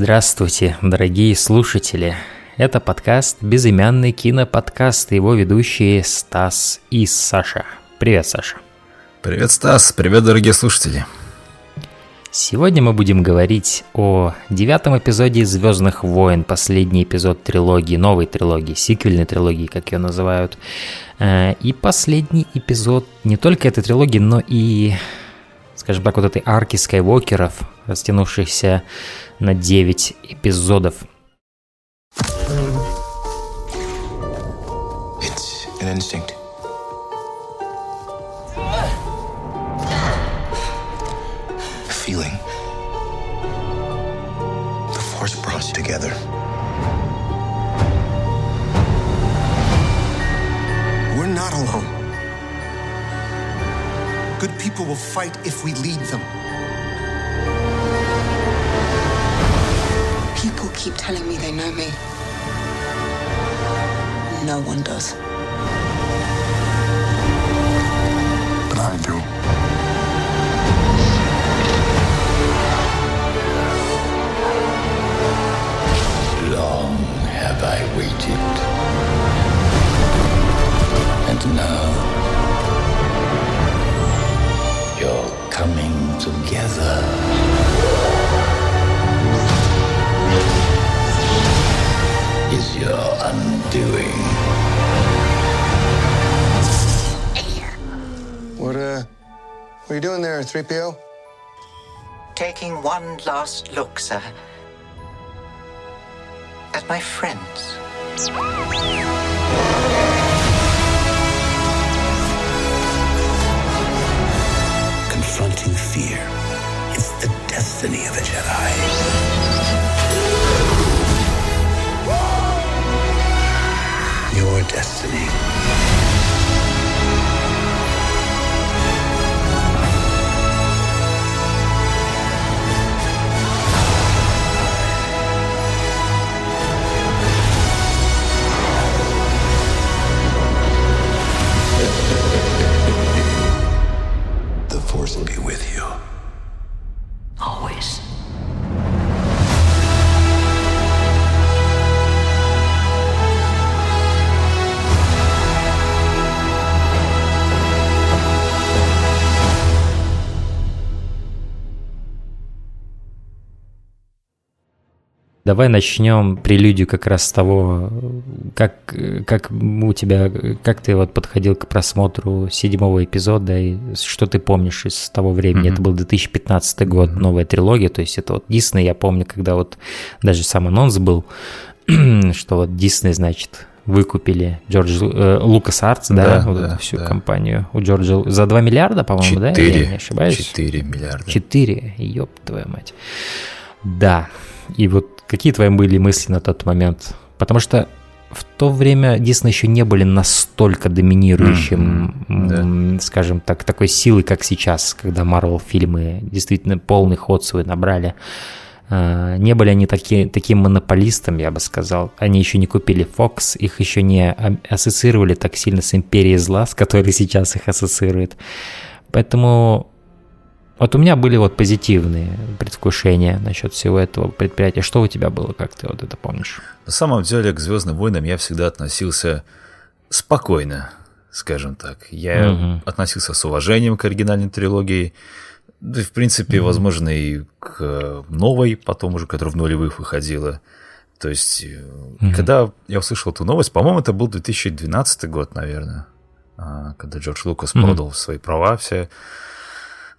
Здравствуйте, дорогие слушатели. Это подкаст «Безымянный киноподкаст» его ведущие Стас и Саша. Привет, Саша. Привет, Стас. Привет, дорогие слушатели. Сегодня мы будем говорить о девятом эпизоде «Звездных войн», последний эпизод трилогии, новой трилогии, сиквельной трилогии, как ее называют. Э, и последний эпизод не только этой трилогии, но и, скажем так, вот этой арки Скайуокеров, растянувшихся на 9 эпизодов. It's an together. We're not alone. Good people will fight if we lead them. People keep telling me they know me. No one does. But I do. Long have I waited. And now together. Is your undoing. What, uh, what are you doing there, 3PO? Taking one last look, sir at my friends. destiny of a Jedi. Your destiny. The Force will be with you. Давай начнем прелюдию как раз с того, как, как у тебя, как ты вот подходил к просмотру седьмого эпизода, и что ты помнишь из того времени. Mm-hmm. Это был 2015 год, mm-hmm. новая трилогия, то есть это вот Дисней, я помню, когда вот даже сам анонс был, что вот Дисней, значит, выкупили Джордж э, Лукас Артс, да, да, вот да, всю да. компанию у Джорджа за 2 миллиарда, по-моему, да? Я не ошибаюсь. 4 миллиарда. 4, ёб твою мать. Да, и вот Какие твои были мысли на тот момент? Потому что в то время Дисней еще не были настолько доминирующим, mm-hmm. да. скажем так, такой силой, как сейчас, когда Marvel фильмы действительно полный ход свой набрали. А, не были они такие, таким монополистом, я бы сказал. Они еще не купили Fox, их еще не ассоциировали так сильно с Империей Зла, с которой сейчас их ассоциируют. Поэтому вот у меня были вот позитивные предвкушения насчет всего этого предприятия. Что у тебя было, как ты вот это помнишь? На самом деле к Звездным войнам я всегда относился спокойно, скажем так. Я угу. относился с уважением к оригинальной трилогии. Да, в принципе, угу. возможно, и к новой, потом уже, которая в нулевых выходила. То есть, угу. когда я услышал эту новость, по-моему, это был 2012 год, наверное, а, когда Джордж Лукас угу. продал свои права все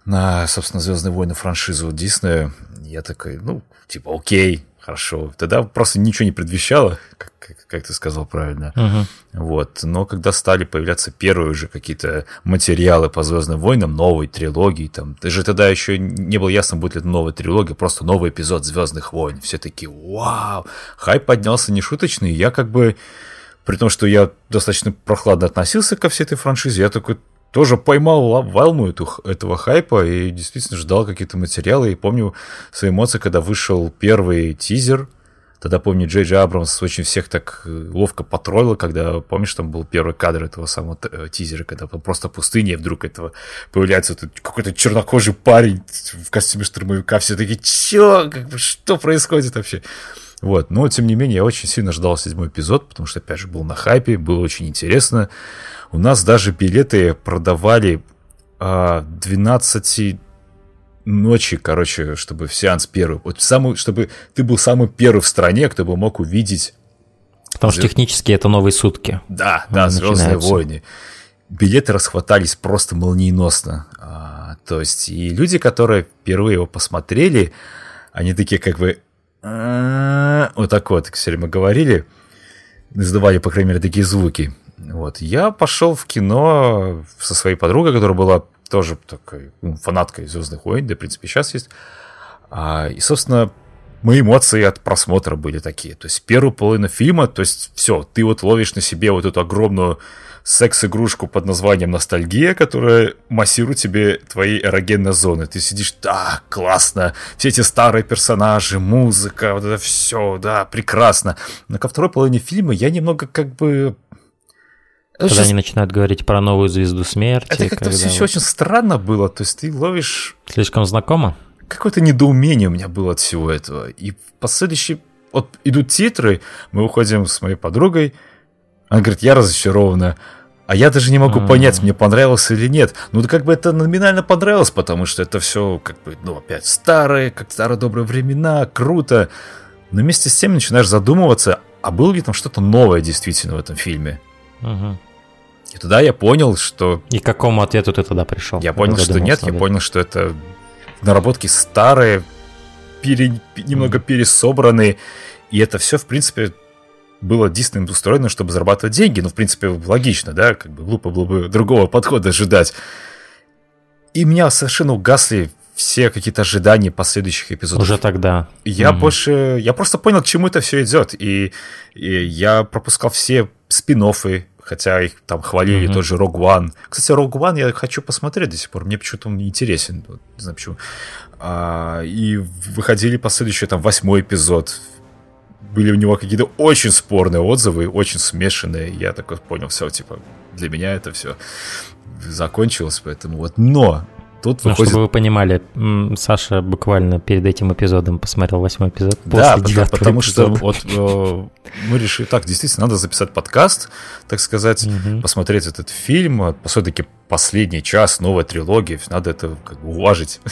на, собственно, Звездные войны франшизу Диснея, я такой, ну, типа, окей, хорошо. Тогда просто ничего не предвещало, как, как, как ты сказал правильно. Uh-huh. Вот. Но когда стали появляться первые уже какие-то материалы по Звездным войнам, новой трилогии, там, даже тогда еще не было ясно, будет ли это новая трилогия, просто новый эпизод Звездных войн. Все такие, вау! Хайп поднялся нешуточный, я как бы при том, что я достаточно прохладно относился ко всей этой франшизе, я такой, тоже поймал волну эту, этого хайпа и действительно ждал какие-то материалы. И помню свои эмоции, когда вышел первый тизер Тогда, помню, Джей Джей Абрамс очень всех так э, ловко потроллил, когда, помнишь, там был первый кадр этого самого э, тизера, когда просто пустыня, и вдруг этого появляется какой-то чернокожий парень в костюме штурмовика, все такие, чё, как бы, что происходит вообще? Вот, но, тем не менее, я очень сильно ждал седьмой эпизод, потому что, опять же, был на хайпе, было очень интересно. У нас даже билеты продавали а, 12 ночи, короче, чтобы в сеанс первый. Вот самый, чтобы ты был самый первый в стране, кто бы мог увидеть. Потому что технически это новые сутки. Да, да, Звездные войны. Билеты расхватались просто молниеносно. А, то есть, и люди, которые впервые его посмотрели, они такие как бы «А, вот так вот все время говорили, издавали, по крайней мере, такие звуки. Вот. Я пошел в кино со своей подругой, которая была тоже такой ну, фанаткой Звездных войн, да, в принципе, сейчас есть. А, и, собственно, мои эмоции от просмотра были такие. То есть первую половину фильма, то есть все, ты вот ловишь на себе вот эту огромную секс-игрушку под названием «Ностальгия», которая массирует тебе твои эрогенные зоны. Ты сидишь, да, классно, все эти старые персонажи, музыка, вот это все, да, прекрасно. Но ко второй половине фильма я немного как бы когда Сейчас... они начинают говорить про новую звезду смерти. Это как-то все еще очень странно было. То есть ты ловишь... Слишком знакомо? Какое-то недоумение у меня было от всего этого. И последующие... Вот идут титры, мы уходим с моей подругой. Она говорит, я разочарована. А я даже не могу понять, мне понравилось или нет. Ну, как бы это номинально понравилось, потому что это все, как бы, ну, опять старые, как старые добрые времена, круто. Но вместе с тем начинаешь задумываться, а было ли там что-то новое действительно в этом фильме? Mm-hmm. И тогда я понял, что... И к какому ответу ты тогда пришел? Я понял, что нет, я понял, что это наработки старые, пере... немного пересобранные, и это все, в принципе, было Диснеем устроено, чтобы зарабатывать деньги. Ну, в принципе, логично, да, как бы глупо было бы другого подхода ожидать. И меня совершенно угасли все какие-то ожидания последующих эпизодов. Уже тогда. Я mm больше... Я просто понял, к чему это все идет. И, и я пропускал все спин хотя их там хвалили mm-hmm. тоже Rogue One. Кстати, Rogue One я хочу посмотреть до сих пор, мне почему-то он интересен, не знаю почему. А, и выходили последующие там восьмой эпизод, были у него какие-то очень спорные отзывы, очень смешанные. Я такой понял, все, типа, для меня это все закончилось, поэтому вот. Но Тут ну, выходит... чтобы вы понимали, Саша буквально перед этим эпизодом посмотрел восьмой эпизод. Да, потому, потому что вот э, мы решили, так, действительно, надо записать подкаст, так сказать, угу. посмотреть этот фильм, все-таки последний час новой трилогии, надо это как бы уважить.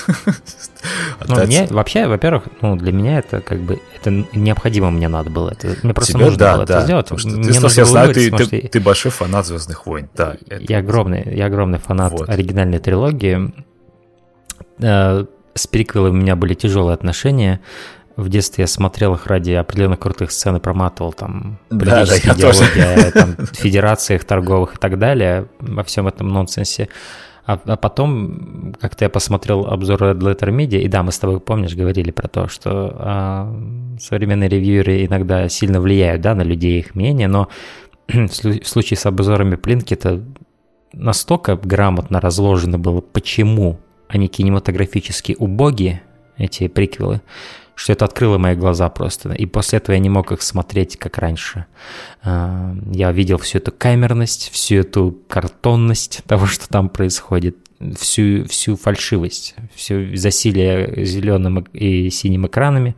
Ну, мне вообще, во-первых, ну, для меня это как бы это необходимо мне надо было. Это, мне просто Тебе, нужно да, было да, это сделать. Что мне ты, я знаю, ты, ты, ты большой фанат Звездных войн. Да, я огромный, я огромный фанат вот. оригинальной трилогии. Э, с приквелом у меня были тяжелые отношения. В детстве я смотрел их ради определенных крутых сцен и проматывал там да, да, я о там, федерациях торговых и так далее, во всем этом нонсенсе. А, а потом как-то я посмотрел обзор Red Letter Media, и да, мы с тобой, помнишь, говорили про то, что а, современные ревьюеры иногда сильно влияют да, на людей, их мнение, но в случае с обзорами Плинки это настолько грамотно разложено было, почему они кинематографически убогие, эти приквелы, что это открыло мои глаза просто. И после этого я не мог их смотреть, как раньше. А, я видел всю эту камерность, всю эту картонность того, что там происходит, всю, всю фальшивость, все засилие зеленым и синим экранами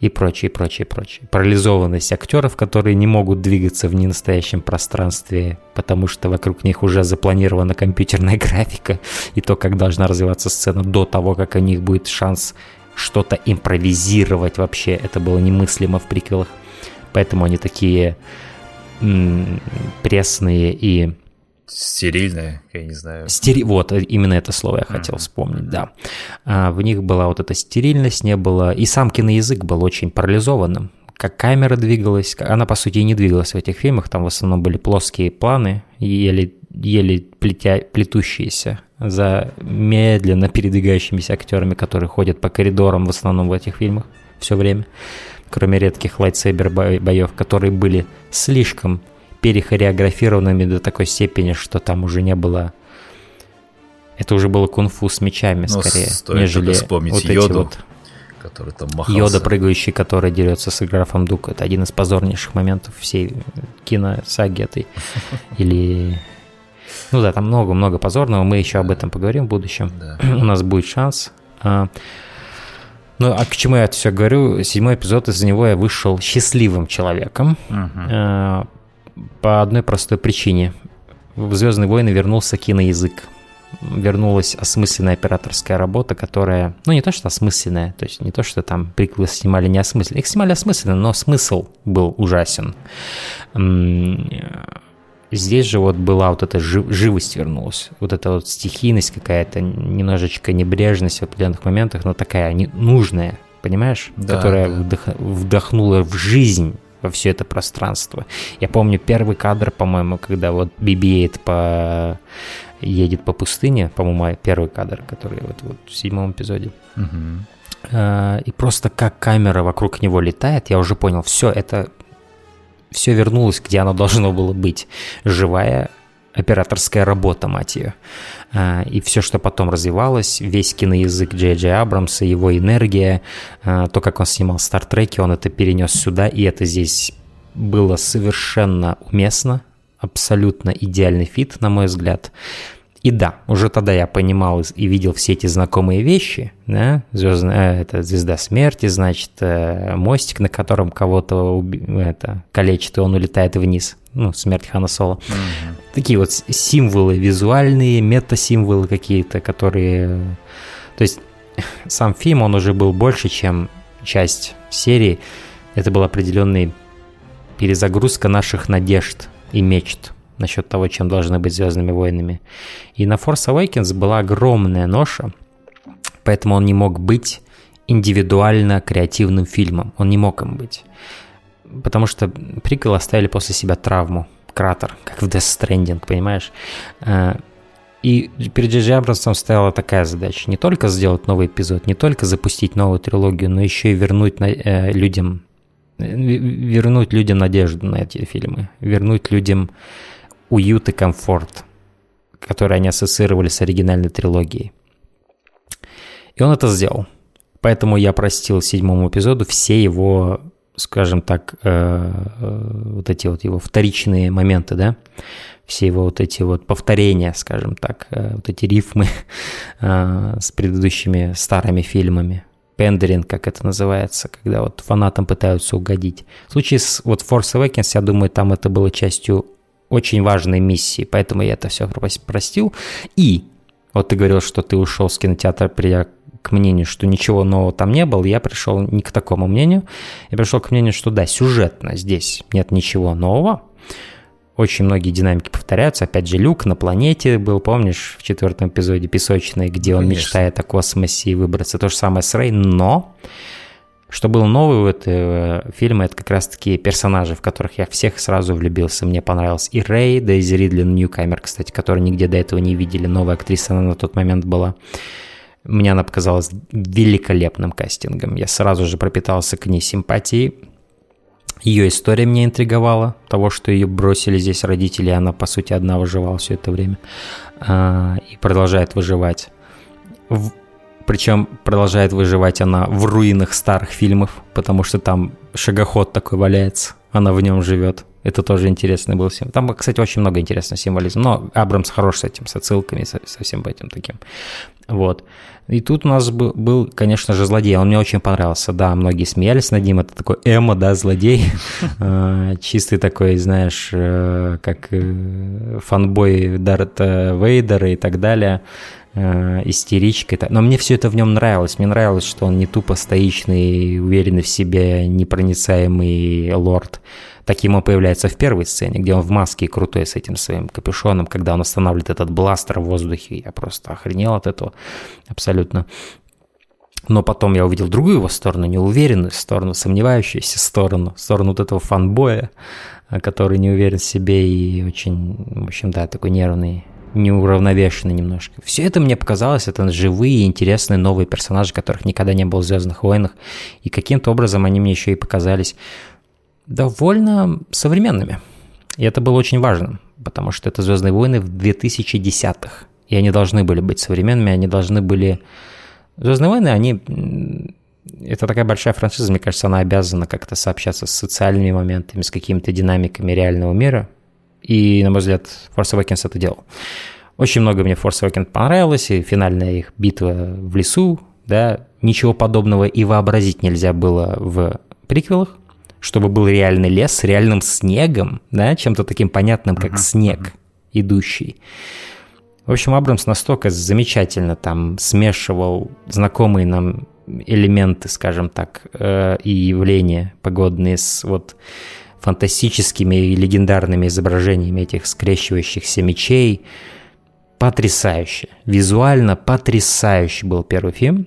и прочее, прочее, прочее. Парализованность актеров, которые не могут двигаться в ненастоящем пространстве, потому что вокруг них уже запланирована компьютерная графика и то, как должна развиваться сцена до того, как у них будет шанс что-то импровизировать вообще. Это было немыслимо в приквелах. Поэтому они такие м- пресные и Стерильная, я не знаю. Стери... Вот, именно это слово я хотел mm-hmm. вспомнить, да. А, в них была вот эта стерильность, не было... И сам киноязык был очень парализованным. Как камера двигалась, она, по сути, и не двигалась в этих фильмах, там в основном были плоские планы, еле, еле плетя... плетущиеся за медленно передвигающимися актерами, которые ходят по коридорам в основном в этих фильмах все время, кроме редких лайтсейбер боев, которые были слишком перехореографированными до такой степени, что там уже не было... Это уже было кунг-фу с мечами, ну, скорее, нежели вспомнить вот Йоду, вот... который там махался. Йода, прыгающий, который дерется с Графом Дук. Это один из позорнейших моментов всей киносаги этой. Или... Ну да, там много-много позорного. Мы еще об этом поговорим в будущем. Да. У нас будет шанс. А, Ну, а к чему я это все говорю? Седьмой эпизод, из-за него я вышел счастливым человеком. Э, По одной простой причине. В «Звездные войны» вернулся киноязык. Вернулась осмысленная операторская работа, которая... Ну, не то, что осмысленная, то есть не то, что там приквелы снимали неосмысленно. Их снимали осмысленно, но смысл был ужасен. Здесь же вот была вот эта жи- живость вернулась, вот эта вот стихийность какая-то, немножечко небрежность в определенных моментах, но такая не- нужная, понимаешь? Да, Которая да. вдох- вдохнула в жизнь во все это пространство. Я помню первый кадр, по-моему, когда вот BB-8 по... едет по пустыне, по-моему, первый кадр, который вот, вот в седьмом эпизоде. Э, И просто как камера вокруг него летает, я уже понял, все это все вернулось, где оно должно было быть. Живая операторская работа, мать ее. А, И все, что потом развивалось, весь киноязык Джей Джей Абрамса, его энергия, а, то, как он снимал Стартреки, он это перенес сюда, и это здесь было совершенно уместно, абсолютно идеальный фит, на мой взгляд. И да, уже тогда я понимал и видел все эти знакомые вещи, да, звездная, э, это звезда смерти, значит, э, мостик, на котором кого-то уби- это, калечит, и он улетает вниз, ну, смерть Хана Соло. Такие вот символы визуальные, мета-символы какие-то, которые... То есть сам фильм, он уже был больше, чем часть серии. Это был определенный перезагрузка наших надежд и мечт насчет того, чем должны быть Звездными войнами. И на Force Awakens была огромная ноша, поэтому он не мог быть индивидуально креативным фильмом. Он не мог им быть. Потому что приквел оставили после себя травму, кратер, как в Death Stranding, понимаешь? Э, И перед Джей Абрамсом стояла такая задача. Не только сделать новый эпизод, не только запустить новую трилогию, но еще и вернуть э, людям э, вернуть людям надежду на эти фильмы, вернуть людям уют и комфорт, который они ассоциировали с оригинальной трилогией. И он это сделал. Поэтому я простил седьмому эпизоду все его, скажем так, э, э, вот эти вот его вторичные моменты, да, все его вот эти вот повторения, скажем так, э, вот эти рифмы с предыдущими старыми фильмами. Пендеринг, как это называется, когда вот фанатам пытаются угодить. В случае с вот Force Awakens, я думаю, там это было частью очень важной миссии, поэтому я это все простил. И вот ты говорил, что ты ушел с кинотеатра, придя к мнению, что ничего нового там не было, я пришел не к такому мнению. Я пришел к мнению, что да, сюжетно здесь нет ничего нового. Очень многие динамики повторяются. Опять же, Люк на планете был, помнишь, в четвертом эпизоде песочной, где он Конечно. мечтает о космосе и выбраться. То же самое с Рей, но что было новое у этого фильма, это как раз-таки персонажи, в которых я всех сразу влюбился. Мне понравилась и Рэй, Дейзи Ридли Ньюкамер, кстати, которую нигде до этого не видели. Новая актриса она на тот момент была. Мне она показалась великолепным кастингом. Я сразу же пропитался к ней симпатией. Ее история меня интриговала, того, что ее бросили здесь родители, и она, по сути, одна выживала все это время а, и продолжает выживать. В- Причем продолжает выживать она в руинах старых фильмов, потому что там шагоход такой валяется, она в нем живет. Это тоже интересный был символ. Там, кстати, очень много интересного символизма, но Абрамс хорош с этим, с отсылками, со, со всем этим таким. Вот. И тут у нас был, был, конечно же, злодей. Он мне очень понравился. Да, многие смеялись над ним. Это такой эмо, да, злодей. Э, Чистый такой, знаешь, э, как э, фанбой Дарта Вейдера и так далее. Э, Истеричка. и так. Но мне все это в нем нравилось. Мне нравилось, что он не тупо стоичный, уверенный в себе, непроницаемый лорд. Таким он появляется в первой сцене, где он в маске крутой с этим своим капюшоном, когда он останавливает этот бластер в воздухе. Я просто охренел от этого абсолютно. Но потом я увидел другую его сторону, неуверенную сторону, сомневающуюся сторону, сторону вот этого фанбоя, который не уверен в себе и очень, в общем, да, такой нервный, неуравновешенный немножко. Все это мне показалось, это живые, интересные новые персонажи, которых никогда не было в «Звездных войнах», и каким-то образом они мне еще и показались довольно современными. И это было очень важно, потому что это «Звездные войны» в 2010-х. И они должны были быть современными, они должны были... «Звездные войны», они это такая большая франшиза, мне кажется, она обязана как-то сообщаться с социальными моментами, с какими-то динамиками реального мира. И, на мой взгляд, Force Awakens это делал. Очень много мне Force Awakens понравилось, и финальная их битва в лесу, да, ничего подобного и вообразить нельзя было в приквелах, чтобы был реальный лес с реальным снегом, да, чем-то таким понятным, как uh-huh, снег идущий. В общем, Абрамс настолько замечательно там смешивал знакомые нам элементы, скажем так, э, и явления погодные с вот фантастическими и легендарными изображениями этих скрещивающихся мечей. Потрясающе. Визуально потрясающий был первый фильм.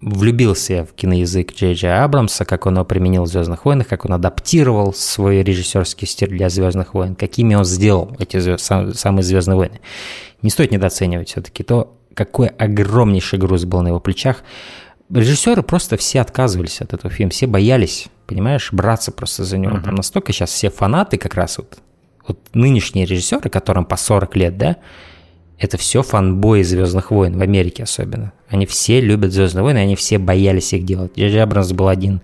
Влюбился я в киноязык Джей Джей Абрамса, как он его применил в «Звездных войнах», как он адаптировал свой режиссерский стиль для «Звездных войн», какими он сделал эти звезд, самые «Звездные войны». Не стоит недооценивать все-таки то, какой огромнейший груз был на его плечах. Режиссеры просто все отказывались от этого фильма, все боялись, понимаешь, браться просто за него. Uh-huh. Там настолько сейчас все фанаты как раз вот, вот нынешние режиссеры, которым по 40 лет, да, это все фанбои Звездных войн, в Америке особенно. Они все любят Звездные войны, они все боялись их делать. Джей Абрамс был один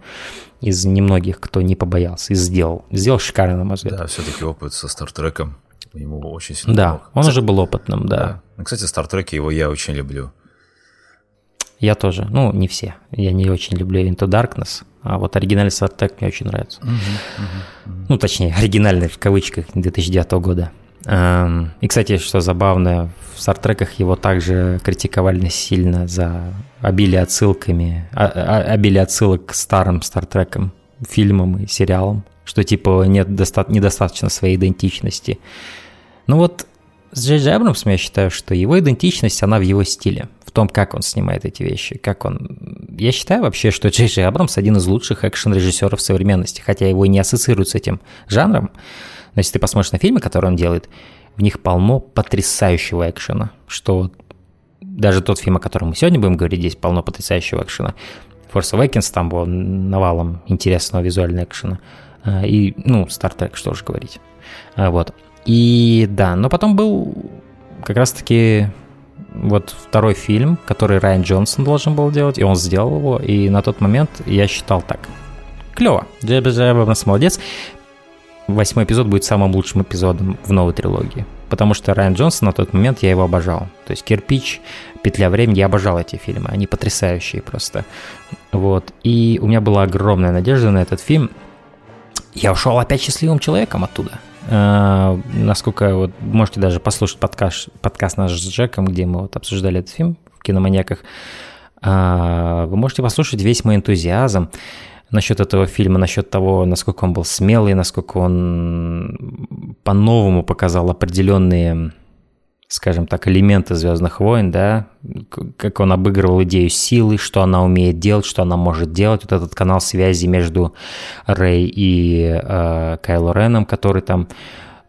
из немногих, кто не побоялся и сделал. Сделал шикарно, на мой взгляд. Да, все-таки опыт со Стартреком ему очень сильно Да, помог. он кстати, уже был опытным, да. да. Ну, кстати, Стартреки его я очень люблю. Я тоже. Ну, не все. Я не очень люблю Into Darkness, а вот оригинальный Star Trek мне очень нравится. Uh-huh, uh-huh, uh-huh. Ну, точнее, оригинальный в кавычках 2009 года. Эм, и, кстати, что забавно, в Стартреках его также критиковали сильно за обилие отсылками, а, а, обилие отсылок к старым Стартрекам, фильмам и сериалам, что типа нет доста- недостаточно своей идентичности. Ну вот с Джей Абрамсом я считаю, что его идентичность, она в его стиле, в том, как он снимает эти вещи, как он... Я считаю вообще, что Джей Джей Абрамс один из лучших экшен-режиссеров современности, хотя его и не ассоциируют с этим жанром, но если ты посмотришь на фильмы, которые он делает, в них полно потрясающего экшена, что даже тот фильм, о котором мы сегодня будем говорить, здесь полно потрясающего экшена. Force Awakens там был навалом интересного визуального экшена. А, и, ну, Star Trek, что же говорить. А, вот. И да, но потом был как раз-таки вот второй фильм, который Райан Джонсон должен был делать, и он сделал его, и на тот момент я считал так. Клево. Джебби Абрамс молодец восьмой эпизод будет самым лучшим эпизодом в новой трилогии. Потому что Райан Джонсон на тот момент я его обожал. То есть «Кирпич», «Петля времени», я обожал эти фильмы. Они потрясающие просто. Вот. И у меня была огромная надежда на этот фильм. Я ушел опять счастливым человеком оттуда. Uh, насколько вот можете даже послушать подкаст, подкаст наш с Джеком, где мы вот обсуждали этот фильм в киноманьяках. Uh, вы можете послушать весь мой энтузиазм насчет этого фильма, насчет того, насколько он был смелый, насколько он по-новому показал определенные, скажем так, элементы Звездных войн, да, как он обыгрывал идею силы, что она умеет делать, что она может делать. Вот этот канал связи между Рэй и э, Кайло Реном, который там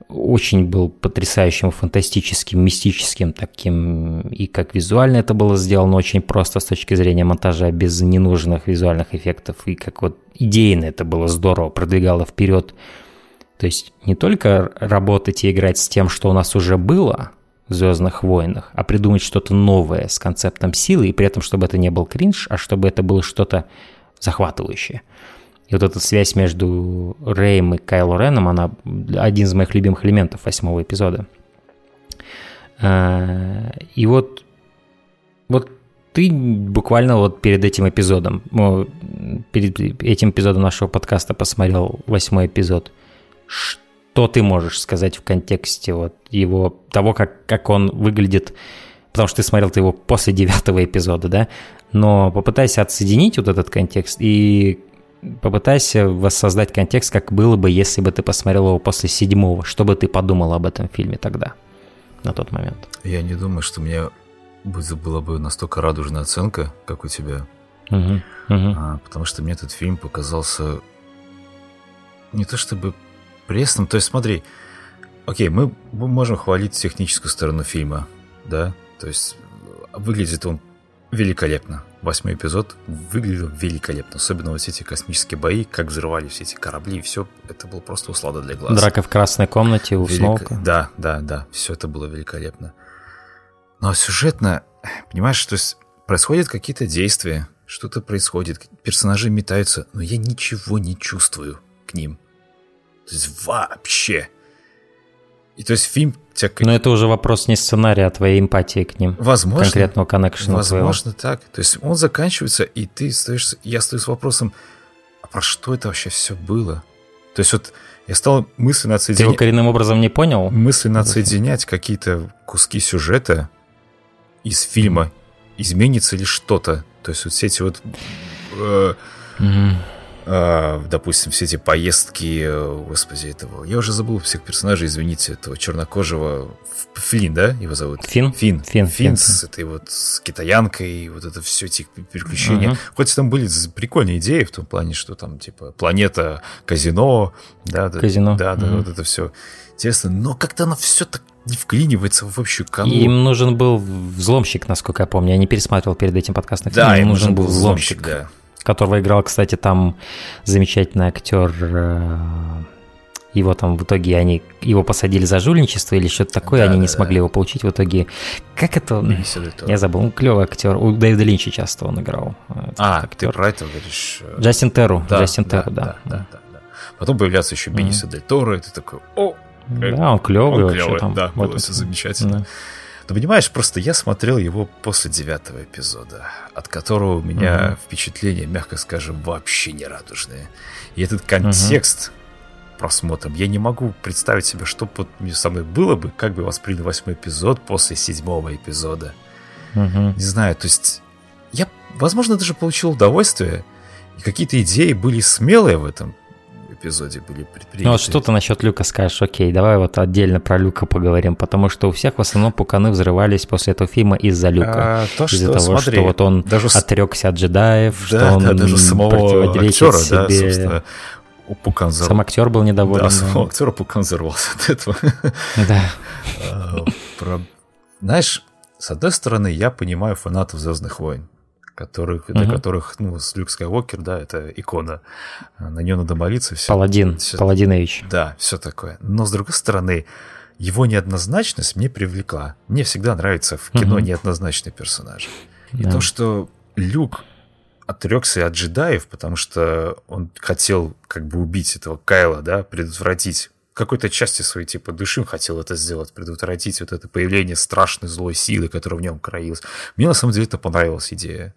очень был потрясающим, фантастическим, мистическим таким, и как визуально это было сделано очень просто с точки зрения монтажа, без ненужных визуальных эффектов, и как вот идейно это было здорово, продвигало вперед. То есть не только работать и играть с тем, что у нас уже было «Звездных войнах», а придумать что-то новое с концептом силы, и при этом, чтобы это не был кринж, а чтобы это было что-то захватывающее. И вот эта связь между Рэем и Кайло Реном, она один из моих любимых элементов восьмого эпизода. А, и вот, вот ты буквально вот перед этим эпизодом, перед этим эпизодом нашего подкаста посмотрел восьмой эпизод. Что ты можешь сказать в контексте вот его, того, как, как он выглядит, потому что ты смотрел ты его после девятого эпизода, да? Но попытайся отсоединить вот этот контекст и попытайся воссоздать контекст, как было бы, если бы ты посмотрел его после седьмого. Что бы ты подумал об этом фильме тогда, на тот момент? Я не думаю, что меня была бы настолько радужная оценка, как у тебя. Угу, угу. А, потому что мне этот фильм показался не то чтобы пресным. То есть смотри, окей, мы, можем хвалить техническую сторону фильма, да? То есть выглядит он великолепно восьмой эпизод выглядел великолепно. Особенно вот эти космические бои, как взрывались эти корабли, и все это было просто услада для глаз. Драка в красной комнате у Велик... Сноука. Да, да, да, все это было великолепно. Но сюжетно, понимаешь, то есть происходят какие-то действия, что-то происходит, персонажи метаются, но я ничего не чувствую к ним. То есть вообще. И то есть фильм тебя... Но это уже вопрос не сценария, а твоей эмпатии к ним. Возможно. Конкретного коннекшена Возможно твоего. так. То есть он заканчивается, и ты стоишь... Я стою с вопросом, а про что это вообще все было? То есть вот я стал мысленно отсоединять... Ты его коренным образом не понял? Мысленно отсоединять какие-то куски сюжета из фильма. Изменится ли что-то? То есть вот все эти вот... Э, mm-hmm допустим, все эти поездки, э, господи, этого, я уже забыл всех персонажей, извините, этого чернокожего, Флин, да, его зовут? Фин? Фин. Фин, Фин, с этой вот с китаянкой, вот это все эти переключения. Uh-huh. Хоть там были прикольные идеи в том плане, что там, типа, планета, казино, да, казино. да, да, uh-huh. вот это все интересно, но как-то оно все так не вклинивается в общую канву. Им нужен был взломщик, насколько я помню. Я не пересматривал перед этим подкаст на фильм. Да, им нужен был взломщик, взломщик да которого играл, кстати, там замечательный актер. Э, его там в итоге они его посадили за жульничество или что-то такое, да, они да, не смогли да. его получить в итоге. Как это? Я забыл. Ну, клевый актер. У Дэвида Линча часто он играл. Э, а, актер. ты про это говоришь? Э, Джастин Терру. Да, Джастин да, Терру, да. Да, да, да, да. Потом появляется еще Бенисо mm-hmm. Дель Торо, и ты такой, о, да, он клевый. Он клевый, там, да, было все замечательно. Да. Ты понимаешь, просто я смотрел его после девятого эпизода, от которого у меня uh-huh. впечатления, мягко скажем, вообще не радужные. И этот контекст uh-huh. просмотром, я не могу представить себе, что со мной было бы, как бы воспринял восьмой эпизод после седьмого эпизода. Uh-huh. Не знаю, то есть я, возможно, даже получил удовольствие, и какие-то идеи были смелые в этом эпизоде были предприняты. Ну вот что ты насчет Люка скажешь? Окей, давай вот отдельно про Люка поговорим, потому что у всех в основном пуканы взрывались после этого фильма из-за Люка. А, то, из-за что, того, смотри, что вот он даже... отрекся от джедаев, да, что он да, даже самого актера, себе... да, Пукан взорв... Сам актер был недоволен. Да, самого актера Пукан взорвался от этого. Да. А, Знаешь, с одной стороны, я понимаю фанатов «Звездных войн» которых, угу. для которых, ну, Люк Скайуокер, да, это икона. На нее надо молиться. Все, Паладин, все, Паладинович. Да, все такое. Но, с другой стороны, его неоднозначность мне привлекла. Мне всегда нравится в кино угу. неоднозначный персонаж. Да. И то, что Люк отрекся от джедаев, потому что он хотел как бы убить этого Кайла, да, предотвратить какой-то части своей типа души хотел это сделать, предотвратить вот это появление страшной злой силы, которая в нем краилась. Мне на самом деле это понравилась идея.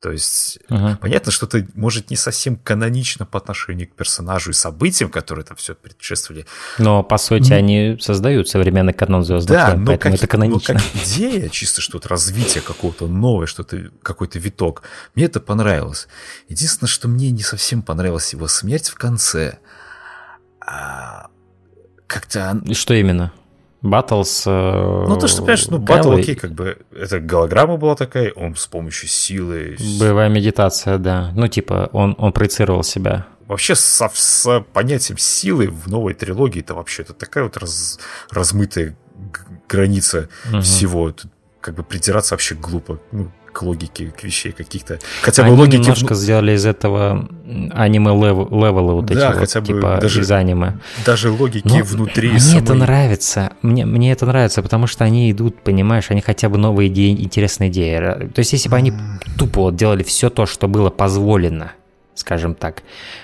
То есть uh-huh. понятно, что это может не совсем канонично по отношению к персонажу и событиям, которые там все предшествовали. Но по сути ну, они создают современный канон звездных да, войн, поэтому как, это канонично. Но как идея, чисто что-то развитие какого-то новое, что-то какой-то виток, мне это понравилось. Единственное, что мне не совсем понравилась его смерть в конце. А, как-то... Что именно? Баттлс. Э, ну, то, что, понимаешь, ну, батл, окей, как бы, это голограмма была такая, он с помощью силы... Боевая медитация, да. Ну, типа, он, он проецировал себя. Вообще, со, с понятием силы в новой трилогии, это вообще это такая вот раз, размытая граница угу. всего. Тут, как бы притираться вообще глупо. Ну, к логике, к вещей каких-то. Хотя бы логики... немножко сделали из этого аниме левелы вот да, эти хотя вот, бы типа даже, из аниме. Даже логики Но внутри Мне самой... это нравится. Мне, мне это нравится, потому что они идут, понимаешь, они хотя бы новые идеи, интересные идеи. То есть если бы они тупо вот делали все то, что было позволено, скажем так,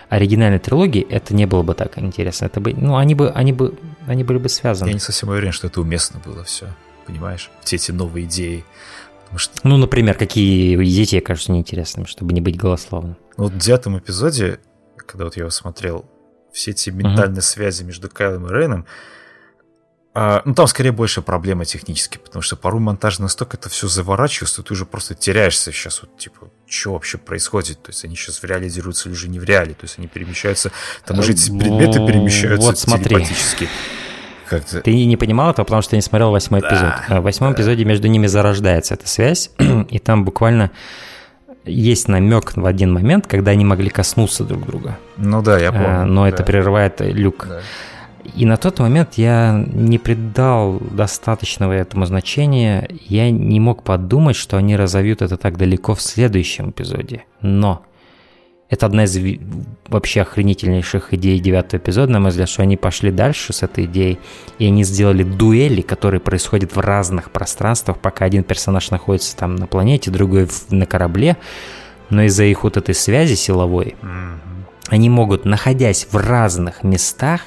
оригинальной трилогии, это не было бы так интересно. Это бы, ну, они бы, они бы, они были бы связаны. Я не совсем уверен, что это уместно было все, понимаешь? Все эти новые идеи. Ну, например, какие дети кажутся неинтересными, чтобы не быть голословным. Вот в девятом эпизоде, когда вот я его смотрел, все эти ментальные uh-huh. связи между Кайлом и Рейном, а, ну, там скорее больше проблема технически, потому что порой монтаж настолько это все заворачивается, что ты уже просто теряешься сейчас, вот, типа, что вообще происходит, то есть они сейчас в реале дерутся или же не в реале, то есть они перемещаются, там уже эти предметы ну, перемещаются вот смотри. телепатически. Как-то... Ты не понимал этого, потому что ты не смотрел восьмой да, эпизод. А в восьмом да. эпизоде между ними зарождается эта связь, и там буквально есть намек в один момент, когда они могли коснуться друг друга. Ну да, я помню. Но да. это прерывает люк. Да. И на тот момент я не придал достаточного этому значения. Я не мог подумать, что они разовьют это так далеко в следующем эпизоде. Но это одна из вообще охренительнейших идей девятого эпизода, на мой взгляд, что они пошли дальше с этой идеей, и они сделали дуэли, которые происходят в разных пространствах, пока один персонаж находится там на планете, другой на корабле, но из-за их вот этой связи силовой, они могут, находясь в разных местах,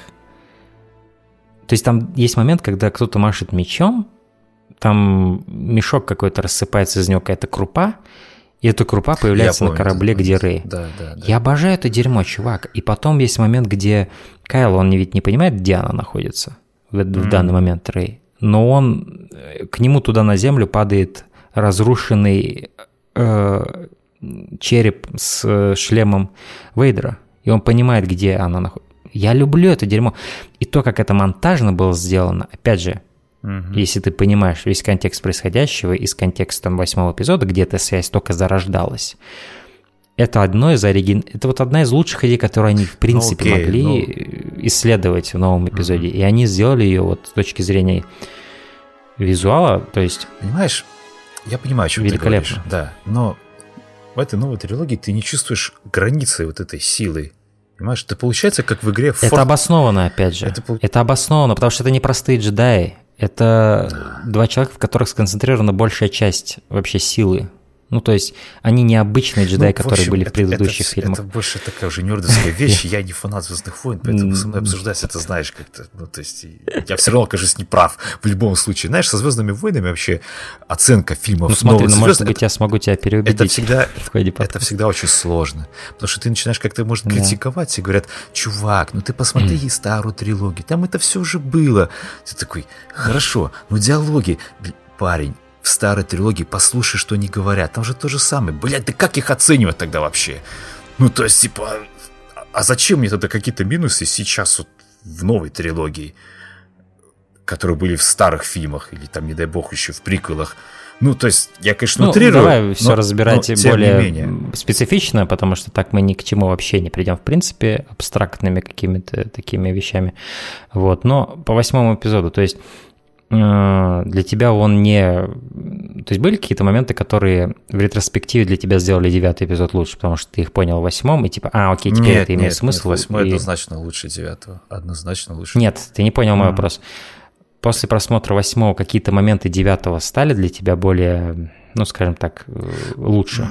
то есть там есть момент, когда кто-то машет мечом, там мешок какой-то рассыпается, из него какая-то крупа, и эта крупа появляется помню, на корабле, где Рэй. Да, да, да. Я обожаю это дерьмо, чувак. И потом есть момент, где Кайл, он ведь не понимает, где она находится в, в mm. данный момент Рэй. Но он, э, к нему туда на землю падает разрушенный э, череп с э, шлемом Вейдера. И он понимает, где она находится. Я люблю это дерьмо. И то, как это монтажно было сделано, опять же, Угу. Если ты понимаешь весь контекст происходящего и с контекстом восьмого эпизода, где эта связь только зарождалась, это одно из оригин... Это вот одна из лучших идей, которые они, в принципе, ну, окей, могли ну... исследовать в новом эпизоде. Угу. И они сделали ее вот с точки зрения визуала, то есть... Понимаешь, я понимаю, о чем великолепно. ты говоришь. Да, но в этой новой трилогии ты не чувствуешь границы вот этой силы. Понимаешь, это получается как в игре... Это обосновано, опять же. Это, это обосновано, потому что это не простые джедаи. Это два человека, в которых сконцентрирована большая часть вообще силы ну, то есть, они необычные джедаи, ну, которые общем, были в предыдущих это, фильмах. Это больше такая уже нердовская вещь. Я не фанат Звездных войн, поэтому со мной обсуждать это знаешь как-то. Ну, то есть, я все равно окажусь неправ в любом случае. Знаешь, со Звездными войнами вообще оценка фильмов Ну, смотри, ну, может быть, я смогу тебя переубедить. Это всегда, это всегда очень сложно. Потому что ты начинаешь как-то, может, критиковать, и говорят, чувак, ну ты посмотри старую трилогию, там это все уже было. Ты такой, хорошо, ну диалоги, парень, в старой трилогии послушай, что они говорят. Там же то же самое. Блядь, да как их оценивать тогда вообще? Ну, то есть, типа, а зачем мне тогда какие-то минусы сейчас вот в новой трилогии, которые были в старых фильмах, или там, не дай бог, еще в приквелах? Ну, то есть, я, конечно, ну, утрирую. Давай все разбирать но, более специфично, потому что так мы ни к чему вообще не придем, в принципе, абстрактными какими-то такими вещами. Вот, но по восьмому эпизоду, то есть для тебя он не... То есть были какие-то моменты, которые в ретроспективе для тебя сделали девятый эпизод лучше, потому что ты их понял в восьмом, и типа, а, окей, теперь нет, это имеет нет, смысл. Нет, восьмой и... однозначно лучше девятого. Однозначно лучше. Нет, ты не понял mm-hmm. мой вопрос. После просмотра восьмого какие-то моменты девятого стали для тебя более ну, скажем так, э, лучше.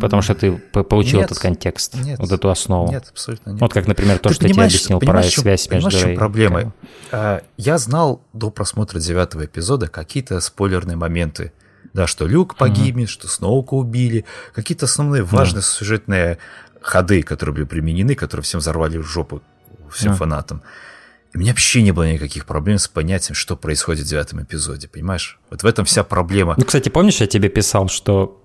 Потому что ты получил нет, этот контекст, нет, вот эту основу. Нет, абсолютно нет. Вот как, например, то, ты что я тебе объяснил про чем, связь между... Понимаешь, чем проблема? А, я знал до просмотра девятого эпизода какие-то спойлерные моменты. Да, что Люк погибнет, mm-hmm. что Сноука убили. Какие-то основные важные yeah. сюжетные ходы, которые были применены, которые всем взорвали в жопу, всем yeah. фанатам. У меня вообще не было никаких проблем с понятием, что происходит в девятом эпизоде, понимаешь? Вот в этом вся проблема. Ну, кстати, помнишь, я тебе писал, что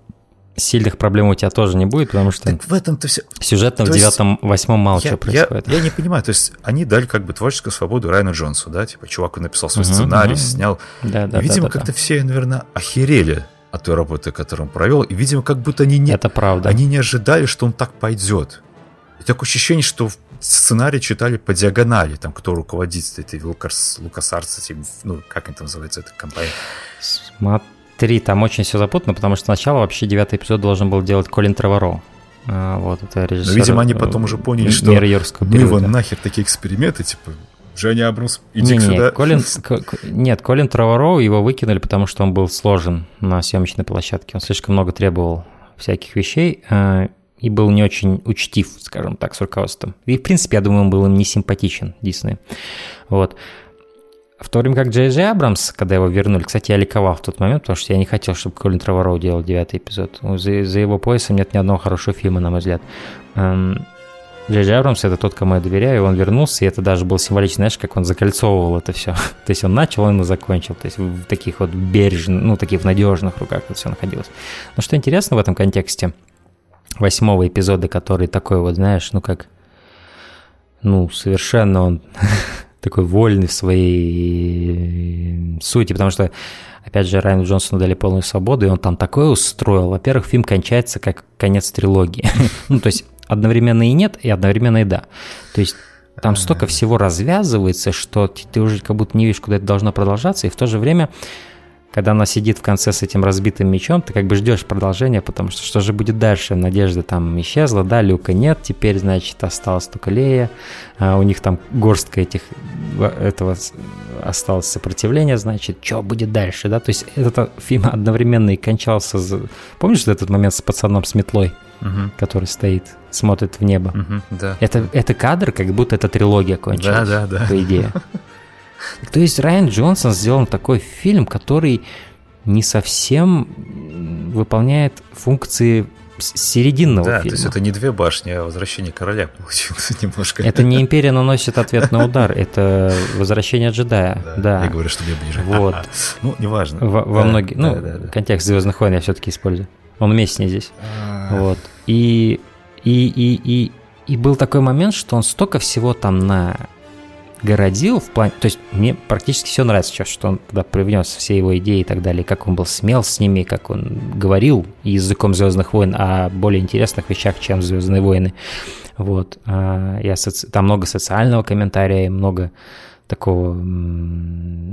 сильных проблем у тебя тоже не будет, потому что так в этом-то все... сюжетно то в девятом, восьмом мало я, чего происходит. Я, я не понимаю, то есть они дали как бы творческую свободу Райану Джонсу, да, типа чувак написал свой uh-huh, сценарий, uh-huh. снял. Да, да, и, видимо, да, да, как-то да. все, наверное, охерели от той работы, которую он провел, и, видимо, как будто они не... Это правда. Они не ожидали, что он так пойдет. И такое ощущение, что сценарий читали по диагонали, там, кто руководит этой Лукас, этим, ну, как это называется, эта компания. Смотри, там очень все запутано, потому что сначала вообще девятый эпизод должен был делать Колин Треворо. А, вот, это режиссер. Но, видимо, они потом уже поняли, что мир юрского ну его нахер такие эксперименты, типа, Женя Абрус, иди не, сюда. Не, Колин, нет, Колин Треворо его выкинули, потому что он был сложен на съемочной площадке. Он слишком много требовал всяких вещей. И был не очень учтив, скажем так, с руководством. И, в принципе, я думаю, он был им не симпатичен, Дисней. Вот. В то время как Джей Джей Абрамс, когда его вернули, кстати, я ликовал в тот момент, потому что я не хотел, чтобы Колин Тревороу делал девятый эпизод. За, за его поясом нет ни одного хорошего фильма, на мой взгляд. Эм, Джей Джей Абрамс — это тот, кому я доверяю, и он вернулся, и это даже было символично, знаешь, как он закольцовывал это все. То есть он начал, он и закончил. То есть в таких вот бережных, ну, таких в надежных руках это все находилось. Но что интересно в этом контексте — восьмого эпизода, который такой вот, знаешь, ну как, ну, совершенно он такой вольный в своей сути, потому что, опять же, Райану Джонсону дали полную свободу, и он там такое устроил. Во-первых, фильм кончается как конец трилогии. ну, то есть одновременно и нет, и одновременно и да. То есть там столько всего развязывается, что ты уже как будто не видишь, куда это должно продолжаться, и в то же время когда она сидит в конце с этим разбитым мечом, ты как бы ждешь продолжения, потому что что же будет дальше? Надежда там исчезла, да, Люка нет, теперь, значит, осталась только Лея, а у них там горстка этих, этого осталось сопротивление, значит, что будет дальше, да, то есть этот фильм одновременно и кончался, помнишь этот момент с пацаном с метлой? который стоит, смотрит в небо. Мгм, Да. Это, это кадр, как будто это трилогия кончилась, Да, да, да. по идее. То есть Райан Джонсон сделал такой фильм, который не совсем выполняет функции серединного Да, то фильма. есть это не две башни, а возвращение короля получилось немножко. Это не Империя наносит ответный удар, это Возвращение джедая. Да. Я говорю, что мне ближе. Вот. Ну, неважно. Во, во Да, многих, да, ну, да, да. контекст Звездных войн я все-таки использую. Он уместнее здесь. А, Вот. И, и, и, и, и был такой момент, что он столько всего там на городил в плане... То есть мне практически все нравится сейчас, что он туда привнес все его идеи и так далее, как он был смел с ними, как он говорил языком Звездных войн о более интересных вещах, чем Звездные войны. Вот. А, Я соци- Там много социального комментария, много такого...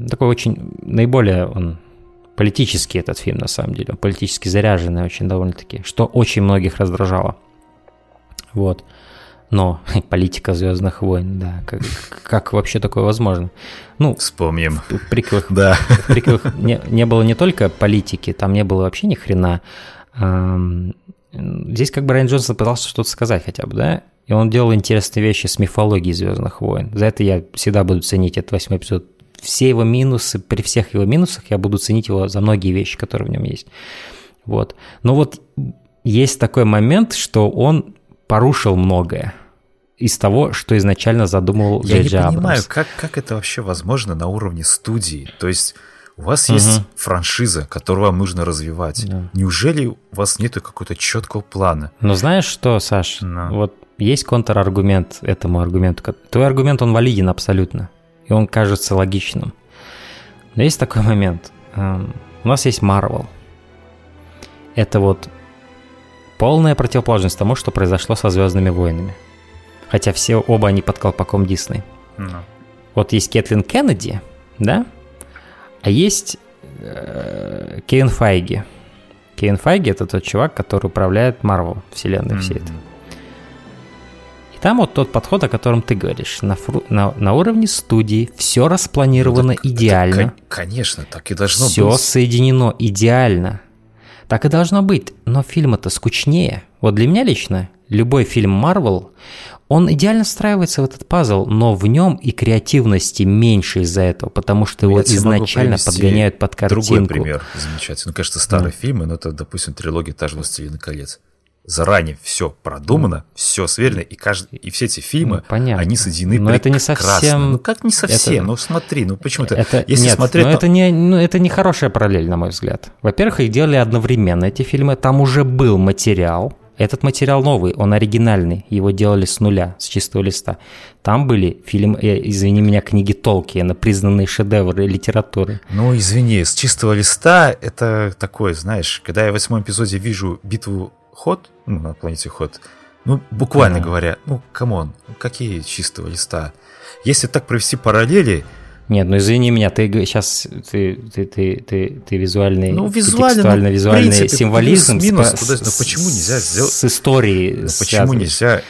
Такой очень... Наиболее он политический этот фильм, на самом деле. Он политически заряженный очень довольно-таки, что очень многих раздражало. Вот. Но политика Звездных войн, да, как, как вообще такое возможно? Ну, Вспомним. в приквелах, Да. в приквелах не, не было не только политики, там не было вообще ни хрена. Здесь как бы Райан Джонсон пытался что-то сказать хотя бы, да? И он делал интересные вещи с мифологией Звездных войн. За это я всегда буду ценить этот восьмой эпизод. Все его минусы, при всех его минусах я буду ценить его за многие вещи, которые в нем есть. Вот. Но вот есть такой момент, что он порушил многое из того, что изначально задумывал Я Джей не Джей понимаю, Абрамс. как, как это вообще возможно на уровне студии. То есть у вас есть франшиза, которую вам нужно развивать. Неужели у вас нету какого-то четкого плана? Но знаешь что, Саш, Ну. вот есть контраргумент этому аргументу. Твой аргумент, он валиден абсолютно, и он кажется логичным. Но есть такой момент. Эм, У нас есть Марвел. Это вот полная противоположность тому, что произошло со Звездными войнами. Хотя все оба они под колпаком Дисней. Вот есть Кэтлин Кеннеди, да? А есть э, Кевин Файги. Кевин Файги это тот чувак, который управляет Марвел вселенной всей этой. И там вот тот подход, о котором ты говоришь. На, фру- на, на уровне студии все распланировано Так это идеально. кон- конечно, так и должно Все быть. соединено идеально. Так и должно быть. Но фильм это скучнее. Вот для меня лично любой фильм Marvel, он идеально встраивается в этот пазл, но в нем и креативности меньше из-за этого, потому что его Я изначально подгоняют под картинку. Другой пример замечательный. Ну, конечно, старые фильмы, но это, допустим, трилогия «Та же «Властелин колец». Заранее все продумано, все сверено, и, каждый, и все эти фильмы, Ну, понятно. они соединены Но это не прекрасно. совсем- Ну, как не совсем? это- Ну, смотри, ну почему-то... Это, Если нет, смотреть... но на- это не, ну, это не хорошая параллель, на мой взгляд. Во-первых, их делали одновременно, эти фильмы. Там уже был материал. Этот материал новый, он оригинальный. Его делали с нуля, с чистого листа. Там были фильмы, э, извини меня, книги Толкиена, признанные шедевры литературы. Ну, извини, с чистого листа это такое, знаешь, когда я в восьмом эпизоде вижу битву Ход, ну, на планете Ход, ну, буквально Да. говоря, ну, come on, какие чистого листа? Если так провести параллели, Нет, ну извини меня, ты сейчас ты, ты, ты, ты, ты визуальный, Ну, визуально, ну, текстуальный в визуальный принципе, символизм плюс-минус, с- туда- ну, с- почему нельзя сделать- с историей ну, почему нельзя...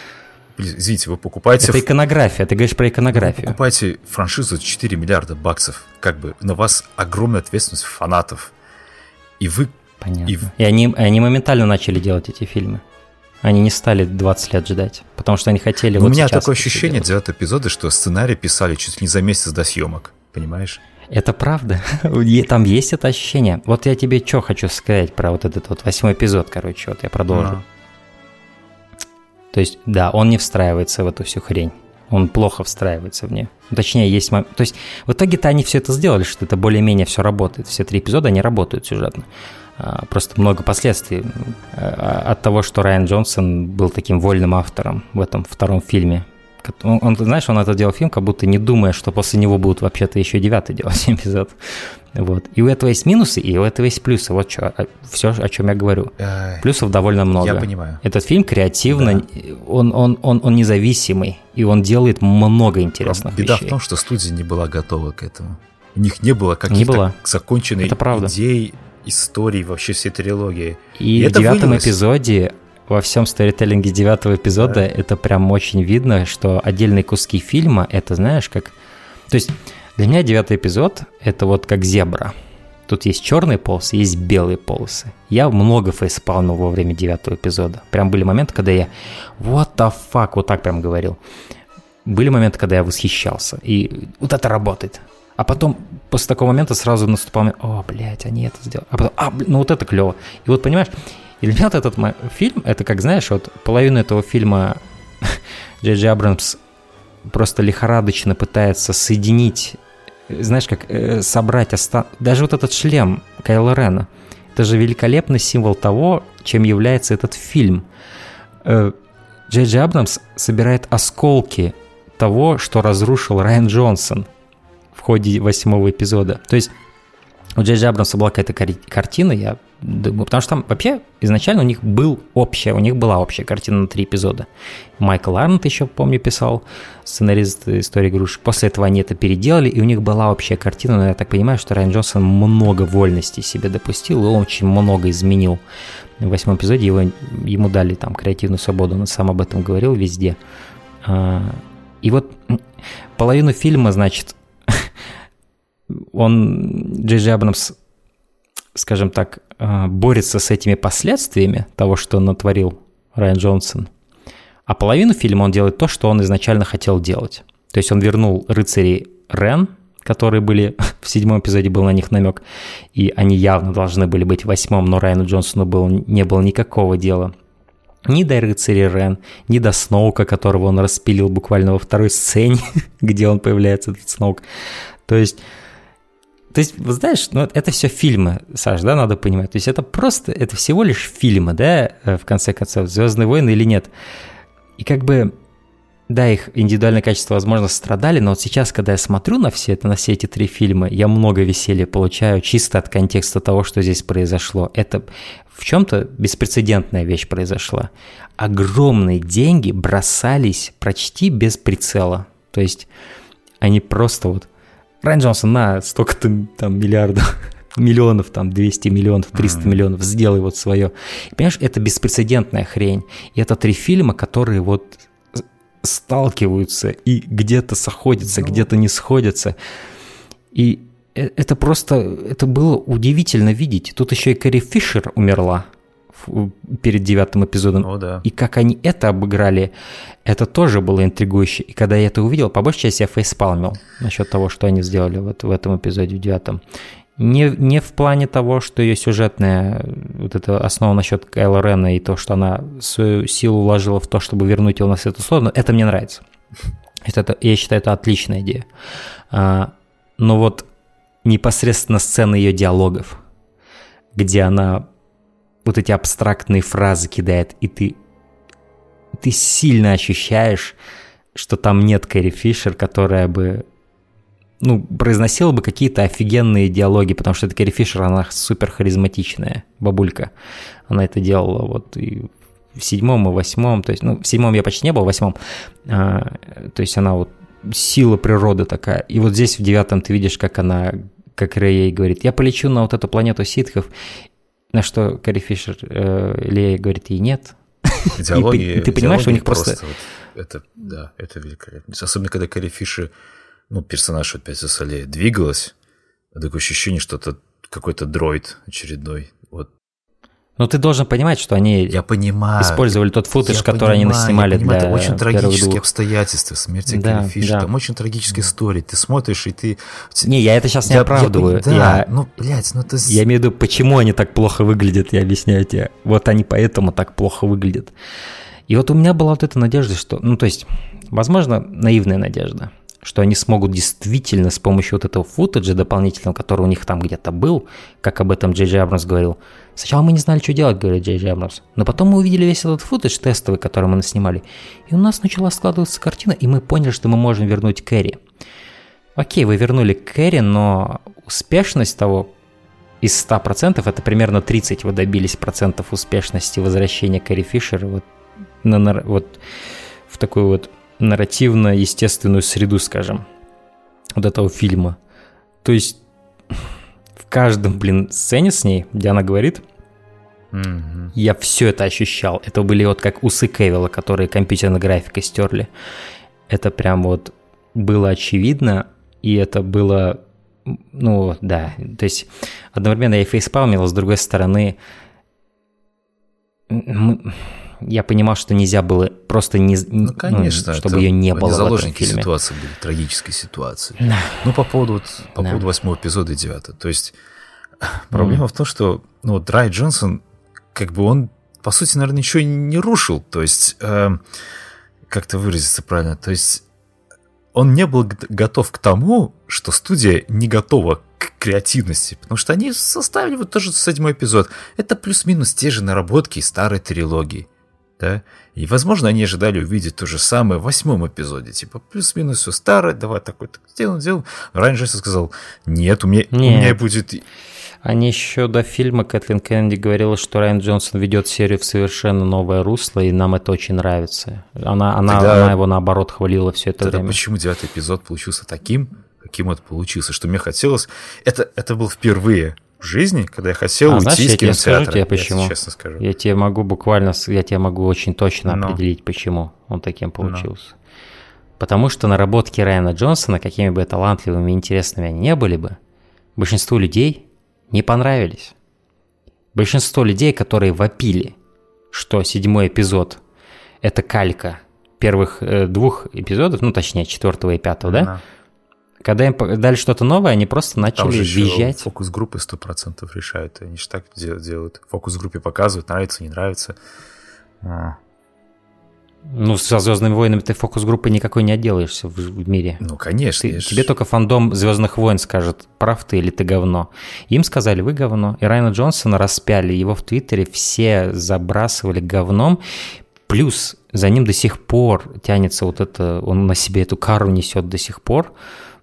Извините, вы покупаете... Это иконография, ты говоришь про вы иконографию. покупаете франшизу 4 миллиарда баксов, как бы на вас огромная ответственность фанатов. И вы... Понятно. И И, они, они моментально начали делать эти фильмы. Они не стали 20 лет ждать, потому что они хотели у вот меня сейчас такое ощущение девятого эпизода, что сценарий писали чуть ли не за месяц до съемок. Понимаешь? Это правда. Там есть это ощущение. Вот я тебе что хочу сказать про вот этот вот восьмой эпизод, короче, вот я продолжу. Ну. То есть, да, он не встраивается в эту всю хрень. Он плохо встраивается в нее. Ну, Точнее, есть... мом- То есть, в итоге-то они все это сделали, что это более-менее все работает. Все три эпизода, они работают сюжетно. А, Просто много последствий а, от того, что Райан Джонсон был таким вольным автором в этом втором фильме. Он, он, знаешь, он это делал фильм, как будто не думая, что после него будут вообще-то еще девятый делать эпизод. Вот. И у этого есть минусы, и у этого есть плюсы. Вот что, все, о чем я говорю. Ай, Плюсов довольно много. Я понимаю. Этот фильм креативно, он, он, он, он независимый, и он делает много интересных Беда вещей. в том, что студия не была готова к этому. У них не было каких-то законченных Это правда. идей, историй, вообще всей трилогии. И, И в девятом вылилось. эпизоде, во всем сторителлинге девятого эпизода, это прям очень видно, что отдельные куски фильма, это знаешь, как... То есть для меня девятый эпизод — это вот как зебра. Тут есть черные полосы, есть белые полосы. Я много фейспалмил во время девятого эпизода. Прям были моменты, когда я what the fuck, вот так прям говорил. Были моменты, когда я восхищался. И вот это работает. А потом, после такого момента сразу наступал момент, о, блядь, они это сделали. А потом, а, блин, ну вот это клево. И вот, понимаешь, и для меня вот этот фильм, это как, знаешь, вот половину этого фильма Джей Джей Абрамс просто лихорадочно пытается соединить, знаешь, как э, собрать оста... даже вот этот шлем Кайла Рена. Это же великолепный символ того, чем является этот фильм. Э, Джей Джей Абрамс собирает осколки того, что разрушил Райан Джонсон в ходе восьмого эпизода. То есть у Джей Абрамса была какая-то картина, я думаю, потому что там вообще изначально у них был общая, у них была общая картина на три эпизода. Майкл Арнольд еще, помню, писал, сценарист истории игрушек. После этого они это переделали, и у них была общая картина, но я так понимаю, что Райан Джонсон много вольностей себе допустил, и он очень много изменил. В восьмом эпизоде его, ему дали там креативную свободу, он сам об этом говорил везде. А, и вот половину фильма, значит, он, Джей Джей Абрамс скажем так, э, борется с этими последствиями того, что натворил Райан Джонсон. А половину фильма он делает то, что он изначально хотел делать. То есть он вернул рыцарей Рен, которые были в седьмом эпизоде, был на них намек, и они явно должны были быть в восьмом, но Райану Джонсону был, не было никакого дела ни до рыцаря Рен, ни до Сноука, которого он распилил буквально во второй сцене, где он появляется, этот Сноук. То есть то есть, вы знаешь, ну, это все фильмы, Саш, да, надо понимать. То есть это просто, это всего лишь фильмы, да, э, в конце концов, «Звездные войны» или нет. И как бы, да, их индивидуальное качество, возможно, страдали, но вот сейчас, когда я смотрю на все это, на все эти три фильма, я много веселья получаю чисто от контекста того, что здесь произошло. Это в чем-то беспрецедентная вещь произошла. Огромные деньги бросались почти без прицела. То есть они просто вот Райан Джонсон, на столько-то там миллиардов, миллионов, там 200 миллионов, 300 mm-hmm. миллионов, сделай вот свое. И, понимаешь, это беспрецедентная хрень. И это три фильма, которые вот сталкиваются и где-то сходятся, no. Ну. где-то не сходятся. И э, это просто, это было удивительно видеть. Тут еще и Кэрри Фишер умерла перед девятым эпизодом. О, да. И как они это обыграли, это тоже было интригующе. И когда я это увидел, по большей части я фейспалмил насчет того, что они сделали вот в этом эпизоде, в девятом. Не, не в плане того, что ее сюжетная вот эта основа насчет Кайла Рена и то, что она свою силу вложила в то, чтобы вернуть его на светлую сторону, это мне нравится. Это, я считаю, это отличная идея. А, но вот непосредственно сцены ее диалогов, где она вот эти абстрактные фразы кидает, и ты, ты сильно ощущаешь, что там нет Кэрри Фишер, которая бы ну, произносила бы какие-то офигенные диалоги, потому что это Кэрри Фишер, она супер харизматичная бабулька. Она это делала вот и в седьмом и восьмом, то есть, ну, в седьмом я почти не был, в восьмом, а, то есть она вот сила природы такая. И вот здесь в девятом ты видишь, как она, как Рэй говорит, я полечу на вот эту планету ситхов, на что Кэрри Фишер э, Лея говорит ей нет. Идеология, ты понимаешь, у них просто... просто... Вот, это, да, это великолепно. Особенно, когда Кэрри Фишер, ну, персонаж опять за Лея, двигалась, такое ощущение, что это какой-то дроид очередной. Вот но ты должен понимать, что они я понимаю, использовали тот футаж, который понимаю, они наснимали я понимаю, для Это очень трагические двух. обстоятельства смерти да, Фишер. Да. Там очень трагические истории. Ты смотришь, и ты... Не, я это сейчас не я, оправдываю. Я, да, я, ну, блядь, ну это... Я имею в виду, почему они так плохо выглядят, я объясняю тебе. Вот они поэтому так плохо выглядят. И вот у меня была вот эта надежда, что... Ну, то есть, возможно, наивная надежда, что они смогут действительно с помощью вот этого футажа дополнительного, который у них там где-то был, как об этом Джей Джей Абрамс говорил, Сначала мы не знали, что делать, говорит Джей Джей Абрамс. Но потом мы увидели весь этот футаж тестовый, который мы наснимали. И у нас начала складываться картина, и мы поняли, что мы можем вернуть Кэрри. Окей, вы вернули Кэрри, но успешность того из 100% это примерно 30 вы добились процентов успешности возвращения Кэрри Фишера вот, на, вот в такую вот нарративно-естественную среду, скажем, вот этого фильма. То есть в каждом, блин, сцене с ней, где она говорит, Mm-hmm. Я все это ощущал. Это были вот как усы Кевилла, которые компьютерной графикой стерли. Это прям вот было очевидно, и это было ну, да, то есть одновременно я фейспалмил, а с другой стороны, мы, я понимал, что нельзя было просто не, ну, конечно, ну, чтобы ее не было заложники в этом фильме. ситуации были, трагической ситуации. Ну, по поводу, вот, по поводу восьмого эпизода и девятого. То есть проблема mm. в том, что ну, Драй Джонсон, как бы он, по сути, наверное, ничего не рушил. То есть, э, как-то выразиться правильно, то есть он не был готов к тому, что студия не готова к креативности, потому что они составили вот тоже седьмой эпизод. Это плюс-минус те же наработки старой трилогии. Да? И, возможно, они ожидали увидеть то же самое в восьмом эпизоде. Типа, плюс-минус все старое, давай такой так сделаем, сделаем. Райан Джейсон сказал, нет, у меня, нет. у меня будет они еще до фильма Кэтлин Кеннеди говорила, что Райан Джонсон ведет серию в совершенно новое русло, и нам это очень нравится. Она, она, Тогда... она его наоборот хвалила все это Тогда время. почему девятый эпизод получился таким, каким он получился? Что мне хотелось... Это, это был впервые в жизни, когда я хотел а, уйти знаешь, из я кинотеатра. Скажу тебе, почему. Я честно скажу. Я тебе могу буквально, я тебе могу очень точно Но. определить, почему он таким получился. Но. Потому что наработки Райана Джонсона, какими бы талантливыми и интересными они не были бы, большинству людей не понравились. Большинство людей, которые вопили, что седьмой эпизод – это калька первых э, двух эпизодов, ну, точнее, четвертого и пятого, да? да? Когда им дали что-то новое, они просто начали Там же визжать. фокус-группы 100% решают. Они же так делают. Фокус-группе показывают, нравится, не нравится. А. Ну, со Звездными войнами ты фокус-группы никакой не отделаешься в, в мире. Ну, конечно. Ты, тебе только фандом Звездных войн скажет, прав ты или ты говно. Им сказали, вы говно. И Райана Джонсона распяли. Его в Твиттере все забрасывали говном. Плюс за ним до сих пор тянется вот это, он на себе эту кару несет до сих пор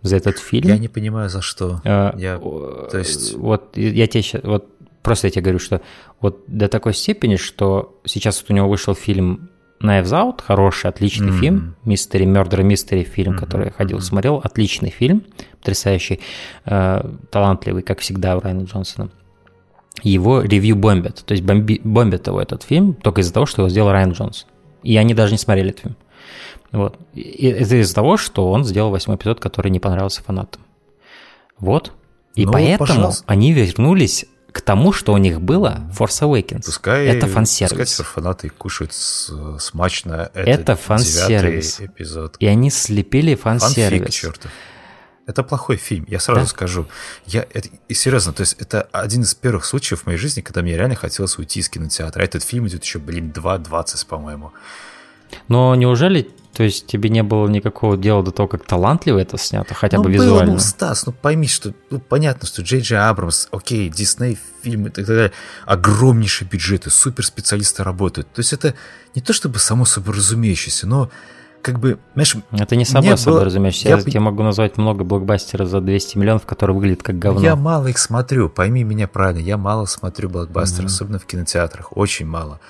за этот фильм. Я не понимаю, за что. А, я, то есть... Вот я тебе сейчас, вот просто я тебе говорю, что вот до такой степени, что сейчас вот у него вышел фильм Knives Out, хороший, отличный mm-hmm. фильм, Мистери, Murder Mystery фильм, mm-hmm. который я ходил, смотрел, отличный фильм, потрясающий, э, талантливый, как всегда, у Райана Джонсона. Его ревью бомбят, то есть бомби, бомбят его этот фильм только из-за того, что его сделал Райан Джонсон. И они даже не смотрели этот фильм. Вот. И это из-за того, что он сделал восьмой эпизод, который не понравился фанатам. Вот. И ну, поэтому пожалуйста. они вернулись к тому, что у них было Force Awakens. Пускай, это фан-сервис. Пускай фанаты кушают смачно это фан-сервис. эпизод. И они слепили фан-сервис. Фанфик, чертов. Это плохой фильм, я сразу да? скажу. Я, это, и серьезно, то есть это один из первых случаев в моей жизни, когда мне реально хотелось уйти из кинотеатра. Этот фильм идет еще, блин, 2.20, по-моему. Но неужели то есть тебе не было никакого дела до того, как талантливо это снято, хотя ну, бы визуально? ну, Стас, ну пойми, что ну, понятно, что Джей Джей Абрамс, окей, Дисней фильмы и так далее, огромнейшие бюджеты, суперспециалисты работают. То есть это не то чтобы само собой разумеющееся, но как бы, знаешь, Это не само собой было... разумеющееся. Я, я тебе могу назвать много блокбастеров за 200 миллионов, которые выглядят как говно. Я мало их смотрю, пойми меня правильно, я мало смотрю блокбастеры, mm-hmm. особенно в кинотеатрах, очень мало.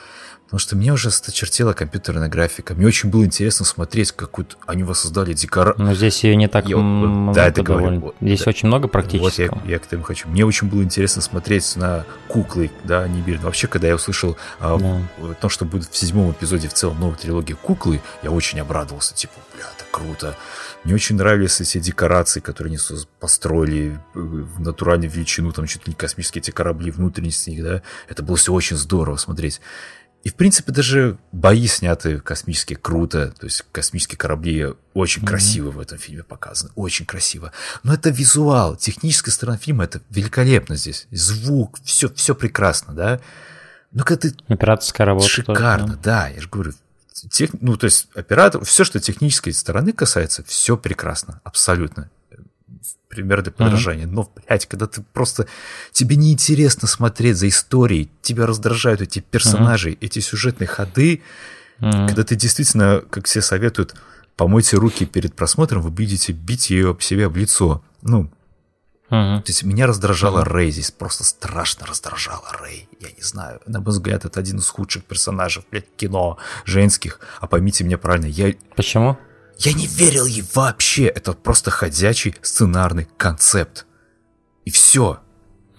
Потому что мне уже осточертела компьютерная графика. Мне очень было интересно смотреть, как вот они воссоздали декорацию. Но здесь ее не так я, много да, это довольно. Вот, здесь да. очень много практически. Вот я, я к этому хочу. Мне очень было интересно смотреть на куклы, да, Нибирин. Вообще, когда я услышал а, да. о том, что будет в седьмом эпизоде в целом новой трилогии куклы, я очень обрадовался. Типа, бля, это круто. Мне очень нравились эти декорации, которые они построили э, в натуральную величину, там чуть ли не космические эти корабли, внутренности них, да. Это было все очень здорово смотреть. И, в принципе, даже бои сняты космически круто. То есть космические корабли очень mm-hmm. красиво в этом фильме показаны. Очень красиво. Но это визуал. Техническая сторона фильма это великолепно здесь. Звук, все, все прекрасно, да. Ну, когда ты... Операторская работа. Шикарно, тоже, да. да. Я же говорю, тех, ну, то есть оператор, все, что технической стороны касается, все прекрасно, абсолютно пример для подражания. Mm-hmm. Но, блядь, когда ты просто... Тебе неинтересно смотреть за историей, тебя раздражают эти персонажи, mm-hmm. эти сюжетные ходы, mm-hmm. когда ты действительно, как все советуют, помойте руки перед просмотром, вы будете бить ее об себя в лицо. Ну, Uh-huh. То есть меня раздражала uh-huh. Рэй здесь, просто страшно раздражала Рэй. Я не знаю, на мой взгляд, это один из худших персонажей, блядь, кино женских. А поймите меня правильно, я... Почему? Я не верил ей вообще. Это просто ходячий сценарный концепт. И все.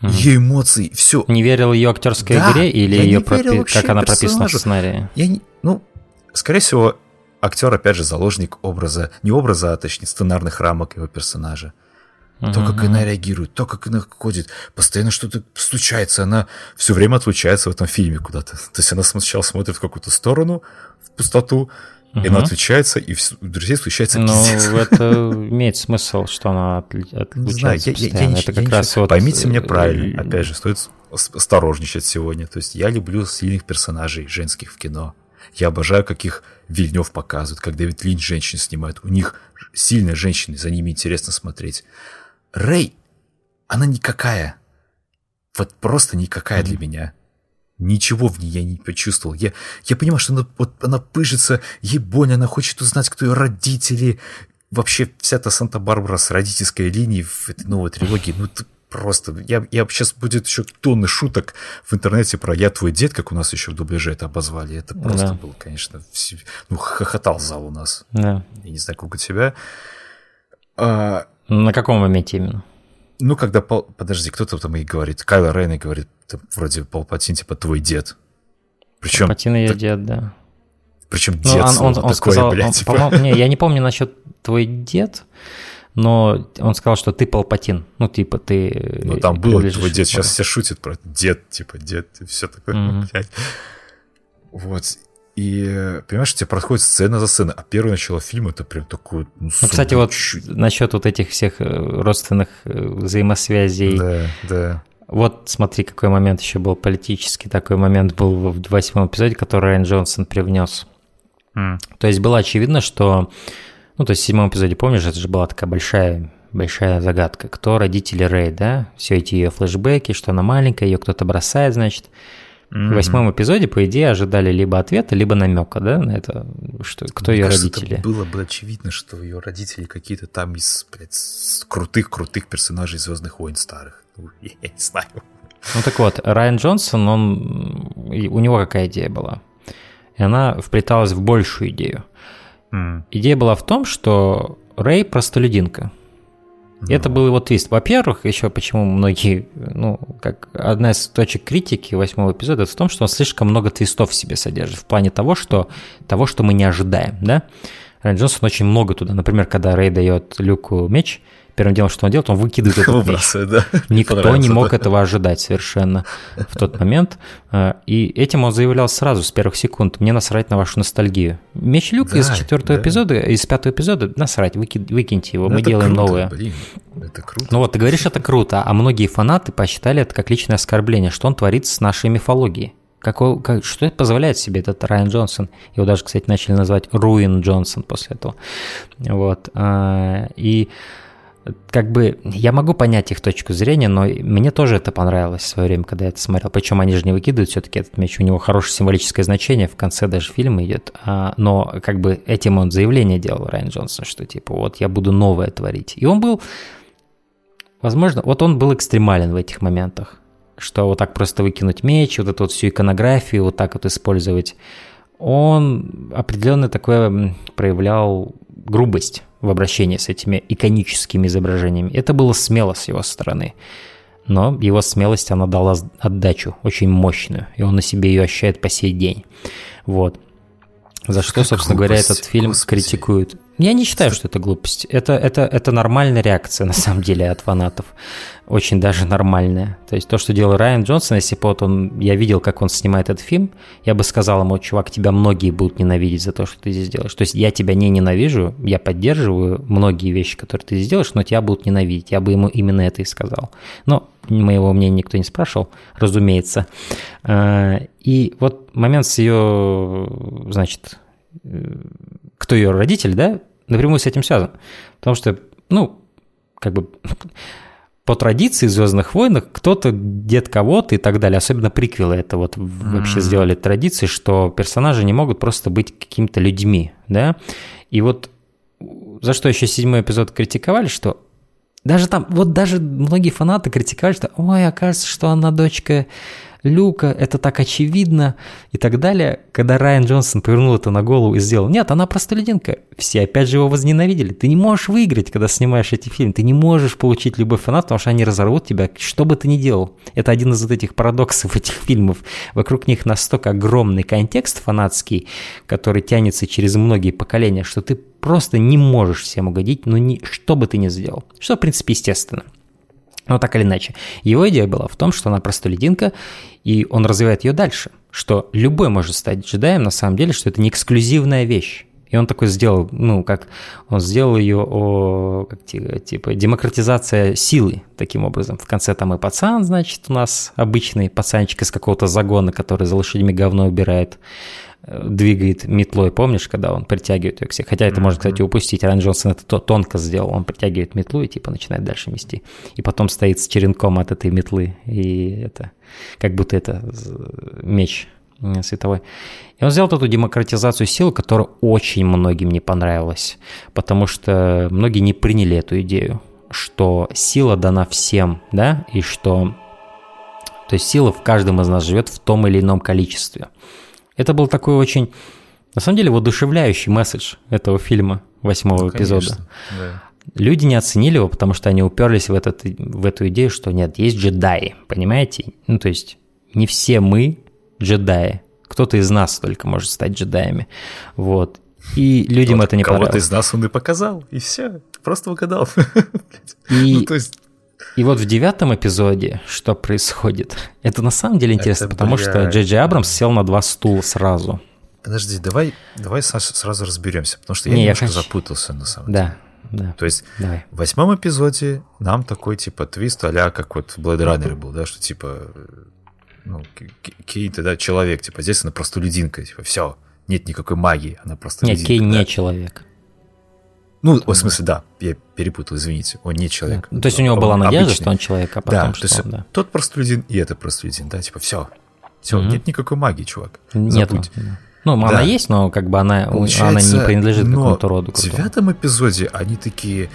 Угу. Ее эмоции, все. Не верил ее актерской да, игре или ее пропи... как она прописана в сценарии? Я не... Ну, скорее всего, актер, опять же, заложник образа, не образа, а точнее сценарных рамок его персонажа. То, как она реагирует, то, как она ходит, постоянно что-то случается, она все время отлучается в этом фильме куда-то. То есть она сначала смотрит в какую-то сторону, в пустоту, Угу. И она отвечается, и у друзей случается Ну, это имеет смысл, что она отличается я, я, я, это как раз вот... Поймите меня правильно, опять же, стоит осторожничать сегодня. То есть я люблю сильных персонажей женских в кино. Я обожаю, каких Вильнев показывает, как Дэвид Линч женщин снимает. У них сильные женщины, за ними интересно смотреть. Рэй, она никакая. Вот просто никакая mm-hmm. для меня. Ничего в ней я не почувствовал. Я, я понимаю, что она, вот, она пыжится, ей больно, она хочет узнать, кто ее родители. Вообще вся эта Санта-Барбара с родительской линией в этой новой трилогии, ну это просто... Я, я сейчас будет еще тонны шуток в интернете про «Я твой дед», как у нас еще в дубляже это обозвали. Это просто да. было, конечно, все, ну хохотал зал у нас. Да. Я не знаю, как у тебя. А... На каком моменте именно? Ну, когда, подожди, кто-то там и говорит, Кайло Рейн и говорит, вроде Палпатин, типа, твой дед. Причем... Палпатин ее так... дед, да. Причем ну, дед, он, он, он такое, сказал, блядь, он, типа... Не, я не помню насчет твой дед, но он сказал, что ты Палпатин. Ну, типа, ты... Ну, там было твой дед, сейчас все шутят про дед, типа, дед, и все такое, mm-hmm. блядь. Вот, и, понимаешь, тебе происходит сцена за сценой, а первое начало фильма это прям такое... Ну, ну кстати, вот насчет вот этих всех э, родственных э, взаимосвязей. Да, да. Вот смотри, какой момент еще был политический. Такой момент был в восьмом эпизоде, который Райан Джонсон привнес. Mm. То есть было очевидно, что... Ну, то есть в седьмом эпизоде, помнишь, это же была такая большая большая загадка. Кто родители Рэй, да? Все эти ее флешбеки, что она маленькая, ее кто-то бросает, значит. Mm-hmm. В восьмом эпизоде, по идее, ожидали либо ответа, либо намека, да, на это, что кто Мне ее кажется, родители. Это было бы очевидно, что ее родители какие-то там из, крутых-крутых персонажей Звездных войн старых. Ну, я не знаю. Ну так вот, Райан Джонсон, он, у него какая идея была? И она вплеталась в большую идею. Mm. Идея была в том, что Рэй простолюдинка. Это был его твист. Во-первых, еще почему многие, ну, как одна из точек критики восьмого эпизода, в том, что он слишком много твистов в себе содержит, в плане того, что, того, что мы не ожидаем, да. Райан Джонсон очень много туда. Например, когда Рэй дает Люку меч, первым делом, что он делает, он выкидывает этот меч. Да. Никто не мог этого ожидать совершенно в тот момент. А, и этим он заявлял сразу, с первых секунд, мне насрать на вашу ностальгию. Меч Люка да, из четвертого да. эпизода, из пятого эпизода, насрать, выки, выкиньте его, мы делаем новое. Блин, это круто. Ну вот, ты говоришь, это круто, а многие фанаты посчитали это как личное оскорбление, что он творит с нашей мифологией. Какой, как, что это позволяет себе этот Райан Джонсон? Его даже, кстати, начали называть Руин Джонсон после этого. Вот. А, и как бы я могу понять их точку зрения, но мне тоже это понравилось в свое время, когда я это смотрел. Причем они же не выкидывают все-таки этот меч, у него хорошее символическое значение, в конце даже фильма идет. А, но как бы этим он заявление делал, Райан Джонсон, что типа вот я буду новое творить. И он был, возможно, вот он был экстремален в этих моментах, что вот так просто выкинуть меч, вот эту вот всю иконографию вот так вот использовать. Он определенно такое проявлял грубость в обращении с этими иконическими изображениями. Это было смело с его стороны. Но его смелость, она дала отдачу очень мощную, и он на себе ее ощущает по сей день. Вот. За что, собственно говоря, этот фильм Господи. критикуют. Я не считаю, что это глупость. Это, это, это нормальная реакция, на самом деле, от фанатов. Очень даже нормальная. То есть то, что делал Райан Джонсон, если бы вот он, я видел, как он снимает этот фильм, я бы сказал ему, чувак, тебя многие будут ненавидеть за то, что ты здесь делаешь. То есть я тебя не ненавижу, я поддерживаю многие вещи, которые ты здесь делаешь, но тебя будут ненавидеть. Я бы ему именно это и сказал. Но моего мнения никто не спрашивал, разумеется. А, и вот момент с ее, значит, э, кто ее родитель, да, напрямую с этим связан. Потому что, ну, как бы по традиции в Звездных войнах кто-то дед кого-то и так далее, особенно приквелы это вот mm-hmm. вообще сделали традицией, что персонажи не могут просто быть какими-то людьми, да. И вот за что еще седьмой эпизод критиковали, что даже там, вот даже многие фанаты критиковали, что ой, окажется, что она дочка Люка, это так очевидно и так далее. Когда Райан Джонсон повернул это на голову и сделал, нет, она простолюдинка, все опять же его возненавидели. Ты не можешь выиграть, когда снимаешь эти фильмы, ты не можешь получить любой фанат, потому что они разорвут тебя, что бы ты ни делал. Это один из вот этих парадоксов этих фильмов. Вокруг них настолько огромный контекст фанатский, который тянется через многие поколения, что ты просто не можешь всем угодить, ну, ни, что бы ты ни сделал. Что, в принципе, естественно. Но так или иначе. Его идея была в том, что она простолюдинка, и он развивает ее дальше, что любой может стать джедаем, на самом деле, что это не эксклюзивная вещь. И он такой сделал, ну, как он сделал ее о, как, типа, демократизация силы таким образом. В конце там и пацан, значит, у нас обычный пацанчик из какого-то загона, который за лошадьми говно убирает, двигает метлой, помнишь, когда он притягивает ее к себе? Хотя это можно, кстати, упустить. Райан Джонсон это то, тонко сделал. Он притягивает метлу и типа начинает дальше мести. И потом стоит с черенком от этой метлы. И это как будто это меч световой. И он сделал эту демократизацию сил, которая очень многим не понравилась, потому что многие не приняли эту идею, что сила дана всем, да, и что... То есть сила в каждом из нас живет в том или ином количестве. Это был такой очень, на самом деле, воодушевляющий месседж этого фильма, восьмого ну, эпизода. Да. Люди не оценили его, потому что они уперлись в, этот, в эту идею, что нет, есть джедаи, понимаете? Ну, то есть не все мы джедаи. Кто-то из нас только может стать джедаями. Вот. И людям это не понравилось. Кого-то из нас он и показал, и все. Просто угадал. И, ну, то есть... и вот в девятом эпизоде что происходит? Это на самом деле интересно, это, потому бля... что Джей Джей Абрамс сел на два стула сразу. Подожди, давай, давай сразу разберемся, потому что я не, немножко я хочу... запутался на самом да. деле. Да. То есть Давай. в восьмом эпизоде нам такой типа твист а как вот в Blade Runner был, да, что типа ну, какие-то, да, человек, типа, здесь она просто людинка, типа, все, нет никакой магии, она просто Нет, Кей да? не человек. Ну, в смысле, да, я перепутал, извините, он не человек. Да. То есть у него была надежда, обычный. что он человек, а потом да, что то есть он, да. тот простолюдин и это простолюдин, да, типа, все, все, mm-hmm. нет никакой магии, чувак, Нет. Ну, да. она есть, но как бы она, она не принадлежит какому-то роду. в девятом эпизоде они такие,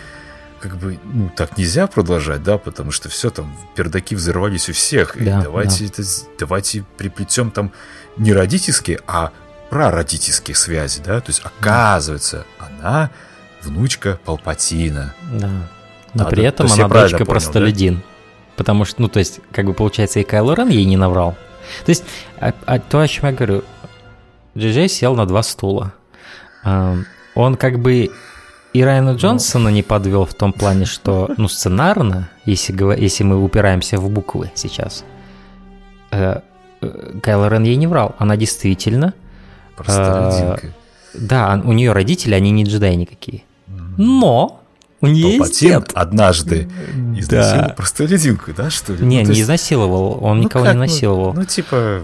как бы, ну, так нельзя продолжать, да, потому что все там, пердаки взорвались у всех, да, и давайте, да. это, давайте приплетем там не родительские, а прародительские связи, да, то есть оказывается, она внучка Палпатина. Да, но Надо, при этом она дочка простолюдин, да? потому что, ну, то есть, как бы получается, и Кайло Рен ей не наврал. То есть, а, а, то, о чем я говорю, Джей сел на два стула. Он как бы и Райана Джонсона не подвел в том плане, что, ну, сценарно, если, если мы упираемся в буквы сейчас, э, э, Кайло Рен ей не врал. Она действительно... Просто э, Да, у нее родители, они не джедаи никакие. Но у нее есть дед. однажды изнасиловал да. просто лединку, да, что ли? Не, ну, не есть... изнасиловал, он ну, никого как? не ну, насиловал. Ну, ну типа...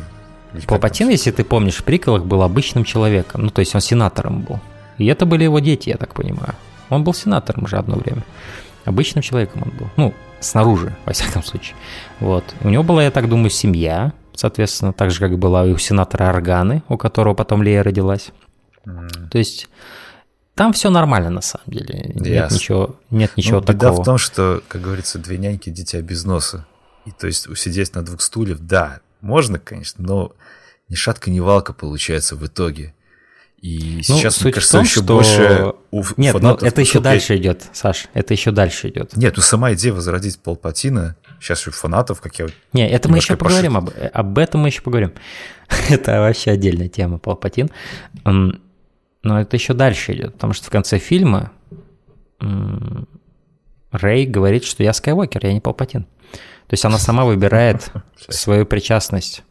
Палпатин, если ты помнишь, в приколах был обычным человеком, ну, то есть он сенатором был. И это были его дети, я так понимаю. Он был сенатором уже одно время. Обычным человеком он был. Ну, снаружи, во всяком случае. Вот. У него была, я так думаю, семья, соответственно, так же, как была и у сенатора Органы, у которого потом Лея родилась. Mm. То есть там все нормально на самом деле. Нет yes. ничего, нет ничего ну, такого. Беда в том, что, как говорится, две няньки, дитя без носа. И то есть усидеть на двух стульях, да, можно, конечно, но ни шатка, ни валка получается в итоге. И ну, сейчас, суть мне кажется, том, еще что... больше у Нет, но это еще дальше идет, Саш, это еще дальше идет. Нет, ну сама идея возродить Палпатина, сейчас у фанатов, как я... Не, это мы еще поговорим, об, об этом мы еще поговорим. это вообще отдельная тема, Палпатин. Но это еще дальше идет, потому что в конце фильма Рэй говорит, что я Скайуокер, я не Палпатин. То есть она сама выбирает свою причастность.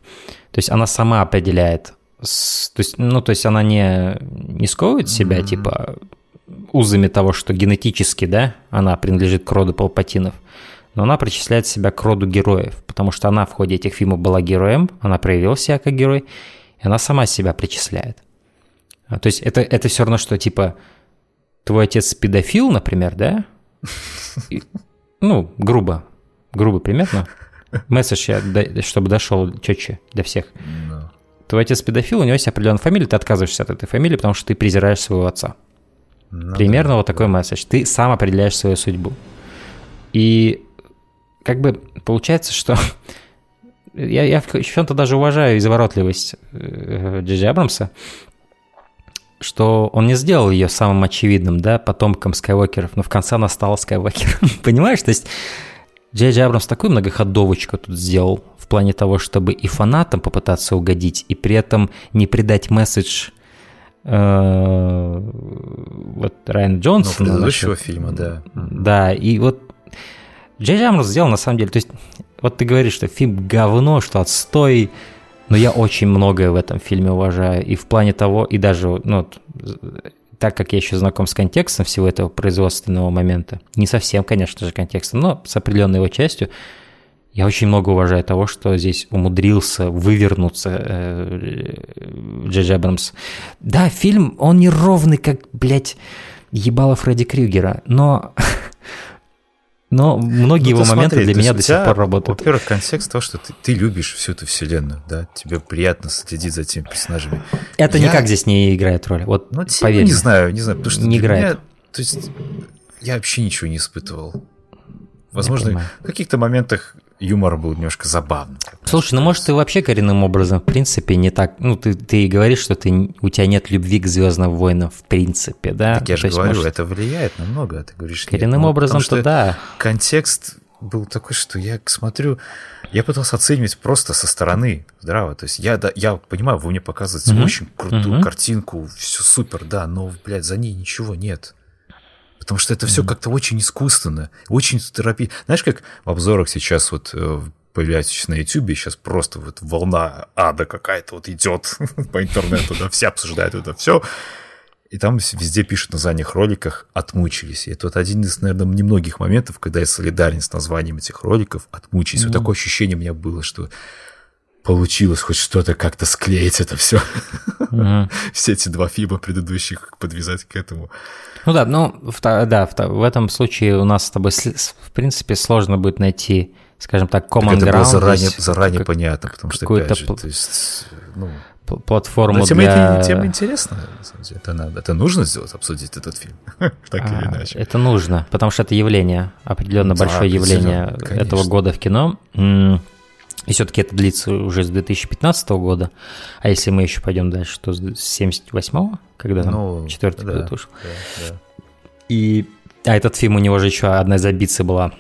То есть она сама определяет, то есть, ну, то есть она не, не сковывает себя, mm-hmm. типа, узами того, что генетически, да, она принадлежит к роду Палпатинов, но она причисляет себя к роду героев, потому что она в ходе этих фильмов была героем, она проявила себя как герой, и она сама себя причисляет. А, то есть это, это все равно, что, типа, твой отец педофил, например, да? И, ну, грубо, грубо примерно. Месседж, я, чтобы дошел четче для всех. No твой отец педофил, у него есть определенная фамилия, ты отказываешься от этой фамилии, потому что ты презираешь своего отца. Ну, Примерно да, вот такой месседж. Ты сам определяешь свою судьбу. И как бы получается, что я, я в чем-то даже уважаю изворотливость э, Джиджи Абрамса, что он не сделал ее самым очевидным, да, потомком Скайуокеров, но в конце она стала Скайуокером. Понимаешь? То есть Джей Джей Абрамс такую многоходовочку тут сделал в плане того, чтобы и фанатам попытаться угодить, и при этом не придать месседж э, вот Райан Джонсон. Ну, предыдущего значит, фильма, да. Да, и вот Джей Джамрус сделал на самом деле, то есть вот ты говоришь, что фильм говно, что отстой, но я очень многое в этом фильме уважаю. И в плане того, и даже, ну, так как я еще знаком с контекстом всего этого производственного момента, не совсем, конечно же, контекстом, но с определенной его частью, я очень много уважаю того, что здесь умудрился вывернуться э, Джей Абрамс. Да, фильм, он не ровный, как, блядь, ебало Фредди Крюгера, но Но многие ну, его моменты смотри, для меня до сих пор работают. Во-первых, контекст того, что ты, ты любишь всю эту вселенную, да, тебе приятно следить за теми персонажами. Это я... никак здесь не играет роль. Вот ну, поверь. Не знаю, не знаю, потому что не играет. Меня, то есть я вообще ничего не испытывал. Возможно, в каких-то моментах юмор был немножко забавный. Слушай, ну может ты вообще коренным образом в принципе не так, ну ты, ты говоришь, что ты, у тебя нет любви к Звездным войнам в принципе, да? Так я же говорю, может... это влияет на много, а ты говоришь Коренным нет, образом то да. Контекст был такой, что я смотрю, я пытался оценивать просто со стороны здраво. То есть я, да, я понимаю, вы мне показываете mm-hmm. очень крутую mm-hmm. картинку, все супер, да, но, блядь, за ней ничего нет. Потому что это все как-то очень искусственно, очень терапия. Знаешь, как в обзорах сейчас вот э, появляется на YouTube, сейчас просто вот волна ада какая-то вот идет по интернету, да, все обсуждают это все. И там везде пишут на задних роликах «отмучились». И это вот один из, наверное, немногих моментов, когда я солидарен с названием этих роликов «отмучились». Mm-hmm. Вот такое ощущение у меня было, что получилось хоть что-то как-то склеить это все. Mm-hmm. все эти два фильма предыдущих подвязать к этому. Ну да, ну да, в этом случае у нас с тобой, в принципе, сложно будет найти, скажем так, common так это ground. было заранее, заранее как, понятно, потому что, опять же, то есть, ну, платформу тем, для... Тем интересно, это, надо, это нужно сделать, обсудить этот фильм, так а, или иначе. Это нужно, потому что это явление, определенно да, большое явление конечно. этого года в кино. И все-таки это длится уже с 2015 года. А если мы еще пойдем дальше, то с 78-го, когда ну, четвертый да, эпизод вышел. Да, да. И а этот фильм у него же еще одна из амбиций была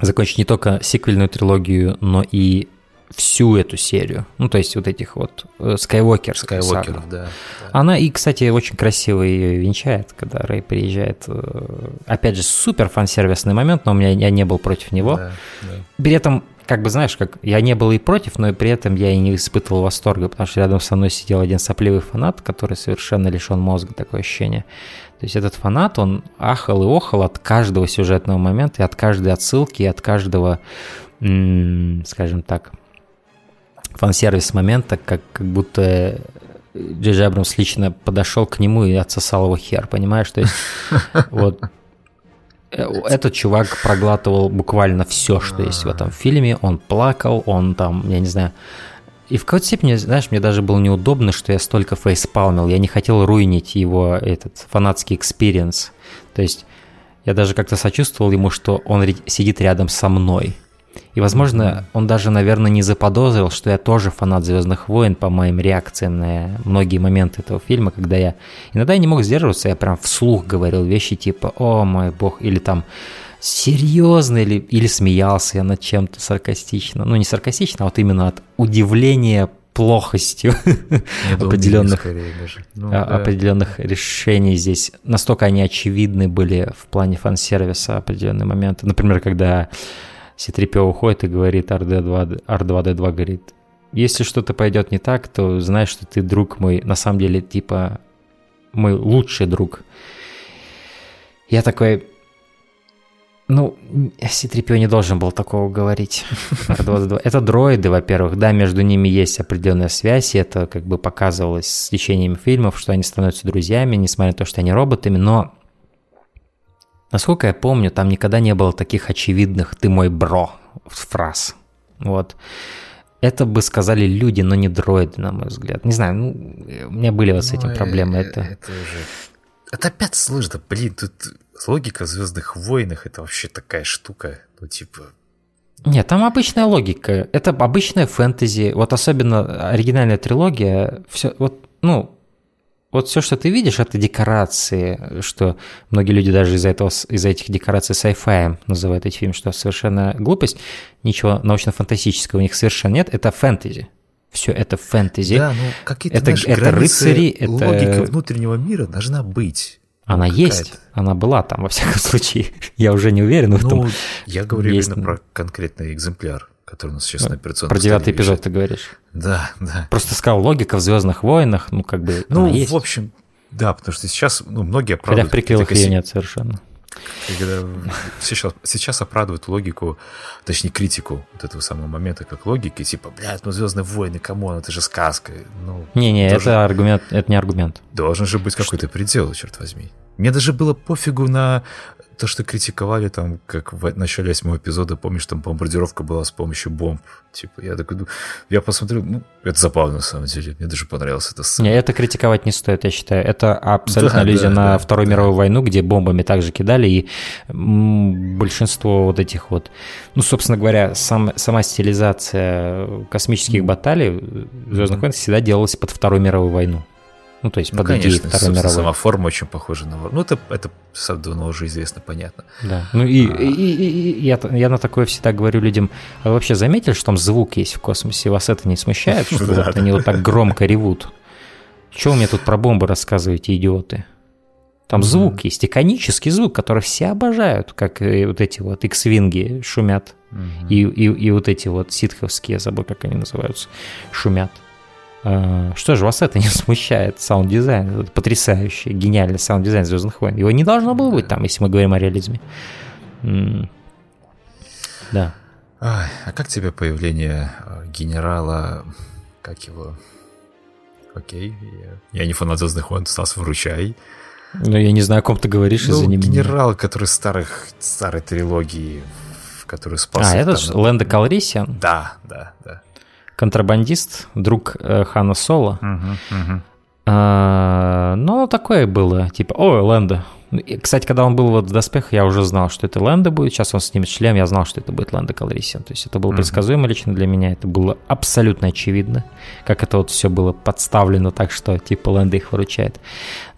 закончить не только сиквельную трилогию, но и всю эту серию. Ну, то есть вот этих вот Скайуокер. Скайуокер, да, да. Она и, кстати, очень красиво ее венчает, когда Рэй приезжает. Э, опять же, супер фан-сервисный момент, но у меня я не был против него. Да, да. При этом как бы, знаешь, как я не был и против, но и при этом я и не испытывал восторга, потому что рядом со мной сидел один сопливый фанат, который совершенно лишен мозга, такое ощущение. То есть этот фанат, он ахал и охал от каждого сюжетного момента, и от каждой отсылки, и от каждого, скажем так, фан-сервис момента, как, как будто Джей Абрамс лично подошел к нему и отсосал его хер, понимаешь? То есть вот Э, этот чувак проглатывал буквально все, что есть в этом фильме. Он плакал, он там, я не знаю. И в какой-то степени, знаешь, мне даже было неудобно, что я столько фейспалмил. Я не хотел руинить его этот фанатский experience. То есть я даже как-то сочувствовал ему, что он сидит рядом со мной. И, возможно, он даже, наверное, не заподозрил, что я тоже фанат Звездных войн по моим реакциям на многие моменты этого фильма, когда я иногда я не мог сдерживаться, я прям вслух говорил вещи типа «О мой бог» или там серьезно или, или смеялся я над чем-то саркастично. Ну, не саркастично, а вот именно от удивления плохостью определенных, ну, а, да. определенных решений здесь. Настолько они очевидны были в плане фан-сервиса определенные моменты. Например, когда C3PO уходит и говорит R2, R2D2 говорит, если что-то пойдет не так, то знаешь, что ты друг мой, на самом деле, типа, мой лучший друг. Я такой, ну, C3PO не должен был такого говорить. R2D2. Это дроиды, во-первых, да, между ними есть определенная связь, и это как бы показывалось с течением фильмов, что они становятся друзьями, несмотря на то, что они роботами, но Насколько я помню, там никогда не было таких очевидных «ты мой бро» фраз. Вот. Это бы сказали люди, но не дроиды, на мой взгляд. Не знаю, ну, у меня были вот с этим ну, проблемы. Это... это уже... Это опять сложно, блин, тут логика в «Звездных войнах» это вообще такая штука, ну типа... Нет, там обычная логика. Это обычная фэнтези. Вот особенно оригинальная трилогия. Все, вот, ну, вот все, что ты видишь, это декорации, что многие люди даже из-за этого, из-за этих декораций sci-fi называют эти фильмы, что совершенно глупость, ничего научно-фантастического у них совершенно нет, это фэнтези. все это фэнтези. Да, ну какие-то это, знаешь, это рыцари, это... логика внутреннего мира должна быть. Она Ну, есть, она была там, во всяком случае. Я уже не уверен в этом. Ну, я говорю есть- именно про конкретный экземпляр, который у нас сейчас на операционном Про девятый эпизод лежит. ты говоришь. Да, да. Просто сказал, логика в Звездных войнах, ну, как бы, Ну, она есть. в общем, да, потому что сейчас ну, многие Хотя оправдывают... в приквелах какие-то ее нет совершенно. Когда сейчас, сейчас оправдывают логику, точнее критику вот этого самого момента как логики, типа, блядь, ну Звездные войны, come on, это же сказка. Ну, Не-не, тоже это аргумент, это не аргумент. Должен же быть какой-то предел, черт возьми. Мне даже было пофигу на то, что критиковали там, как в начале восьмого эпизода, помнишь, там бомбардировка была с помощью бомб. Типа, я такой, я посмотрел, ну, это забавно на самом деле. Мне даже понравилась эта сцена. Не, это критиковать не стоит, я считаю. Это абсолютно Да, аллюзия да, на да, Вторую да. мировую войну, где бомбами также кидали, и большинство вот этих вот, ну, собственно говоря, сам, сама стилизация космических баталий в Звездных войнах всегда делалась под Вторую мировую войну. Ну, то есть Ну, под конечно, Второй мировой. сама форма очень похожа на... Ну, это, это давно уже известно, понятно. Да. Ну и, и- и- и я, я на такое всегда говорю людям, а вы вообще заметили, что там звук есть в космосе? Вас это не смущает, что Да, вот да. они вот так громко ревут? Чего вы мне тут про бомбы рассказываете, идиоты? Там звук есть, иконический звук, который все обожают, как и вот эти вот X-винги шумят, и, и, и вот эти вот ситховские, я забыл, как они называются, шумят. А, Что же вас это не смущает? Саунд-дизайн, потрясающий, гениальный саунд-дизайн Звездных войн. Его не должно было быть там, если мы говорим о реализме. Да. А как тебе появление э, генерала... Как его... Окей, я, я не фанат «Звездных войн», Стас, выручай. Ну, я не знаю, о ком ты говоришь, Ну, извини меня. генерал, который старых, старой трилогии, в которой спас... А, это Лэнда Калрисиан, Да, да, да. Контрабандист, друг э, Хана Соло. А, ну, такое было, типа, ой, Лэнда. И, Кстати, когда он был вот в доспехах, я уже знал, что это Лэнда будет. Сейчас он снимет шлем, я знал, что это будет Лэнда Калрисиан. То есть это было предсказуемо лично для меня, это было абсолютно очевидно, как это вот все было подставлено так, что типа Лэнда их выручает.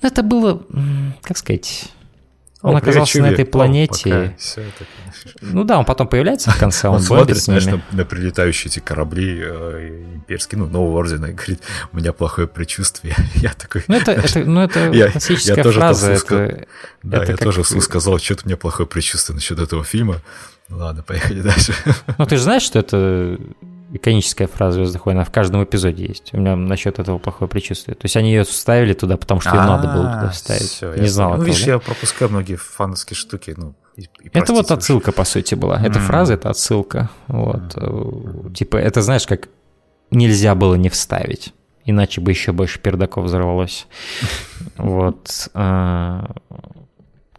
Но это было, как сказать, он О, оказался привет, на этой О, планете. пока. Всё это, Ну да, он потом появляется в конце, Он, он смотрит, знаешь, на, на прилетающие эти корабли э, имперские, ну, нового ордена, и говорит, у меня плохое предчувствие. Я такой... Ну это, это, ну, это Я- классическая я тоже фраза. вслух Это, Да, это я как- тоже вслух сказал, что-то у меня плохое предчувствие насчет этого фильма. Ну ладно, поехали дальше. Ну, ты же знаешь, что это иконическая фраза «Звездных войн», она в каждом эпизоде есть. У меня насчет этого плохое предчувствие. То есть они ее вставили туда, потому что ее надо было туда А, вставить. не знал. Ну, видишь, я пропускаю многие фановские штуки, ну, Это вот отсылка, по сути, была. Эта фраза — это отсылка. Вот. Э, Типа, это, знаешь, как нельзя было не вставить. Иначе бы еще больше пердаков взорвалось. Вот. а,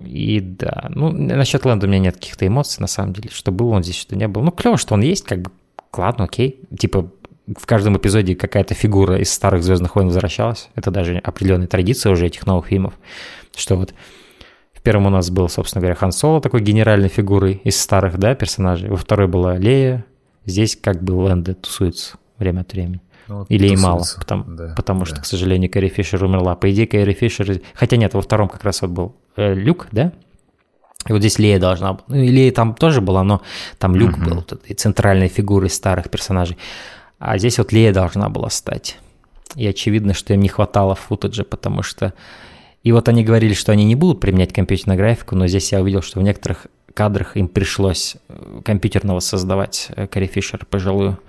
И да, ну, насчет Лэнда у меня нет каких-то эмоций, на самом деле. Что было он здесь, что не было. Ну, клево, что он есть, как бы, ладно, окей. Типа, в каждом эпизоде какая-то фигура из старых «Звездных войн» возвращалась. Это даже определенная традиция уже этих новых фильмов. Что вот в первом у нас был, собственно говоря, Хан Соло такой генеральной фигурой из старых, да, персонажей. Во второй была Лея. Здесь как бы Лэнда тусуется время от времени. Ну, Или и мало, потому, Да, потому да. что, к сожалению, Кэрри Фишер умерла. По идее, Кэрри Фишер... Хотя нет, во втором как раз вот был э, Люк, да? И вот здесь Лея должна была. Ну, и Лея там тоже была, но там Люк был, вот этой центральной фигурой старых персонажей. А здесь вот Лея должна была стать. И очевидно, что им не хватало футажа, потому что... И вот они говорили, что они не будут применять компьютерную графику, но здесь я увидел, что в некоторых кадрах им пришлось э, компьютерного создавать э, Кэрри Фишер пожилую.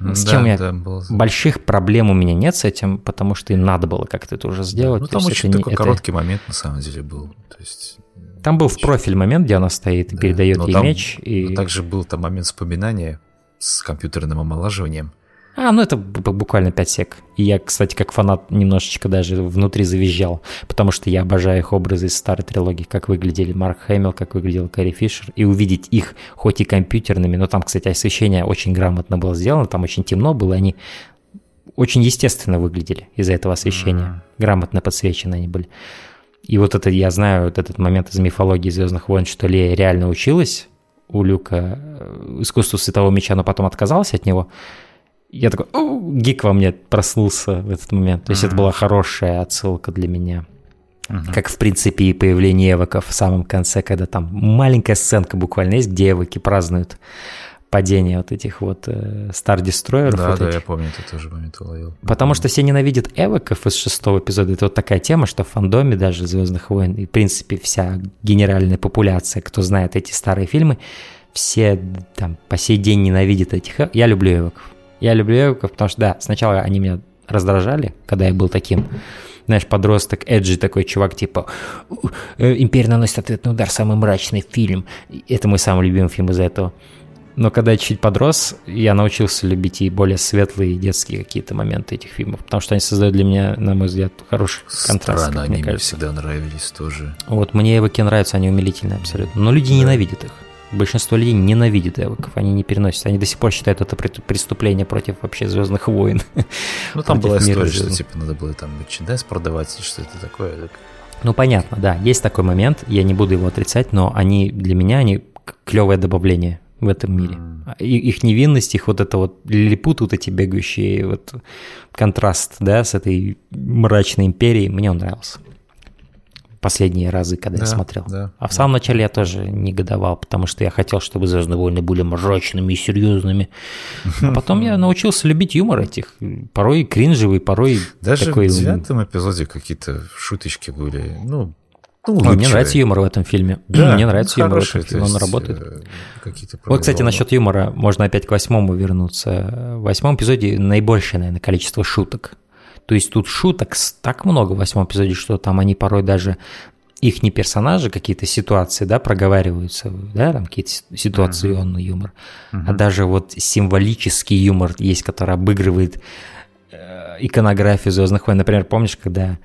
С Да, чем я да, было- больших проблем у меня нет с этим, потому что им надо было как-то это уже сделать. Ну, там очень не- такой это- короткий момент, на самом деле, был. То есть, Там был в профиль момент, где она стоит и да. передает ей там- меч. И... но также был там момент вспоминания с компьютерным омолаживанием. А, ну это буквально 5 сек. И я, кстати, как фанат немножечко даже внутри завизжал, потому что я обожаю их образы из старой трилогии, как выглядели Марк Хэмилл, как выглядел Кэрри Фишер, и увидеть их хоть и компьютерными, но там, кстати, освещение очень грамотно было сделано, там очень темно было, они очень естественно выглядели из-за этого освещения, грамотно подсвечены они были. И вот это, я знаю, вот этот момент из мифологии Звездных войн, что Лея реально училась у Люка э, искусству светового меча, но потом отказалась от него. Я такой, «О, гик во мне проснулся в этот момент. То есть это была хорошая отсылка для меня. Как, в принципе, и появление эвоков в самом конце, когда там маленькая сценка буквально есть, где эвоки празднуют падения вот этих вот э, Star Destroyer. Да, вот да, этих. я помню, ты тоже момент уловил. Потому что все ненавидят эвоков из шестого эпизода. Это вот такая тема, что в фандоме даже «Звездных войн» и, в принципе, вся генеральная популяция, кто знает эти старые фильмы, все там по сей день ненавидят этих. Я люблю эвоков. Я люблю эвоков, потому что, да, сначала они меня раздражали, когда я был таким, знаешь, подросток, эджи такой чувак, типа «У, э, «Империя наносит ответный удар, самый мрачный фильм». Это мой самый любимый фильм из-за этого. Но когда я чуть подрос, я научился любить и более светлые детские какие-то моменты этих фильмов, потому что они создают для меня, на мой взгляд, хороший контраст, Странно, они мне всегда нравились тоже. Вот мне эвоки нравятся, они умилительные абсолютно. Но люди ненавидят их. Большинство людей ненавидят эвоков, они не переносят. Они до сих пор считают это преступление против вообще Звездных войн. Ну, там была история, что типа надо было там мерчендайз продавать, что это такое. Так, Ну, понятно, да, есть такой момент, я не буду его отрицать, но они для меня, они клевое добавление в этом мире. И- их невинность, их вот это вот лилипут, вот эти бегающие, вот контраст, да, с этой мрачной империей, мне он нравился. Последние разы, когда я Да, смотрел. да, а в самом начале я тоже негодовал, потому что я хотел, чтобы «Звездные войны» были мрачными и серьезными. А потом я научился любить юмор этих, порой кринжевый, порой Даже такой... в девятом эпизоде какие-то шуточки были. Ну, ну Ой, мне улыбчивые. нравится юмор в этом фильме. Да, мне нравится ну, юмор в этом фильме, он работает. э, Вот, кстати, насчет юмора, можно опять к восьмому вернуться. В восьмом эпизоде наибольшее, наверное, количество шуток. То есть тут шуток так много в восьмом эпизоде, что там они порой даже их не персонажи, какие-то ситуации, да, проговариваются, да, там какие-то си- ситуационный юмор, а даже вот символический юмор есть, который обыгрывает э, иконографию Звездных войн. Например, помнишь, когда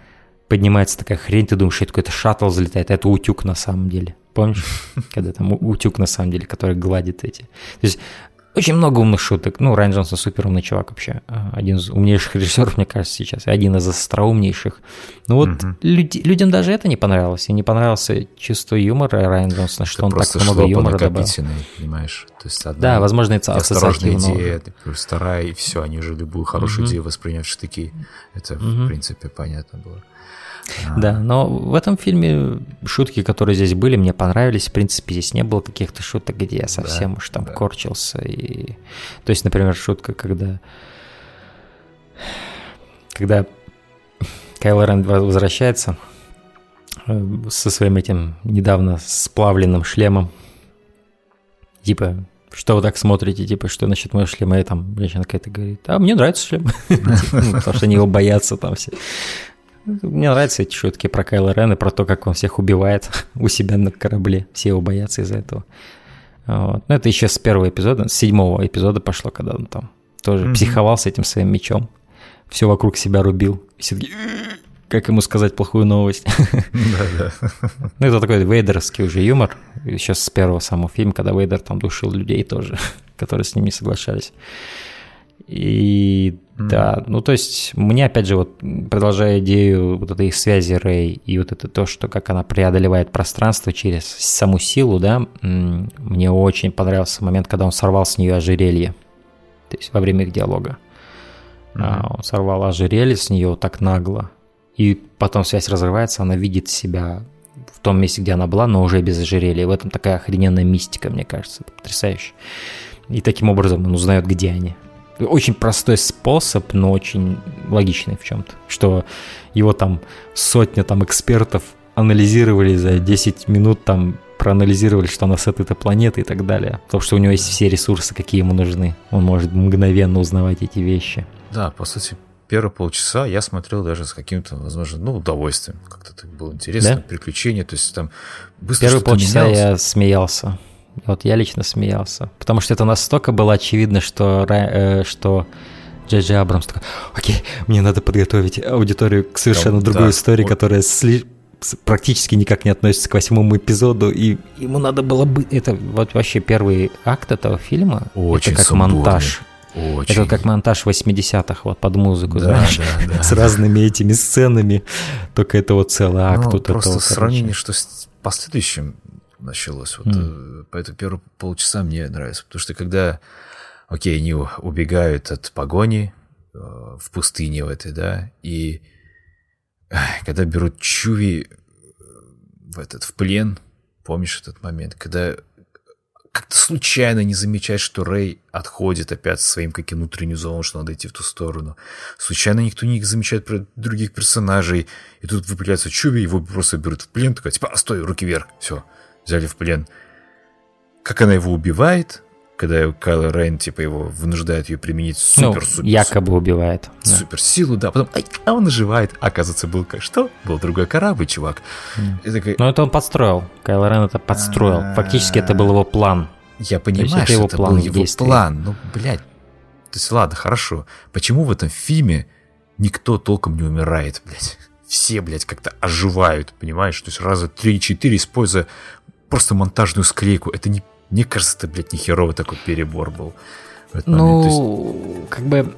поднимается такая хрень, ты думаешь, это какой-то шаттл залетает, а это утюг на самом деле. Помнишь? Когда там утюг на самом деле, который гладит эти. То есть очень много умных шуток. Ну, Райан Джонсон супер умный чувак вообще. А, Один из умнейших режиссеров, мне кажется, сейчас. и Один из остроумнейших. Ну вот люди- людям даже это не понравилось. И не понравился чувство юмора Райан Джонсона, что Это он так много юмора добавил. понимаешь? То есть одна Да, возможно, это ассоциативно. идея, плюс вторая, и все, они же любую хорошую идею воспринимают в штыки. Это, в принципе, понятно было. Да, но в этом фильме шутки, которые здесь были, мне понравились. В принципе, здесь не было каких-то шуток, где я совсем уж там корчился. И... То есть, например, шутка, когда... Когда Кайло Рен возвращается э, со своим этим недавно сплавленным шлемом. Типа, что вы так смотрите, типа, что насчет моего шлема? И там женщина какая-то говорит, а мне нравится шлем. Типа, ну, Потому что они его боятся там все. Мне нравятся эти шутки про Кайла Рен и про то, как он всех убивает у себя на корабле. Все его боятся из-за этого. Вот. Ну, это еще с первого эпизода, с седьмого эпизода пошло, когда он там тоже психовал с этим своим мечом. Все вокруг себя рубил. Все такие, «М-м-м». как ему сказать плохую новость? Ну, это такой вейдеровский уже юмор. Сейчас с первого самого фильма, когда Вейдер там душил людей тоже, которые с ним не соглашались. И да, ну то есть мне опять же вот продолжая идею вот этой их связи Рэй и вот это то, что как она преодолевает пространство через саму силу, да, мне очень понравился момент, когда он сорвал с нее ожерелье, то есть во время их диалога. А, Он сорвал ожерелье с нее так нагло, и потом связь разрывается, она видит себя в том месте, где она была, но уже без ожерелья. И в этом такая охрененная мистика, мне кажется, потрясающе. И таким образом он узнает, где они. Очень простой способ, но очень логичный в чем-то. Что его там сотня там экспертов анализировали за 10 минут, там проанализировали, что она с этой планеты и так далее. Потому что у него есть все ресурсы, какие ему нужны. Он может мгновенно узнавать эти вещи. Да, по сути, первые полчаса я смотрел даже с каким-то, возможно, ну, удовольствием. Как-то так было интересно, Да? приключения, то есть там быстро Первые полчаса я смеялся. Вот я лично смеялся. Потому что это настолько было очевидно, что, э, что Джей Джей Абрамс такой, окей, мне надо подготовить аудиторию к совершенно Да, другой да. истории, Он- которая сли- практически никак не относится к восьмому эпизоду, и ему надо было бы... Это вот вообще первый акт этого фильма, Очень это как сумбурный. монтаж. Очень. Это как монтаж 80-х, вот под музыку, Да, знаешь, да, да. с разными этими сценами. Только это вот целый акт Ну, тут просто этого, в короче. что с последующим началось, вот э, поэтому первые полчаса мне нравится, потому что когда, окей, они убегают от погони э, в пустыне в этой, да, и ай, когда берут Чуви э, в этот в плен, помнишь этот момент, когда как-то случайно не замечать, что Рэй отходит опять своим как и внутреннюю зону, что надо идти в ту сторону. Случайно никто не замечает про других персонажей. И тут выпиляется Чуби, его просто берут в плен, такая, типа, а, стой, руки вверх, все, взяли в плен. Как она его убивает, когда Кайло Рейн, типа, его вынуждает ее применить супер, ну, супер, якобы убивает. Да. Суперсилу, да. Потом, ай, а он оживает. Оказывается, был как что? Был другой корабль, чувак. Mm. Такой... Но это он подстроил. Кайло Рен это подстроил. А-а-а. Фактически это был его план. Я понимаю, это что его это план был его действий. план. Ну, блядь. То есть, ладно, хорошо. Почему в этом фильме никто толком не умирает, блядь? Все, блядь, как-то оживают, понимаешь? То есть раза 3-4 используя просто монтажную склейку. Это не мне кажется, это, блядь, не херовый такой перебор был. Ну, есть... как бы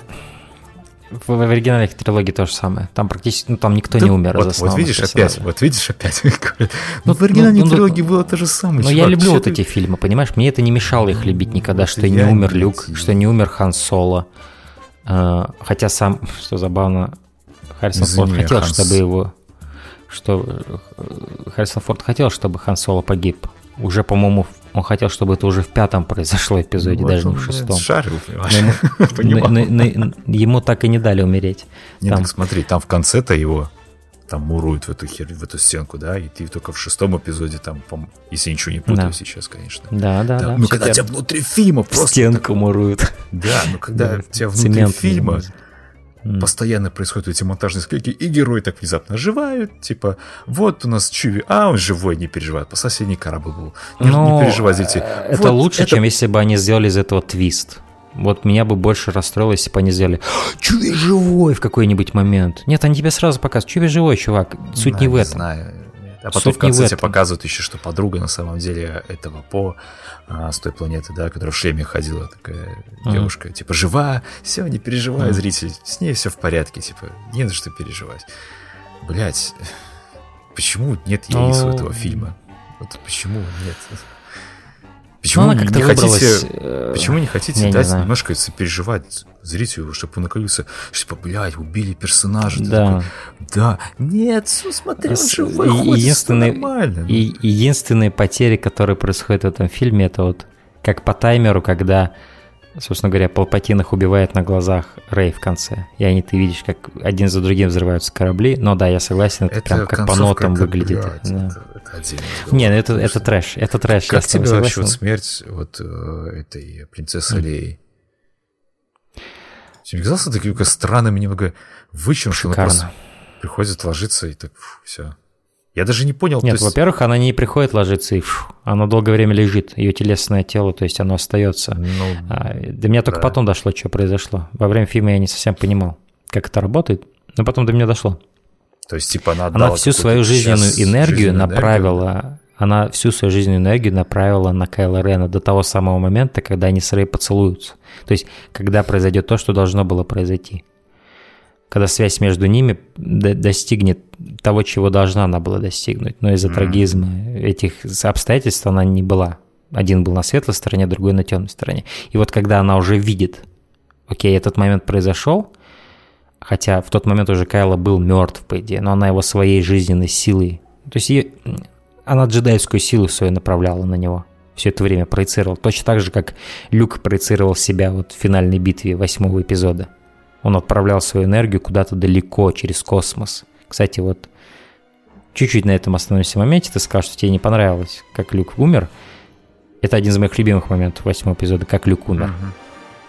в, в оригинальной трилогии то же самое. Там практически, ну там никто да, не умер вот, Вот видишь персонажа. опять, вот видишь опять. ну, в оригинальной ну, трилогии ну, было то же самое. Но я люблю вот эти фильмы, понимаешь? Мне это не мешало их любить никогда, что не умер Люк, что не умер Хан Соло. А, хотя сам, что забавно, Харрисон Форд хотел, чтобы его... Что э, Харрисон Форд хотел, чтобы Хан Соло погиб. Уже, по-моему, он хотел, чтобы это уже в пятом произошло эпизоде, вот даже не в шестом. Шарил, ему, ему так и не дали умереть. Нет, там. так смотри, там в конце-то его там муруют в эту хер, в эту стенку, да, и ты только в шестом эпизоде там, если ничего не путаю да. сейчас, конечно. Да, да, да. ну, когда тебя внутри фильма просто... Стенку муруют. Да, ну, когда тебя внутри фильма Mm. Постоянно происходят эти монтажные склейки, и герои так внезапно оживают. Типа, вот у нас Чуви, а он живой, не переживает. По соседний корабль был. Не, Но не переживайте. Э, это вот лучше, это... чем если бы они сделали из этого твист. Вот меня бы больше расстроило, если бы они сделали Чуви живой в какой-нибудь момент. Нет, они тебе сразу показывают, Чуви живой, чувак. Суть да, не в этом. Знаю. А потом Суть в конце тебе показывают еще, что подруга на самом деле этого по а, с той планеты, да, которая в шлеме ходила, такая uh-huh. девушка, типа, жива, все, не переживай, uh-huh. зритель, с ней все в порядке, типа, не на что переживать. Блять, почему нет яиц у этого фильма? Вот почему нет? Почему ну, не хотите, э, почему не хотите дать не немножко сопереживать зрителю, чтобы он накалился, что, типа, блядь, убили персонажа. Да. Такой, да. Нет, смотри, он живой, ходит, единственный, нормально. И, единственные потери, которые происходят в этом фильме, это вот как по таймеру, когда собственно говоря, Палпатин их убивает на глазах Рэй в конце. И они, ты видишь, как один за другим взрываются корабли. Но да, я согласен, это, это прям как по нотам как, выглядит. Блядь, да. это, это. Не, ну это, это трэш, это трэш. Как тебе вообще вот смерть вот э, этой принцессы mm. Леи? Тебе казалось таким странным немного она просто приходит ложиться и так, фу, все. Я даже не понял. Нет, есть... во-первых, она не приходит ложиться и фу, она долгое время лежит, ее телесное тело, то есть оно остается. Ну, а, до меня только да. потом дошло, что произошло. Во время фильма я не совсем понимал, как это работает, но потом до меня дошло. То есть, типа, она, она всю свою жизненную энергию жизненную направила, энергию. Она всю свою жизненную энергию направила на Кайла Рена до того самого момента, когда они с Рэй поцелуются. То есть, когда произойдет то, что должно было произойти когда связь между ними достигнет того, чего должна она была достигнуть. Но из-за mm-hmm. трагизма этих обстоятельств она не была. Один был на светлой стороне, другой на темной стороне. И вот когда она уже видит, окей, этот момент произошел, хотя в тот момент уже Кайла был мертв, по идее, но она его своей жизненной силой, то есть ее, она джедайскую силу свою направляла на него все это время проецировал. Точно так же, как Люк проецировал себя вот в финальной битве восьмого эпизода. Он отправлял свою энергию куда-то далеко, через космос. Кстати, вот чуть-чуть на этом остановимся моменте. Ты сказал, что тебе не понравилось, как Люк умер. Это один из моих любимых моментов восьмого эпизода, как Люк умер. Uh-huh.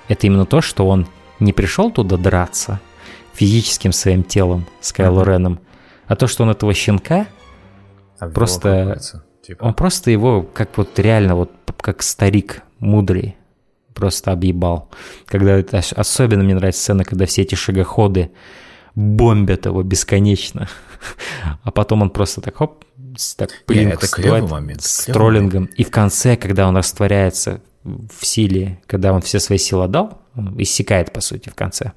Это именно то, что он не пришел туда драться физическим своим телом с Кайло uh-huh. Реном, а то, что он этого щенка а просто... Типа. Он просто его, как вот реально, вот как старик мудрый, просто объебал. Когда особенно мне нравится сцена, когда все эти шагоходы бомбят его бесконечно. А потом он просто так хоп, так пылинку yeah, с троллингом. И в конце, когда он растворяется в силе, когда он все свои силы отдал, он иссякает, по сути, в конце.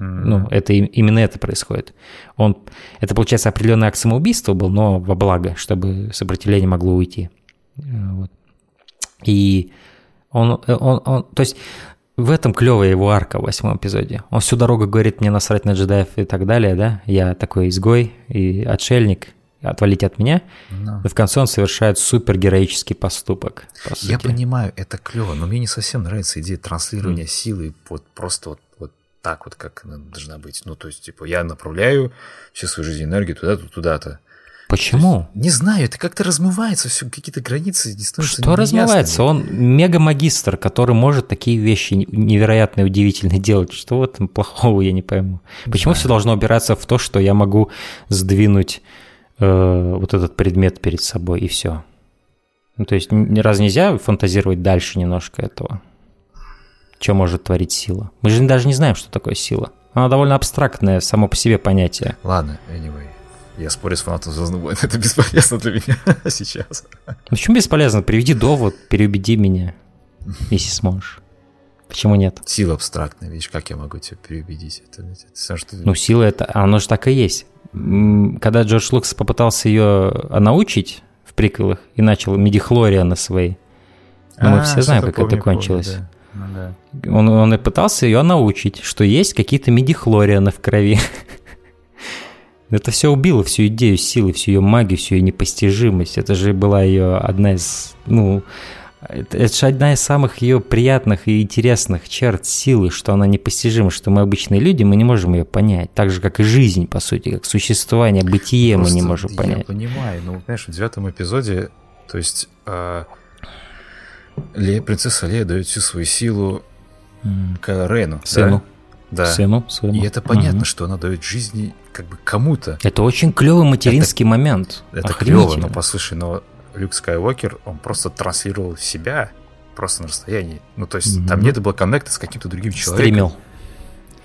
Mm-hmm. Ну, это именно это происходит. Он, это, получается, определенный акт самоубийства был, но во благо, чтобы сопротивление могло уйти. Э, вот. И он, э, он, он, то есть в этом клевая его арка в восьмом эпизоде. Он всю дорогу говорит, мне насрать на джедаев и так далее, да? Я такой изгой и отшельник. отвалить от меня. Но. И в конце он совершает супергероический поступок. По Я понимаю, это клево, но мне не совсем нравится идея транслирования mm. силы вот просто вот так вот, как она должна быть. Ну, то есть, типа, я направляю всю свою жизнь энергию туда-то, туда-то. Почему? Есть, не знаю, это как-то размывается, все какие-то границы не становятся Что размывается? Он мега-магистр, который может такие вещи невероятно удивительные делать. Что в этом плохого, я не пойму. Почему да. все должно убираться в то, что я могу сдвинуть э, вот этот предмет перед собой и все? Ну, то есть, раз нельзя фантазировать дальше немножко этого? Что может творить сила? Мы же даже не знаем, что такое сила. Она довольно абстрактное само по себе понятие. Ладно, anyway. Я спорю с фанатом Звездных войн, это бесполезно для меня сейчас. Ну, почему бесполезно? Приведи довод, переубеди меня, если сможешь. Почему нет? Сила абстрактная, видишь, как я могу тебя переубедить? Это, это, это, что... Ну, сила это, оно же так и есть. Когда Джордж Лукас попытался ее научить в приквелах и начал медихлорианы свои, ну, мы а, все знаем, как помню, это кончилось. Помню, да. Ну, да. Он, он и пытался ее научить, что есть какие-то медихлорианы в крови. Это все убило всю идею силы, всю ее магию, всю ее непостижимость. Это же была ее одна из, ну, это, это же одна из самых ее приятных и интересных черт силы, что она непостижима, что мы обычные люди, мы не можем ее понять. Так же, как и жизнь, по сути, как существование, бытие Просто мы не можем понять. Я понимаю, но, понимаешь, в девятом эпизоде, то есть э, Лея, принцесса Лея дает всю свою силу. Кайло Рейну. Сыну. Да? да. сыну своему. И это понятно, угу. что она дает жизни как бы кому-то. Это очень клевый материнский это, момент. Это клево, но послушай, но Люк Скайуокер, он просто транслировал себя просто на расстоянии. Ну, то есть угу. там нет было коннекта с каким-то другим человеком. Стримил.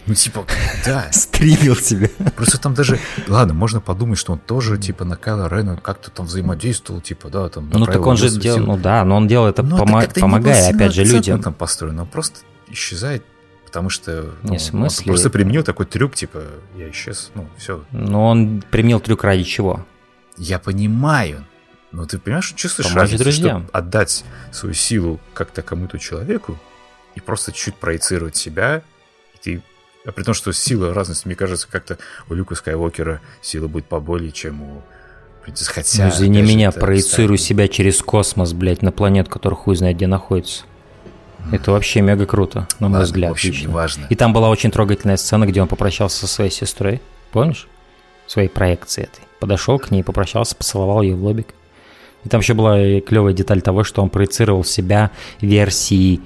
Ну, типа, да. Стримил себя. Просто там даже... Ладно, можно подумать, что он тоже, типа, на Кайла Рена как-то там взаимодействовал, типа, да, там... Ну, так он же делал... Ну, да, но он делал это, но помо... это помогая, опять же, людям. там построен, он просто исчезает потому что ну, не, смысле... он просто применил такой трюк, типа, я исчез, ну, все. Но он применил трюк ради чего? Я понимаю, но ты понимаешь, чувствуешь Помочь разницу, друзьям. что отдать свою силу как-то кому-то человеку и просто чуть проецировать себя, и ты... А при том, что сила разность, мне кажется, как-то у Люка Скайуокера сила будет поболее, чем у принцессы. Хотя, ну, извини меня, проецирую себя через космос, блядь, на планету, которая хуй знает где находится. Это вообще мега круто, на мой Ладно, взгляд. В общем, важно. И там была очень трогательная сцена, где он попрощался со своей сестрой. Помнишь? Своей проекции этой. Подошел к ней, попрощался, поцеловал ее в лобик. И там еще была клевая деталь того, что он проецировал себя версии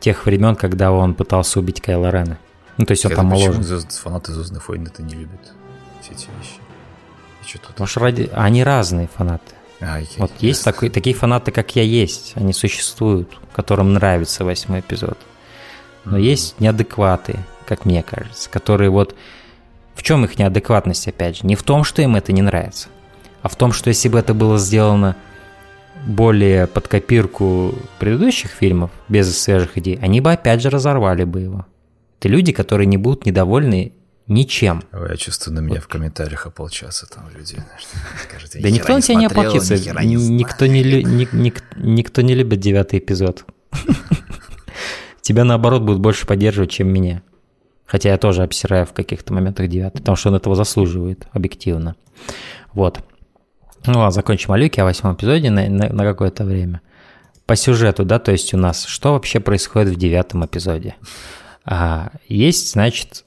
тех времен, когда он пытался убить Кайла Рена. Ну, то есть он там моложе. фанаты Звездных войн это не любят, все эти вещи? Потому что ради... они разные фанаты. А, окей, вот есть такой, такие фанаты, как я есть, они существуют, которым нравится восьмой эпизод. Но mm-hmm. есть неадекваты, как мне кажется, которые вот... В чем их неадекватность, опять же? Не в том, что им это не нравится, а в том, что если бы это было сделано более под копирку предыдущих фильмов, без свежих идей, они бы опять же разорвали бы его. Это люди, которые не будут недовольны Ничем. Я чувствую, на меня вот. в комментариях ополчатся там люди. Скажут, да никто на тебя не ополчится. Никто не, никто не любит девятый эпизод. Тебя, наоборот, будут больше поддерживать, чем меня. Хотя я тоже обсираю в каких-то моментах девятый, потому что он этого заслуживает, объективно. Вот. Ну ладно, закончим о Люке, о восьмом эпизоде на, на, на какое-то время. По сюжету, да, то есть у нас, что вообще происходит в девятом эпизоде? А, есть, значит,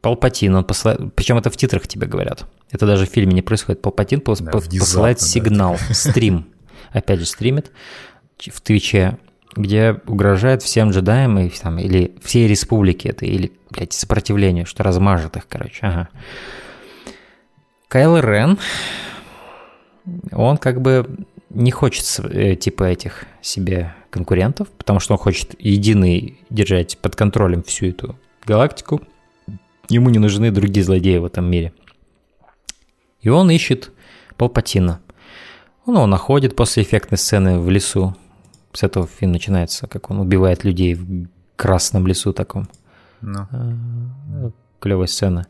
Палпатин, он посылает, причем это в титрах тебе говорят. Это даже в фильме не происходит. Палпатин пос, да, посылает сигнал, да. стрим. Опять же, стримит в Твиче, где угрожает всем джедаям и, там, или всей республике это, или, блядь, сопротивлению, что размажет их, короче. Ага. Кайл Рен, он как бы не хочет э, типа этих себе конкурентов, потому что он хочет единый держать под контролем всю эту галактику. Ему не нужны другие злодеи в этом мире. И он ищет Палпатина. Он его находит после эффектной сцены в лесу. С этого фильм начинается, как он убивает людей в красном лесу таком. Ну. А, Клевая сцена.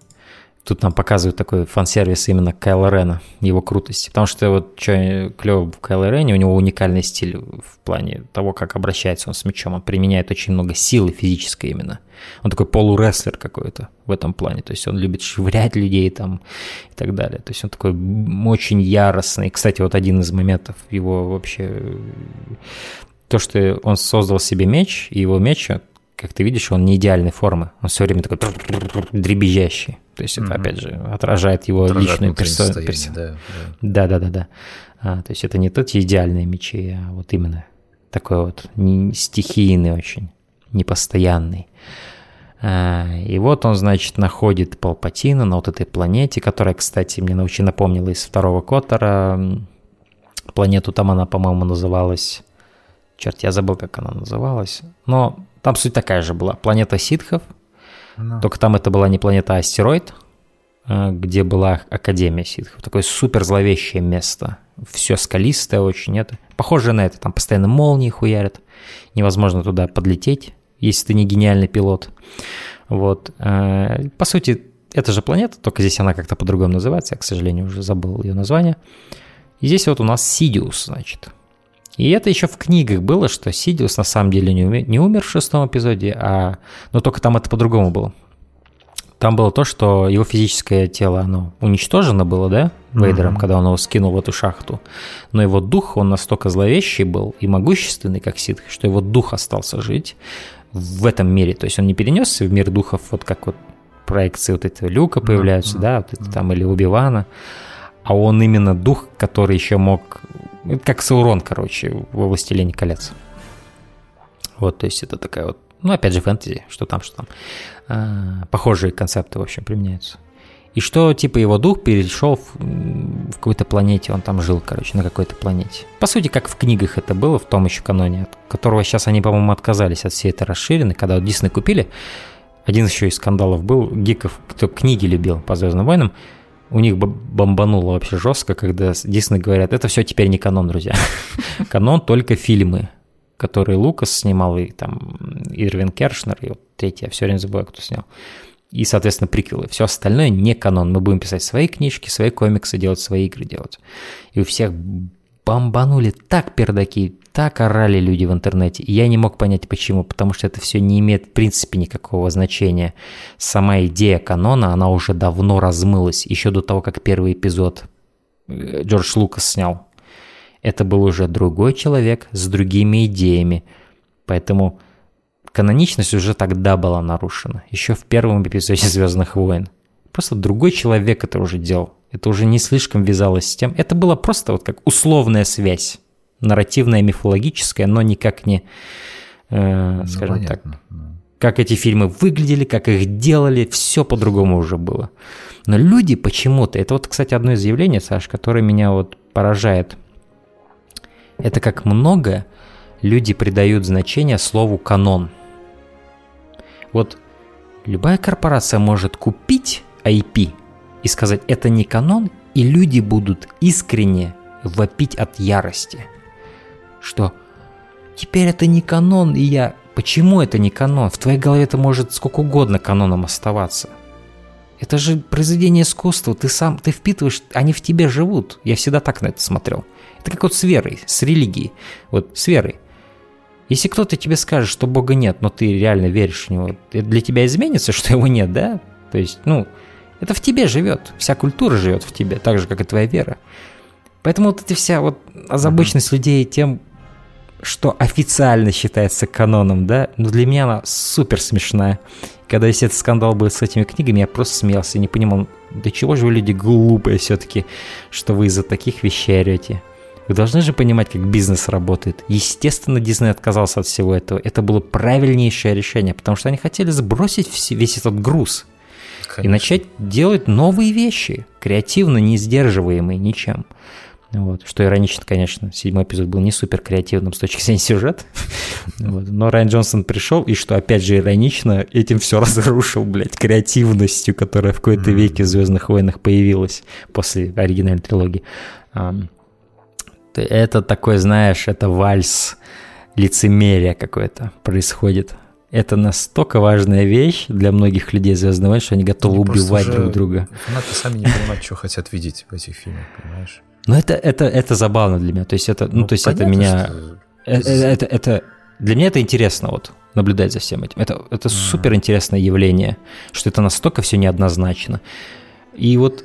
Тут нам показывают такой фан-сервис именно Кайла Рена, его крутости. Потому что вот что клево в Кайло Рене, у него уникальный стиль в плане того, как обращается он с мячом. Он применяет очень много силы физической именно. Он такой полурестлер какой-то в этом плане. То есть он любит швырять людей там и так далее. То есть он такой очень яростный. Кстати, вот один из моментов его вообще... То, что он создал себе меч, и его меч, как ты видишь, он не идеальной формы. Он все время такой дребезжащий. То есть это, опять же, отражает его отражает личную персону. Перс... Да, да, да, да. да. А, то есть это не тот идеальные мечи, а вот именно такой вот не стихийный очень, непостоянный. А, и вот он, значит, находит Палпатина на вот этой планете, которая, кстати, мне очень напомнила из второго Коттера. Планету там она, по-моему, называлась... Черт, я забыл, как она называлась. Но там суть такая же была. Планета ситхов – ну. Только там это была не планета, а астероид, э, где была Академия ситхов. Такое супер зловещее место. Все скалистое очень. Это похоже на это. Там постоянно молнии хуярят. Невозможно туда подлететь, если ты не гениальный пилот. Вот. Э, по сути, это же планета, только здесь она как-то по-другому называется. Я, к сожалению, уже забыл ее название. И здесь вот у нас Сидиус, значит. И это еще в книгах было, что Сидиус на самом деле не, умер, не умер в шестом эпизоде, а... но только там это по-другому было. Там было то, что его физическое тело, оно уничтожено было, да, Вейдером, mm-hmm. когда он его скинул в эту шахту. Но его дух, он настолько зловещий был и могущественный, как Ситх, что его дух остался жить в этом мире. То есть он не перенесся в мир духов, вот как вот проекции вот этого Люка появляются, mm-hmm. да, вот это там, или Убивана. А он именно дух, который еще мог это как Саурон, короче, во «Властелине колец». Вот, то есть это такая вот, ну, опять же, фэнтези, что там, что там. А, похожие концепты, в общем, применяются. И что, типа, его дух перешел в, в какой-то планете, он там жил, короче, на какой-то планете. По сути, как в книгах это было, в том еще каноне, от которого сейчас они, по-моему, отказались от всей этой расширенной, когда вот Дисней купили. Один еще из скандалов был, гиков, кто книги любил по «Звездным войнам», у них бомбануло вообще жестко, когда Дисней говорят, это все теперь не канон, друзья. канон только фильмы, которые Лукас снимал, и там Ирвин Кершнер, и вот третий, я все время забываю, кто снял. И, соответственно, приквелы. Все остальное не канон. Мы будем писать свои книжки, свои комиксы, делать свои игры делать. И у всех бомбанули так пердаки, так орали люди в интернете. Я не мог понять, почему. Потому что это все не имеет в принципе никакого значения. Сама идея канона, она уже давно размылась. Еще до того, как первый эпизод э, Джордж Лукас снял. Это был уже другой человек с другими идеями. Поэтому каноничность уже тогда была нарушена. Еще в первом эпизоде «Звездных войн». Просто другой человек это уже делал. Это уже не слишком вязалось с тем. Это было просто вот как условная связь. Нарративная, мифологическая, но никак не, э, ну, скажем понятно. так, как эти фильмы выглядели, как их делали, все по-другому уже было. Но люди почему-то, это вот, кстати, одно из явлений, Саш, которое меня вот поражает. Это как много люди придают значение слову «канон». Вот любая корпорация может купить IP и сказать «это не канон», и люди будут искренне вопить от ярости, что теперь это не канон, и я... Почему это не канон? В твоей голове это может сколько угодно каноном оставаться. Это же произведение искусства, ты сам, ты впитываешь, они в тебе живут. Я всегда так на это смотрел. Это как вот с верой, с религией. Вот с верой. Если кто-то тебе скажет, что Бога нет, но ты реально веришь в Него, это для тебя изменится, что Его нет, да? То есть, ну, это в тебе живет, вся культура живет в тебе, так же, как и твоя вера. Поэтому вот эта вся вот озабоченность людей тем, что официально считается каноном, да, ну для меня она супер смешная. Когда весь этот скандал был с этими книгами, я просто смеялся и не понимал, до чего же вы люди глупые все-таки, что вы из-за таких вещей орете. Вы должны же понимать, как бизнес работает. Естественно, Дисней отказался от всего этого. Это было правильнейшее решение, потому что они хотели сбросить весь этот груз – Конечно. и начать делать новые вещи, креативно не сдерживаемые ничем. Вот. Что иронично, конечно, седьмой эпизод был не супер креативным с точки зрения сюжета. вот. Но Райан Джонсон пришел, и что, опять же, иронично, этим все разрушил, блядь, креативностью, которая в какой-то веке в «Звездных войнах» появилась после оригинальной трилогии. Это такой, знаешь, это вальс лицемерия какой-то происходит. Это настолько важная вещь для многих людей Звездного войны, что они готовы они убивать друг друга. Фанаты сами не понимают, что хотят видеть в этих фильмах, понимаешь? Но это, это, это забавно для меня. То есть это, ну, ну то есть понятно, это меня... Это, это, это, для меня это интересно вот наблюдать за всем этим. Это, это mm. супер интересное явление, что это настолько все неоднозначно. И вот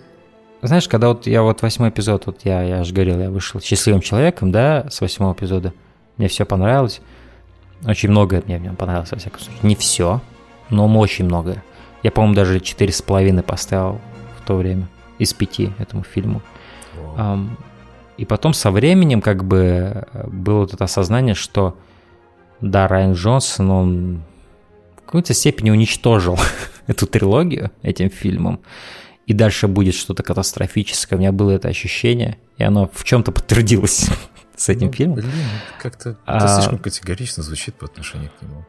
знаешь, когда вот я вот восьмой эпизод, вот я, я же говорил, я вышел счастливым человеком, да, с восьмого эпизода, мне все понравилось. Очень многое мне в нем понравилось, во всяком случае. Не все, но очень многое. Я, по-моему, даже четыре с половиной поставил в то время из пяти этому фильму. Um, и потом со временем как бы было вот это осознание, что да, Райан Джонсон, он в какой-то степени уничтожил эту трилогию этим фильмом и дальше будет что-то катастрофическое. У меня было это ощущение, и оно в чем-то подтвердилось с этим ну, фильмом. Блин, как-то а... слишком категорично звучит по отношению к нему.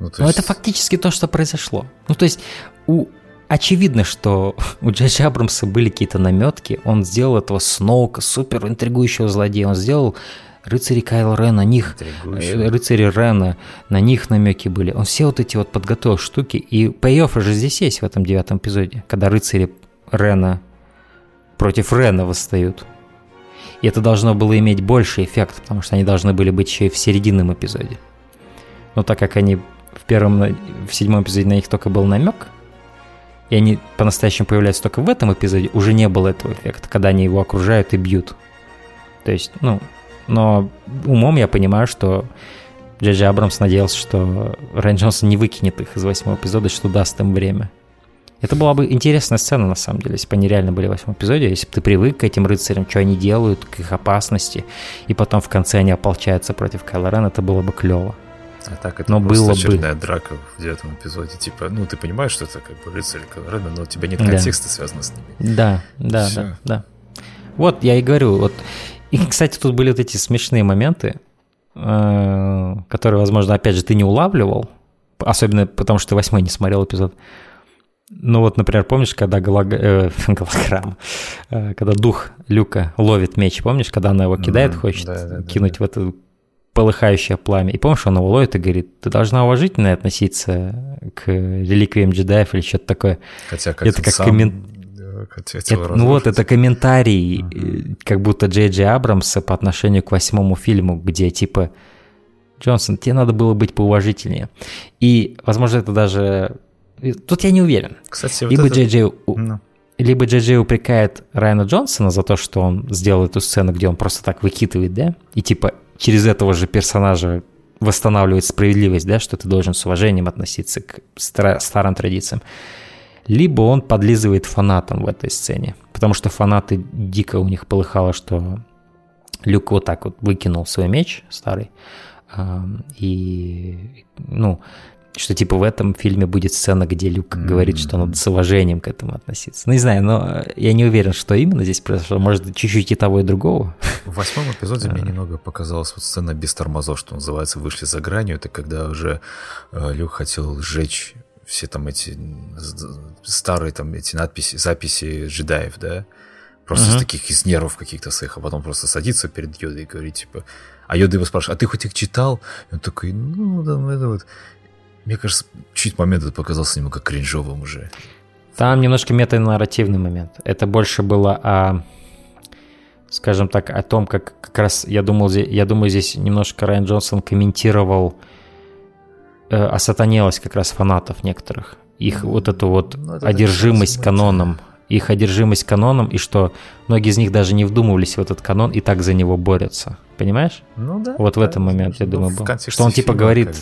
Ну, есть... Но это фактически то, что произошло. Ну, то есть, у... очевидно, что у Джеджа Абрамса были какие-то наметки. Он сделал этого Сноука, супер интригующего злодея. Он сделал рыцари Кайл Рен, на них, э, рыцари Рена, на них намеки были. Он все вот эти вот подготовил штуки, и пей же здесь есть в этом девятом эпизоде, когда рыцари Рена против Рена восстают. И это должно было иметь больший эффект, потому что они должны были быть еще и в серединном эпизоде. Но так как они в первом, в седьмом эпизоде на них только был намек, и они по-настоящему появляются только в этом эпизоде, уже не было этого эффекта, когда они его окружают и бьют. То есть, ну, но умом я понимаю, что Джей Абрамс надеялся, что Райан Джонсон не выкинет их из восьмого эпизода, что даст им время. Это была бы интересная сцена, на самом деле, если бы они реально были в восьмом эпизоде, если бы ты привык к этим рыцарям, что они делают, к их опасности, и потом в конце они ополчаются против Кайла Рен, это было бы клево. А так это но было очередная бы... драка в девятом эпизоде. Типа, ну, ты понимаешь, что это как бы рыцарь Рена, но у тебя нет контекста, да. связанного с ними. Да, да, Все. да, да. Вот, я и говорю, вот и, кстати, тут были вот эти смешные моменты, э, которые, возможно, опять же, ты не улавливал, особенно потому, что ты восьмой не смотрел эпизод. Ну вот, например, помнишь, когда голог... э, голограмма, э, когда дух Люка ловит меч, помнишь, когда она его кидает, mm, хочет да, да, кинуть да, в это полыхающее пламя. И помнишь, он его ловит и говорит, ты должна уважительно относиться к реликвиям джедаев или что-то такое. Хотя как это как сам... коммент это, Ну вот, это комментарий, uh-huh. как будто Джей Джей Абрамса по отношению к восьмому фильму, где типа Джонсон, тебе надо было быть поуважительнее. И, возможно, это даже... Тут я не уверен. Кстати, либо вот Джей Джей... No. Либо Джей Джей упрекает Райана Джонсона за то, что он сделал эту сцену, где он просто так выкидывает, да? И типа через этого же персонажа восстанавливает справедливость, да, что ты должен с уважением относиться к старым традициям либо он подлизывает фанатам в этой сцене, потому что фанаты дико у них полыхало, что Люк вот так вот выкинул свой меч старый, и, ну, что типа в этом фильме будет сцена, где Люк mm-hmm. говорит, что надо с уважением к этому относиться. Ну, не знаю, но я не уверен, что именно здесь произошло. Может, чуть-чуть и того, и другого. В восьмом эпизоде мне немного показалась вот сцена без тормозов, что называется, вышли за гранью. Это когда уже э, Люк хотел сжечь все там эти старые там эти надписи, записи джедаев, да, просто uh-huh. из таких, из нервов каких-то своих, а потом просто садится перед Йодой и говорит, типа, а Йода его спрашивает, а ты хоть их читал? И он такой, ну, да, ну, это вот. Мне кажется, чуть момент это показался немного кринжовым уже. Там немножко метанарративный момент. Это больше было о, скажем так, о том, как как раз я думал, я думаю, здесь немножко Райан Джонсон комментировал э, осатанелость как раз фанатов некоторых. Их вот эту вот ну, это одержимость каноном. Их одержимость каноном, и что многие из них даже не вдумывались в этот канон и так за него борются. Понимаешь? Ну да. Вот да, в этом момент, я думаю, был. Что он типа говорит...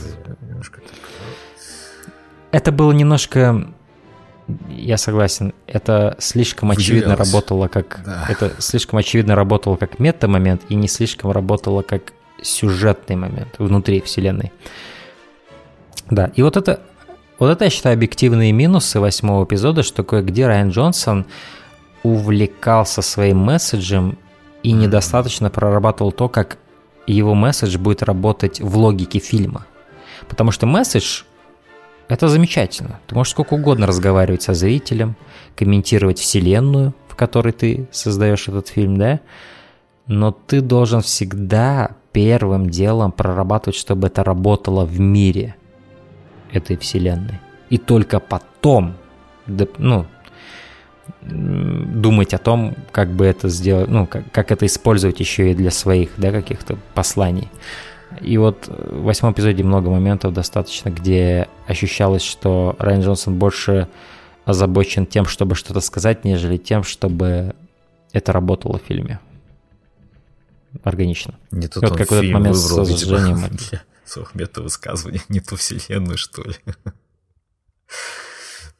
Это было немножко я согласен. Это слишком очевидно работало как да. это слишком очевидно работало как мета-момент и не слишком работало как сюжетный момент внутри вселенной. Да, и вот это, вот это, я считаю, объективные минусы восьмого эпизода, что кое-где Райан Джонсон увлекался своим месседжем и недостаточно прорабатывал то, как его месседж будет работать в логике фильма. Потому что месседж – это замечательно. Ты можешь сколько угодно разговаривать со зрителем, комментировать вселенную, в которой ты создаешь этот фильм, да? Но ты должен всегда первым делом прорабатывать, чтобы это работало в мире – этой вселенной. И только потом, ну, думать о том, как бы это сделать, ну, как, как это использовать еще и для своих, да, каких-то посланий. И вот в восьмом эпизоде много моментов достаточно, где ощущалось, что Райан Джонсон больше озабочен тем, чтобы что-то сказать, нежели тем, чтобы это работало в фильме. Органично. Не тот вот он как в этот фильм момент выбрал, с для своих мета-высказываний, не ту вселенную, что ли.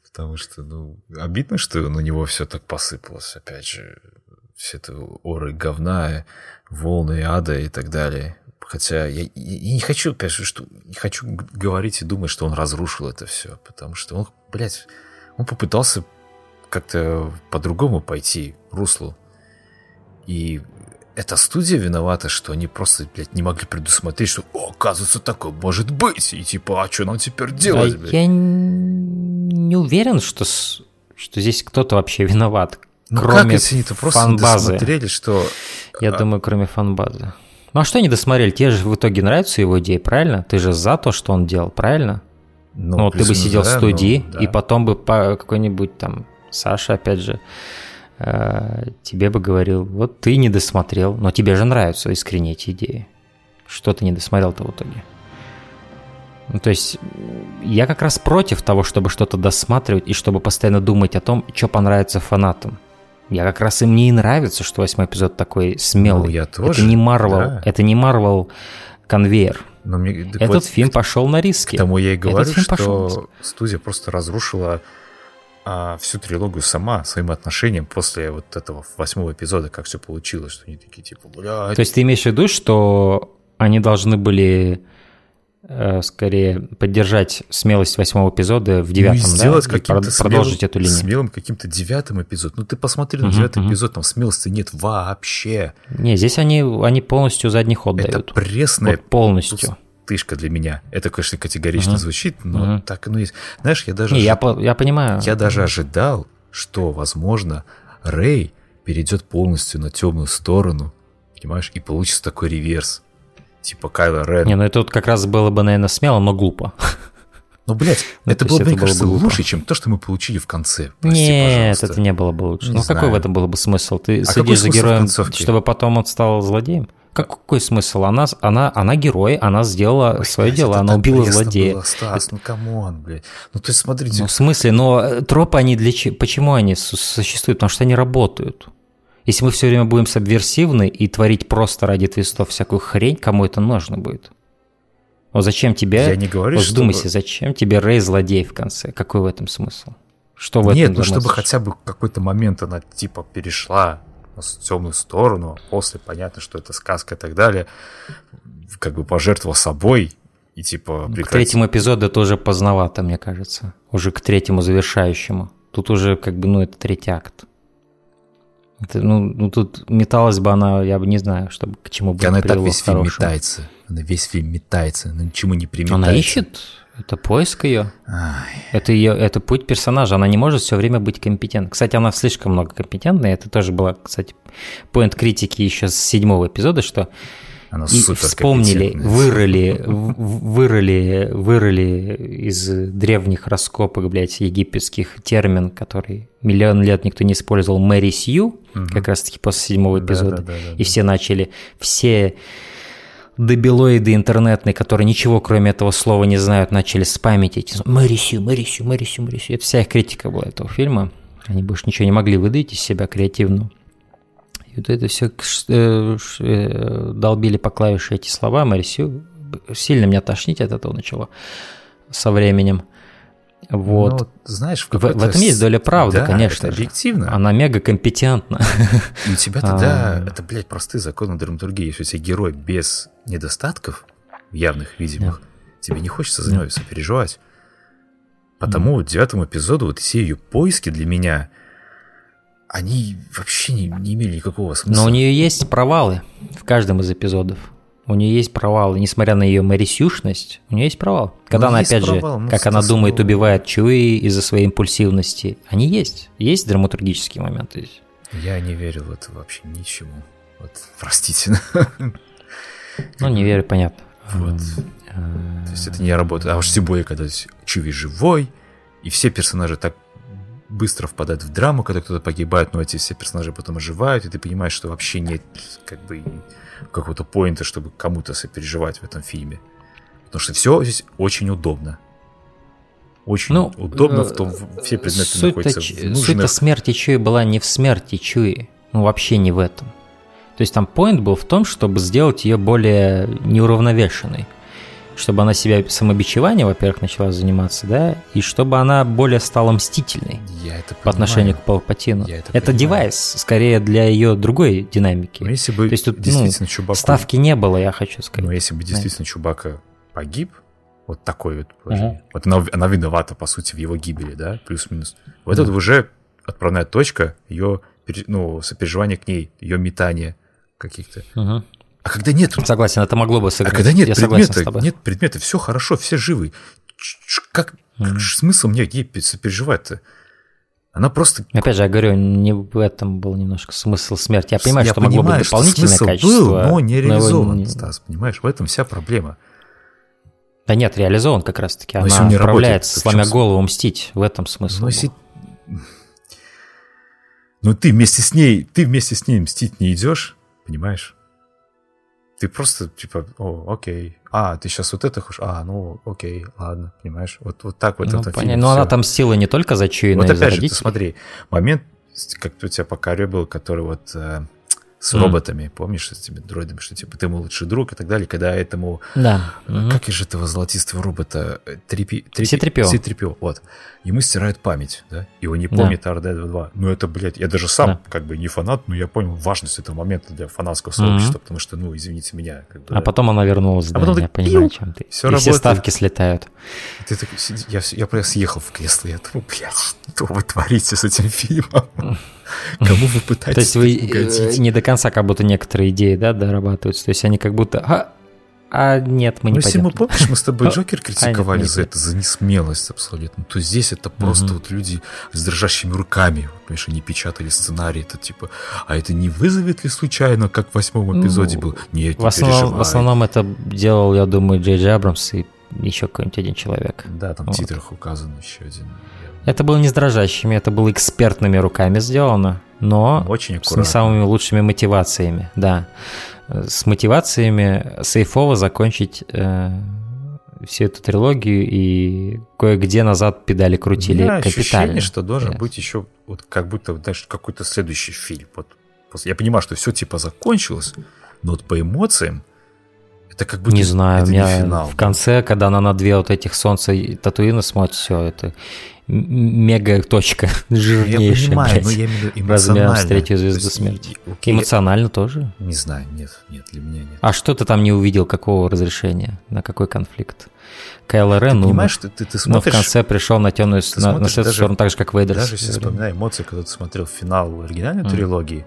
Потому что, ну, обидно, что на него все так посыпалось. Опять же, все это оры говна, волны ада и так далее. Хотя я, я- я не хочу, опять же, что, не хочу говорить и думать, что он разрушил это все. Потому что он, блядь, он попытался как-то по-другому пойти руслу. И эта студия виновата, что они просто, блядь, не могли предусмотреть, что, о, оказывается, такое может быть. И типа, а что нам теперь делать, А блядь? я не уверен, что, что здесь кто-то вообще виноват. Ну кроме как, если они-то просто фан-базы. досмотрели, что... Я а, думаю, кроме фан-базы. Ну а что не досмотрели? Тебе же в итоге нравятся его идеи, правильно? Ты же за то, что он делал, правильно? Ну, вот ты бы сидел в да, студии, ну, да. и потом бы по какой-нибудь там Саша, опять же, э, тебе бы говорил, вот ты не досмотрел, но тебе же нравятся искренне эти идеи. Что ты не досмотрел-то в итоге? Ну, то есть я как раз против того, чтобы что-то досматривать и чтобы постоянно думать о том, что понравится фанатам. Я как раз им не и нравится, что восьмой эпизод такой смелый. Ну, я это тоже, не Марвел, да. это не Марвел конвейер. Но мне- Этот вот фильм пошел на риски. К тому я и говорю, фильм пошел что студия просто разрушила а, всю трилогию сама своим отношением после вот этого восьмого эпизода, как все получилось, что они такие типа, бля, То есть ты имеешь в виду, что они должны были скорее поддержать смелость восьмого эпизода в девятом, ну, и да? сделать каким-то прод- продолжить смелым, эту линию. смелым каким-то девятым эпизод. Ну ты посмотри на девятый мгм. эпизод, там смелости нет вообще. Не, здесь они, они полностью задний ход Это дают. пресная Вот полностью. пустышка для меня. Это, конечно, категорично Мгм. звучит, но Мгм. так оно есть. Знаешь, я даже... Не, я, ожи- по- я понимаю. Я даже ожидал, что, возможно, Рэй перейдет полностью на темную сторону, понимаешь, и получится такой реверс. Типа Кайла Рен. Не, ну это вот как раз было бы, наверное, смело, но глупо. Ну, блядь, Ну, это то было, есть мне это было кажется, бы лучше, чем то, что мы получили в конце. Прости, Нет, пожалуйста. это не было бы лучше. Не ну какой знаю. в этом был бы смысл? Ты А какой следишь за героем, чтобы потом он стал злодеем? Как, какой смысл? Она, она, она герой, она сделала Ой, свое блядь, дело, это она убила злодея. было, Стас, ну come on, блядь. Ну, то есть, смотрите, Ну, в смысле, но э, тропы они для чего? Почему они су- существуют? Потому что они работают. Если мы все время будем субверсивны и творить просто ради твистов всякую хрень, кому это нужно будет? Вот зачем тебе... я не говорю, вот что... вдумайся, зачем тебе Рэй злодей в конце? Какой в этом смысл? Что в Нет, этом ну чтобы хотя бы какой-то момент она типа перешла на темную сторону, а после понятно, что это сказка и так далее, как бы пожертвовала собой и типа Ну, К третьему эпизоду это уже поздновато, мне кажется. Уже к третьему завершающему. Тут уже как бы, ну, это третий акт. Это, ну, ну, тут металась бы она, я бы не знаю, чтобы к чему бы Она так весь фильм хорошему. метается. Она весь фильм метается, она ничему не приметается. Она ищет, это поиск ее. Ай, Это ее, это путь персонажа. Она не может все время быть компетентной. Кстати, она слишком много компетентная. Это тоже была, кстати, поинт критики еще с седьмого эпизода, что она и вспомнили, вырыли, вырыли, вырыли из древних раскопок, блядь, египетских термин, который миллион лет никто не использовал, Мэри Сью, как раз-таки после седьмого эпизода. Да-да-да-да-да. И все начали, все дебилоиды интернетные, которые ничего кроме этого слова не знают, начали спамить эти Мэри Сью, Мэри Сью, Мэри Сью, Мэри Сью. Это вся их критика была этого фильма. Они больше ничего не могли выдать из себя креативно. Вот это все долбили по клавише эти слова, Мэри Сью. Сильно меня тошнить от этого начало со временем. Вот. Ну, знаешь, в, В- этом есть доля правды, Да, конечно это же. объективно. Она мега компетентна. И у тебя А. тогда, это, блядь, простые законы драматургии. Если у тебя герой без недостатков, явных, видимых, тебе не хочется за него сопереживать. Потому вот девятому эпизоду вот все ее поиски для меня, они вообще не, не имели никакого смысла. Но у нее есть провалы в каждом из эпизодов. У нее есть провалы, несмотря на ее мэрисюшность, у нее есть провал. Когда Ну, она, опять провал, же, ну, как она думает, ну- убивает Чуи из-за своей импульсивности, они есть. Есть драматургические моменты. здесь. Я не верил в это вообще ничему. Вот, простите. Ну, не верю, понятно. Вот. То есть это не работает. А уж тем более, когда Чуви живой, и все персонажи так быстро впадают в драму, когда кто-то погибает, но эти все персонажи потом оживают, и ты понимаешь, что вообще нет как бы какого-то поинта, чтобы кому-то сопереживать в этом фильме. Потому что все здесь очень удобно. Очень ну, удобно, в том все предметы суть находятся в нужных... Суть-то смерти Чуи была не в смерти Чуи, ну вообще не в этом. То есть там поинт был в том, чтобы сделать ее более неуравновешенной чтобы она себя самобичеванием, во-первых, начала заниматься, да, и чтобы она более стала мстительной Я это по отношению к Палпатину. это это девайс, скорее для ее другой динамики. Но если бы То есть тут, действительно ну, Чубаку... ставки не было, я хочу сказать. Но если бы действительно да. Чубака погиб, вот такой вот положение, угу. вот она, она виновата, по сути, в его гибели, да, плюс-минус. Вот это уже отправная точка, ее ну, сопереживание к ней, ее метание каких-то. Угу. А когда нет... Согласен, это могло бы сыграть. А когда нет Я предмета, нет предмета, все хорошо, все живы. Как, mm-hmm. как смысл мне ей сопереживать-то? Она просто... Опять же, я говорю, не в этом был немножко смысл смерти. Я понимаю, я что понимаю, могло быть дополнительное смысл качество. был, но не реализован, но Стас, понимаешь? В этом вся проблема. Да нет, реализован как раз-таки. Она не отправляется, сломя голову, мстить. В этом смысл. Но если... Ну ты вместе с ней, ты вместе с ней мстить не идешь, понимаешь? Ты просто, типа, о, окей. А, ты сейчас вот это хочешь? А, ну, окей, ладно, понимаешь? Вот, вот так вот ну, это фильм. Но она там сила не только за Чуи, вот опять же, ты смотри, момент, как у тебя пока был, который вот э, с mm. роботами, помнишь, с этими дроидами, что типа ты мой лучший друг и так далее, когда этому... Да. Mm-hmm. Как же этого золотистого робота? Трипи... Трипи... C-3PO. вот. Ему стирают память, да, и он не помнит да. RD2. Ну это, блядь, я даже сам да. как бы не фанат, но я понял важность этого момента для фанатского сообщества, mm-hmm. потому что, ну, извините меня. Как бы, а потом она вернулась, а да, потом я понимаю, чем ты. Все и работает. все ставки слетают. Ты так, я, я прям съехал в кресло, я думаю, блядь, что вы творите с этим фильмом? Кому вы пытаетесь То есть вы угодить? не до конца как будто некоторые идеи, да, дорабатываются. То есть они как будто, а, а нет, мы не ну, пойдем. Ну, если мы помнишь, мы с тобой Джокер критиковали за это, за несмелость абсолютно, то здесь это просто вот люди с дрожащими руками, понимаешь, они печатали сценарий, это типа, а это не вызовет ли случайно, как в восьмом эпизоде был? Нет, в основном, в основном это делал, я думаю, Джей Джей Абрамс и еще какой-нибудь один человек. Да, там в титрах указан еще один. Это было не с дрожащими, это было экспертными руками сделано, но Очень с не самыми лучшими мотивациями, да. С мотивациями сейфово закончить э, всю эту трилогию и кое-где назад педали крутили меня капитально. ощущение, что должен да. быть еще вот как будто знаешь, какой-то следующий фильм. Вот, я понимаю, что все типа закончилось, но вот по эмоциям это как будто не знаю, это у меня не финал. в конце, когда она на две вот этих солнца и Татуина смотрит, все это мега точка жирнейшая, я понимаю, блядь, но я имею в виду размером с третью звезду смерти. Окей, Эмоционально тоже? Не знаю, нет, нет, для меня нет. А что ты там не увидел, какого разрешения, на какой конфликт? Кайло Рен, ну, понимаешь, ты, ты, ты смотришь, но в конце пришел на темную на, на даже, сторону, так же, как Вейдер. Даже если вспоминаю эмоции, когда ты смотрел финал оригинальной mm. трилогии,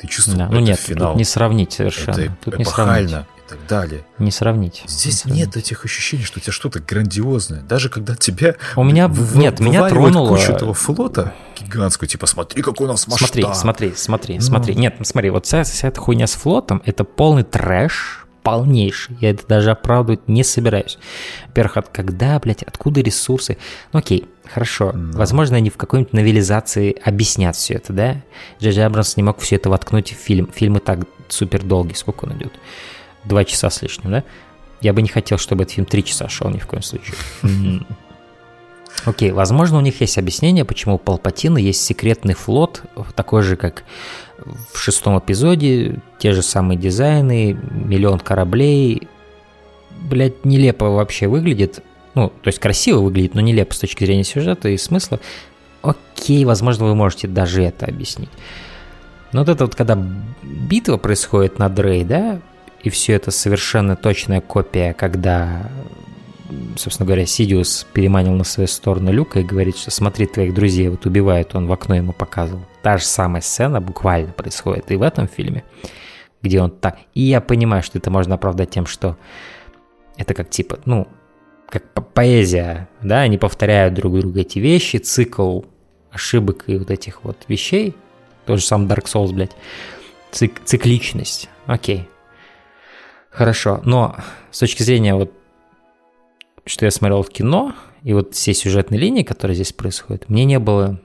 ты чувствовал, да, ну нет, финал. Тут не сравнить совершенно. Это тут не сравнить и так далее. Не сравнить. Здесь не нет этих ощущений, что у тебя что-то грандиозное. Даже когда тебя у меня в, нет, меня тронуло кучу этого флота гигантскую, типа смотри, какой у нас масштаб. Смотри, смотри, смотри, ну. смотри. Нет, смотри, вот вся, вся эта хуйня с флотом это полный трэш, полнейший. Я это даже оправдывать не собираюсь. Во-первых, от когда, блядь, откуда ресурсы? Ну окей, хорошо. Mm. Возможно, они в какой-нибудь новелизации объяснят все это, да? Джей Абрамс не мог все это воткнуть в фильм. Фильм и так супер долгий, сколько он идет? Два часа с лишним, да? Я бы не хотел, чтобы этот фильм три часа шел ни в коем случае. Окей, возможно, у них есть объяснение, почему у Палпатина есть секретный флот, такой же, как в шестом эпизоде, те же самые дизайны, миллион кораблей. Блять, нелепо вообще выглядит. Ну, то есть красиво выглядит, но нелепо с точки зрения сюжета и смысла. Окей, возможно, вы можете даже это объяснить. Но вот это вот, когда битва происходит на Дрей, да, и все это совершенно точная копия, когда, собственно говоря, Сидиус переманил на свою сторону Люка и говорит, что смотри, твоих друзей вот убивают, он в окно ему показывал. Та же самая сцена буквально происходит и в этом фильме, где он так... И я понимаю, что это можно оправдать тем, что это как типа, ну, как поэзия, да, они повторяют друг друга эти вещи, цикл ошибок и вот этих вот вещей, тот же сам Dark Souls, блядь, Цик цикличность, окей, Хорошо, но с точки зрения вот что я смотрел в кино, и вот все сюжетные линии, которые здесь происходят, мне не было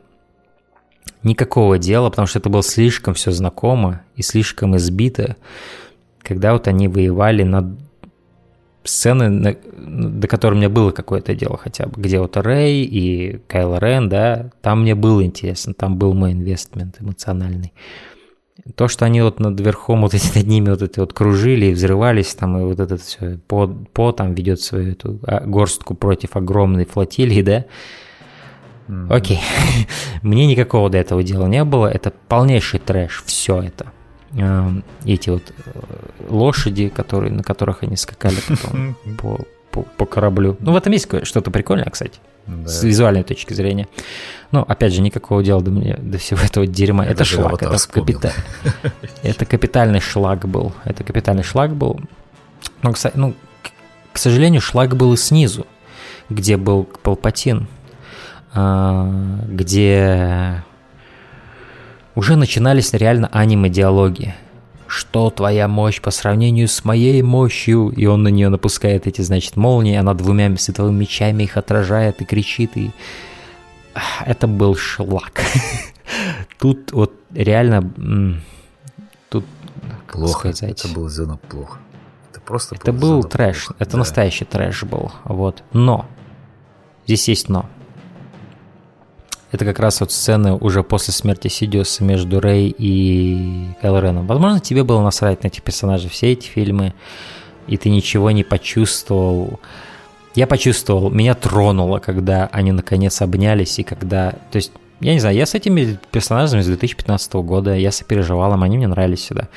никакого дела, потому что это было слишком все знакомо и слишком избито, когда вот они воевали над сцены, до которой меня было какое-то дело хотя бы, где вот Рэй и Кайл Рен, да, там мне было интересно, там был мой инвестмент эмоциональный. То, что они вот над верхом, вот эти над ними вот эти вот кружили и взрывались там, и вот этот все, по, по там ведет свою эту а, горстку против огромной флотилии, да, mm-hmm. окей. Мне никакого до этого дела не было, это полнейший трэш, все это. Эм, эти вот э, лошади, которые, на которых они скакали потом по, по, по кораблю. Ну, в этом есть что-то прикольное, кстати, да. с визуальной точки зрения. Но, опять же, никакого дела до, меня, до всего этого дерьма. Я это шлак, это, капита... это капитальный шлак был. Это капитальный шлак был. Но, кстати, ну, к сожалению, шлак был и снизу, где был Палпатин, а, где уже начинались реально аниме-диалоги. Что твоя мощь по сравнению с моей мощью? И он на нее напускает эти, значит, молнии, она двумя световыми мечами их отражает и кричит, и... Это был шлак. Тут вот реально... Тут... Плохо. Сказать, это было сделано плохо. Это просто Это был трэш. Плохо. Это да. настоящий трэш был. Вот. Но. Здесь есть но. Это как раз вот сцены уже после смерти Сидиуса между Рэй и Кайло. Возможно, тебе было насрать на этих персонажей все эти фильмы, и ты ничего не почувствовал. Я почувствовал, меня тронуло, когда они наконец обнялись, и когда... То есть, я не знаю, я с этими персонажами с 2015 года, я сопереживал им, они мне нравились всегда.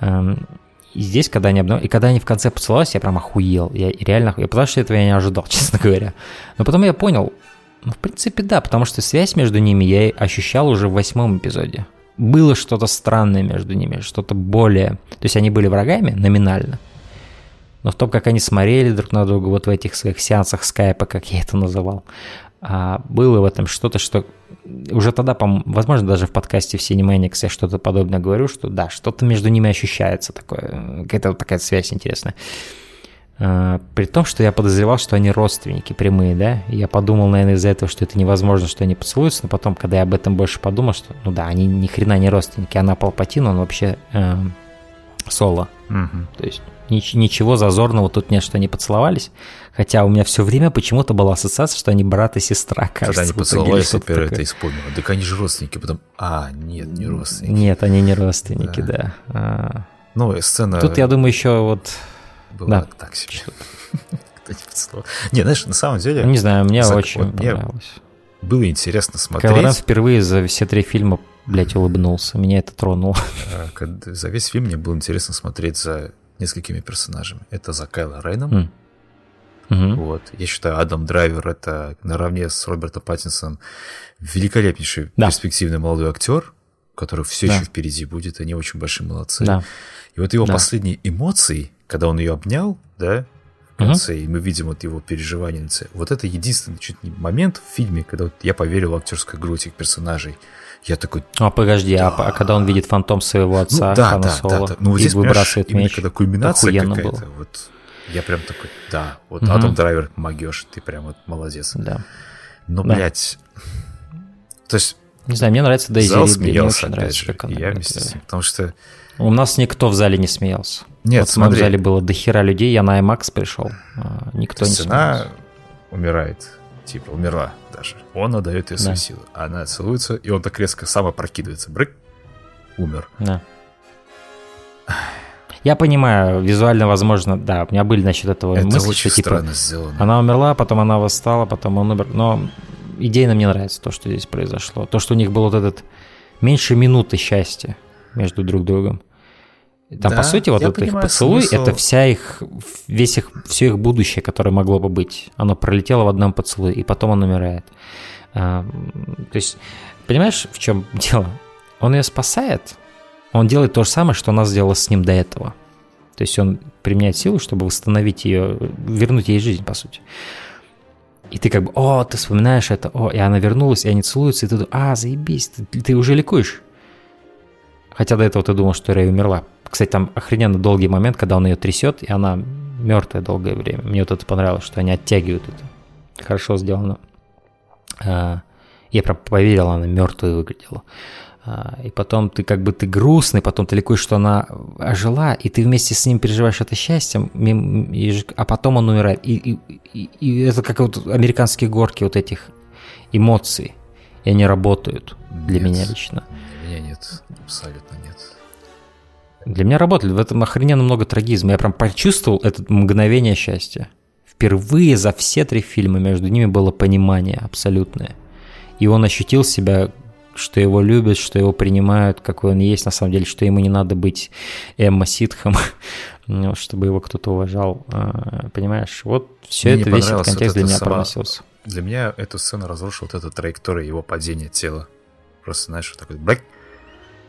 Эм, и здесь, когда они обнов... и когда они в конце поцеловались, я прям охуел. Я реально охуел, потому что этого я не ожидал, честно говоря. Но потом я понял, ну, в принципе, да, потому что связь между ними я ощущал уже в восьмом эпизоде. Было что-то странное между ними, что-то более... То есть они были врагами номинально, но в том, как они смотрели друг на друга вот в этих своих сеансах скайпа, как я это называл, а, было в этом что-то, что уже тогда, возможно, даже в подкасте в Cinemaniacs я что-то подобное говорю, что да, что-то между ними ощущается такое, какая-то вот такая связь интересная. А, при том, что я подозревал, что они родственники прямые, да, я подумал, наверное, из-за этого, что это невозможно, что они поцелуются, но потом, когда я об этом больше подумал, что, ну да, они ни хрена не родственники, она Палпатин, он вообще э, соло. Угу. То есть нич- ничего зазорного тут нет, что они поцеловались, хотя у меня все время почему-то была ассоциация, что они брат и сестра, кажется. Когда они поцеловались, я первое это исполнил. Так они же родственники, потом, а, нет, не родственники. Нет, они не родственники, да. да. А... Ну, сцена... Тут, я думаю, еще вот было да. так себе. Не, знаешь, на самом деле... Не знаю, мне очень понравилось. Было интересно смотреть. Кайлоран впервые за все три фильма, блядь, улыбнулся. Меня это тронуло. А, за весь фильм мне было интересно смотреть за несколькими персонажами. Это за Кайла Рейном. Mm. Вот. Я считаю, Адам Драйвер это наравне с Робертом Паттинсоном великолепнейший да. перспективный молодой актер, который все да. еще впереди будет. Они очень большие молодцы. Да. И вот его да. последние эмоции, когда он ее обнял, да, в конце, uh-huh. и мы видим вот его переживания на лице. Вот это единственный чуть не момент в фильме, когда вот я поверил в актерскую игру этих персонажей. Я такой... А, подожди, а да. а, когда он видит фантом своего отца, ну, да, да, Соло, да, да. Ну, вот здесь, выбрасывает меч, когда кульминация какая-то, вот я прям такой, да, вот угу. Адам Драйвер могешь, ты прям вот молодец. Да. Но, да. блядь, то есть... Не знаю, мне нравится Дейзи Зал смеялся, мне очень нравится, же, как она я вместе с ним, потому что у нас никто в зале не смеялся. Нет, вот смотри. В зале было до хера людей, я на IMAX пришел, а никто не смеялся. умирает, типа умерла даже. Он отдает ей свою да. силу. Она целуется, и он так резко сам опрокидывается. Брык, умер. Да. Я понимаю, визуально, возможно, да, у меня были насчет этого Это мысли, очень что типа сделано. она умерла, потом она восстала, потом он умер. Но идейно мне нравится то, что здесь произошло. То, что у них был вот этот меньше минуты счастья между друг другом. Там, да, по сути, вот этот их поцелуй, смысл... это вся их, весь их, все их будущее, которое могло бы быть. Оно пролетело в одном поцелуе, и потом он умирает. А, то есть, понимаешь, в чем дело? Он ее спасает, он делает то же самое, что она сделала с ним до этого. То есть он применяет силу, чтобы восстановить ее, вернуть ей жизнь, по сути. И ты как бы, о, ты вспоминаешь это, о, и она вернулась, и они целуются, и ты а, заебись, ты, ты уже ликуешь. Хотя до этого ты думал, что Рэй умерла. Кстати, там охрененно долгий момент, когда он ее трясет, и она мертвая долгое время. Мне вот это понравилось, что они оттягивают это. Хорошо сделано. А, я прям поверил, она мертвой выглядела. А, и потом ты как бы ты грустный, потом ты ликуешь, что она ожила, и ты вместе с ним переживаешь это счастье, а потом он умирает. И, и, и, и это как вот американские горки вот этих эмоций, и они работают для Нет. меня лично. Абсолютно нет. Для меня работали. В этом охрененно много трагизма. Я прям почувствовал это мгновение счастья. Впервые за все три фильма между ними было понимание абсолютное. И он ощутил себя, что его любят, что его принимают, какой он есть на самом деле, что ему не надо быть Эмма Ситхом, ну, чтобы его кто-то уважал. А, Понимаешь? Вот все Мне это, весь этот вот контекст для меня сама- проносился. Для меня эту сцену разрушила вот эта траектория его падения тела. Просто, знаешь, вот такой бэк.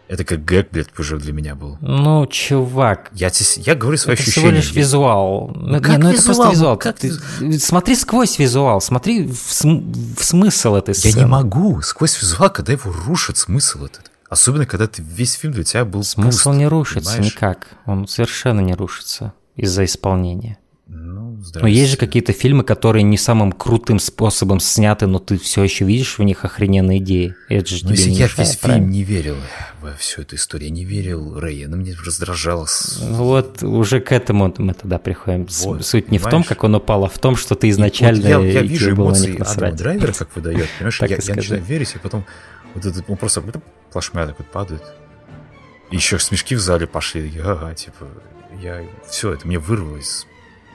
Это как гэг, блядь, уже для меня был. Ну, чувак, Я, тес- я говорю свои Это ощущения. всего лишь визуал. Ну, как не, ну это визуал? просто визуал. Как Ты- смотри сквозь визуал, смотри в, см- в смысл этой Я сцены. не могу сквозь визуал, когда его рушит смысл этот. Особенно, когда ты весь фильм для тебя был Смысл пуст, не рушится понимаешь? никак. Он совершенно не рушится из-за исполнения. Ну, Но есть же какие-то фильмы, которые не самым крутым способом сняты, но ты все еще видишь в них охрененные идеи. Это же Ну, тебе если не я мешает, весь правильно? фильм не верил во всю эту историю, я не верил Рэя, она меня раздражала. с- Вот уже к этому мы тогда приходим. Вот, Суть не в том, понимаешь? как он упал, а в том, что ты изначально Вот я, я вижу эмоции Адама. Драйвера, как выдает, понимаешь? Я, я начинаю верить, и потом вот этот, он просто вот плашмя так вот падает. И еще смешки в зале пошли. такие, Ага, типа, я... Все, это мне вырвалось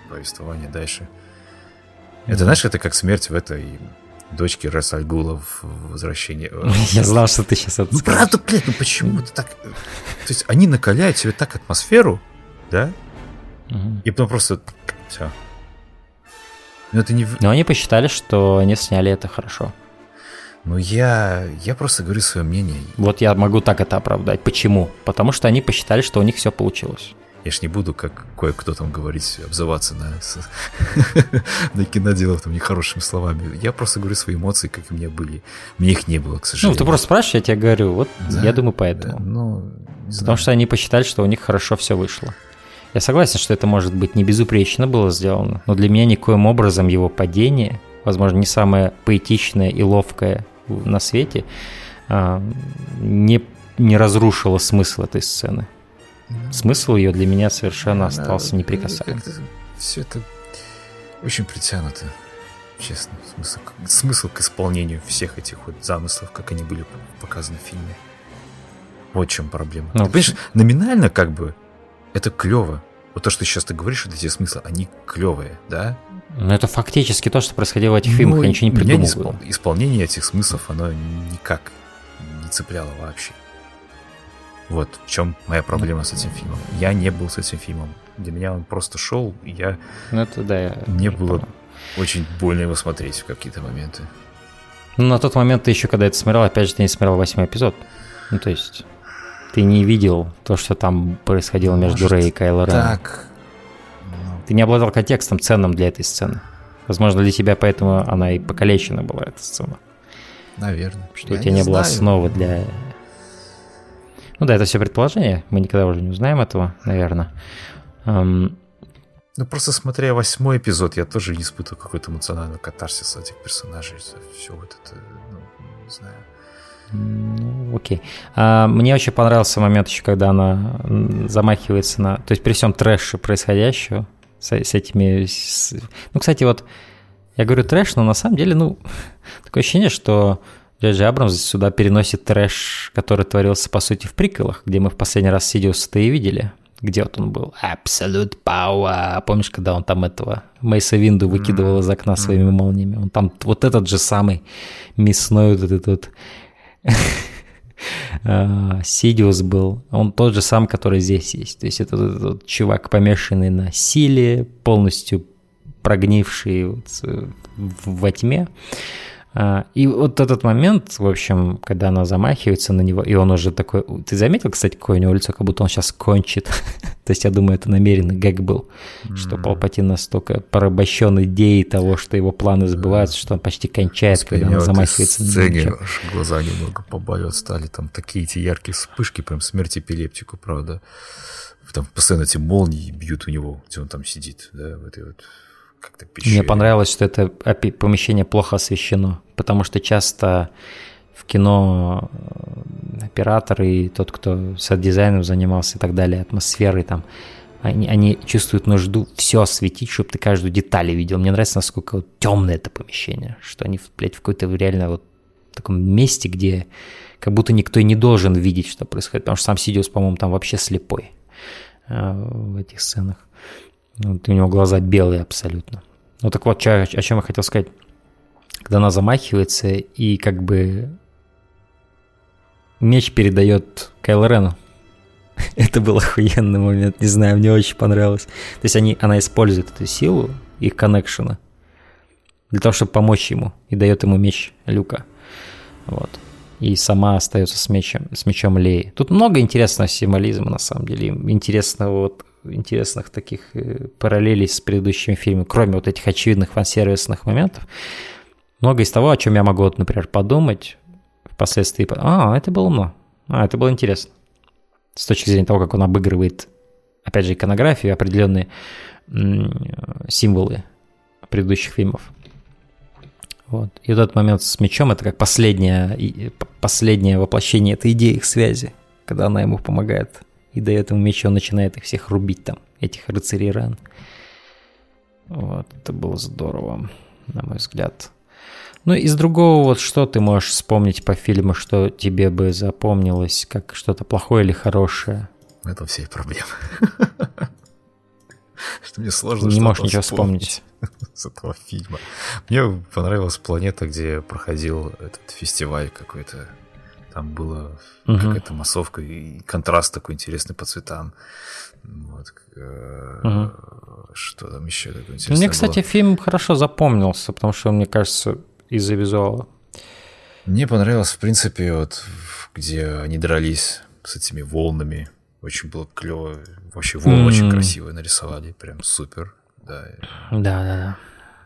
из повествования дальше. Это, знаешь, это как смерть в этой дочке Расальгула в «Возвращении». Я знал, что ты сейчас это Ну, правда, блядь, ну почему это так... То есть они накаляют тебе так атмосферу, да? И потом просто... Все. Ну это не... Но они посчитали, что они сняли это хорошо. Ну я... Я просто говорю свое мнение. Вот я могу так это оправдать. Почему? Потому что они посчитали, что у них все получилось. Я ж не буду, как кое-кто там говорить, обзываться на, на киноделов там нехорошими словами. Я просто говорю свои эмоции, как у меня были. Мне их не было, к Ну, сожалению. ты просто спрашиваешь, я тебе говорю. Вот Да, я думаю Да, поэтому. ну, не знаю. Потому что они посчитали, что у них хорошо все вышло. Я согласен, что это может быть не безупречно было сделано, но для меня никоим образом его падение, возможно, не самое поэтичное и ловкое на свете, а, не, не разрушило смысл этой сцены. Смысл ее для меня совершенно остался неприкасаемым. Все это очень притянуто, честно. Смысл, смысл к исполнению всех этих вот замыслов, как они были показаны в фильме. Вот в чем проблема. Ну, Ты понимаешь, номинально как бы это клево. Вот то, что сейчас ты говоришь, вот эти смыслы, они клевые, да? Но это фактически то, что происходило в этих фильмах, Ну, я ничего не испол- Исполнение этих смыслов, оно никак не цепляло вообще. Вот в чем моя проблема с этим фильмом. Я не был с этим фильмом. Для меня он просто шел, и я Ну, это да. я мне было понял. очень больно его смотреть в какие-то моменты. Ну, на тот момент ты еще, когда это смотрел, опять же, ты не смотрел восьмой эпизод. Ну, то есть, ты не видел то, что там происходило между Может, Рэй и Кайло Реном. Так. ну, Ты не обладал контекстом ценным для этой сцены. Возможно, для тебя поэтому она и покалечена была, эта сцена. наверное. Что Я у тебя не, было знаю. основы для... Ну да, это все предположение. Мы никогда уже не узнаем этого, наверное. Эм, Ну, просто смотря восьмой эпизод, я тоже не испытывал какой-то эмоциональный катарсис этих персонажей. Все вот это, ну, не знаю. Ну, окей. А, мне очень понравился момент еще, когда она замахивается на... То есть при всем трэше происходящего, с, с этими... с- Ну, кстати, вот я говорю трэш, но на самом деле, ну, такое ощущение, что Джей Абрамс сюда переносит трэш, который творился, по сути, в приколах, где мы в последний раз Сидиуса-то и видели. Где вот он был? Absolute Power. Помнишь, когда он там этого Мейса Винду выкидывал из окна своими молниями? Он там вот этот же самый мясной вот этот вот а, Сидиус был, он тот же сам, который здесь есть. То есть это этот чувак, помешанный на силе, полностью прогнивший вот, э, во тьме. А, И вот этот момент, в общем, когда она замахивается на него, и он уже такой... Ты заметил, кстати, какое у него лицо, как будто он сейчас кончит? То есть я думаю, это намеренный гэг был, что Палпатин настолько порабощен идеей того, что его планы сбываются, что он почти кончает, Господи, когда он замахивается на сцене аж глаза немного побаливать стали. Там такие эти яркие вспышки, прям смерть эпилептику, правда. Там постоянно эти молнии бьют у него, где он там сидит, да, в этой вот как-то пещере. Мне понравилось, что это помещение плохо освещено, потому что часто в кино э, оператор и тот, кто сет-дизайном занимался и так далее, атмосферой там, они, они чувствуют нужду все осветить, чтобы ты каждую деталь видел. Мне нравится, насколько вот темное это помещение, что они, блядь, в какой-то реально вот таком месте, где как будто никто и не должен видеть, что происходит. Потому что сам Сидиус, по-моему, там вообще слепой э, в этих сценах. Вот у него глаза белые абсолютно. Ну так вот, чё- о чем я хотел сказать. Когда она замахивается и как бы меч передает Кайл Рену. Это был охуенный момент, не знаю, мне очень понравилось. То есть они, она использует эту силу, их коннекшена, для того, чтобы помочь ему, и дает ему меч Люка. Вот. И сама остается с мечом, с мечом Леи. Тут много интересного символизма, на самом деле. Интересного вот интересных таких э, параллелей с предыдущими фильмами, кроме вот этих очевидных фан-сервисных моментов. Много из того, о чем я могу, вот, например, подумать впоследствии. А, это было умно. А, это было интересно. С точки зрения того, как он обыгрывает, опять же, иконографию, определенные символы предыдущих фильмов. Вот. И вот этот момент с мечом это как последнее, п- последнее воплощение этой идеи их связи, когда она ему помогает и дает ему меч, и он начинает их всех рубить там, этих рыцарей Рен. Вот, это было здорово, на мой взгляд. Ну, из другого, вот что ты можешь вспомнить по фильму, что тебе бы запомнилось, как что-то плохое или хорошее? В этом все проблемы. Что мне сложно Не можешь ничего вспомнить. с этого фильма. Мне понравилась планета, где проходил этот фестиваль какой-то. Там была Мгм. какая-то массовка и контраст такой интересный по цветам. Вот. Мгм. Что там еще такое интересное Мне, было? кстати, фильм хорошо запомнился, потому что, мне кажется, из-за визуала. Мне понравилось, в принципе, вот где они дрались с этими волнами. Очень было клево. Вообще волны очень М. красиво нарисовали. Прям супер. Да. Да, да, да.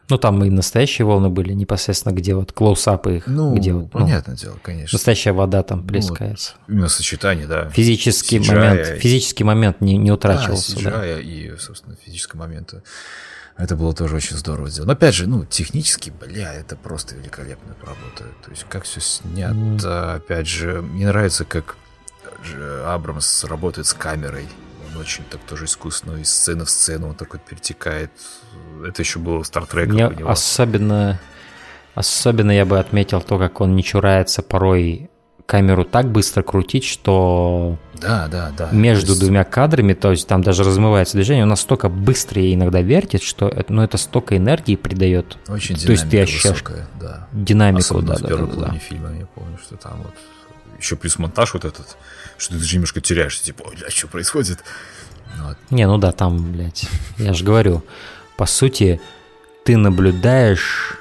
Ну, там и настоящие волны были, непосредственно, где вот клоусапы их, Ну, где вот, ну, понятное дело, конечно. настоящая вода там Ну, плескается. Именно сочетание, да. Физический CGI, момент, физический момент не, не Да, утрачивался. Да, CGI и, собственно, физического момента. Это было тоже очень здорово сделано. Но опять же, ну, технически, бля, это просто великолепная работа. То есть, как все снято, опять же, мне нравится, как же Абрамс работает с камерой. Он очень так тоже искусно, из сцены в сцену он так вот перетекает. Это еще было в Стартреках Мне особенно, особенно я бы отметил то, как он не чурается порой камеру так быстро крутить, что Да, да, да. между есть- двумя кадрами, то есть там даже размывается движение, он настолько быстро ей иногда вертит, что это, ну, это столько энергии придает Очень То есть ты ощущаешь высокая, да. динамику. Особенно Да, в да, первой да, да, половине фильма, я помню, что там вот еще плюс монтаж вот этот, что ты даже немножко теряешься, типа, бля, что происходит? Вот. Не, ну да, там, блядь, я же говорю, по сути, ты наблюдаешь...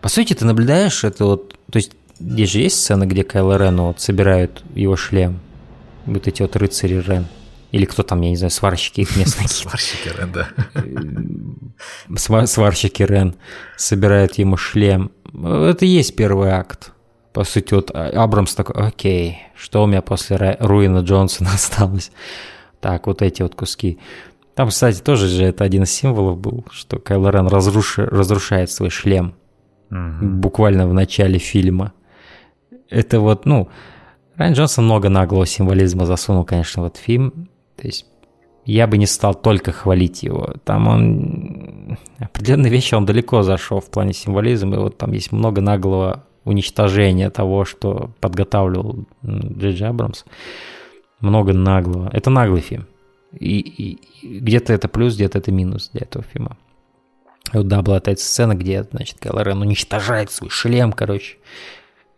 По сути, ты наблюдаешь это вот... То есть, здесь же есть сцена, где Кайло Рену вот собирают его шлем. Вот эти вот рыцари Рен. Или кто там, я не знаю, сварщики их местные. Сварщики, Рен, да. Сва- сварщики Рен собирают ему шлем. Это и есть первый акт. По сути, вот А- Абрамс такой, окей, что у меня после Руина Джонсона осталось? Так, вот эти вот куски. Там, кстати, тоже же это один из символов был, что Кайло Рен разруши- разрушает свой шлем буквально в начале фильма. Это вот, ну, Райан Джонсон много наглого символизма засунул, конечно, в этот фильм. То есть я бы не стал только хвалить его. Там он... Определенные вещи он далеко зашел в плане символизма. И вот там есть много наглого уничтожения того, что подготавливал Джей Абрамс. Много наглого. Это наглый фильм. И, и- и где-то это плюс, где-то это минус для этого фильма. И вот, да, была эта сцена, где, значит, Кайло Рен уничтожает свой шлем, короче.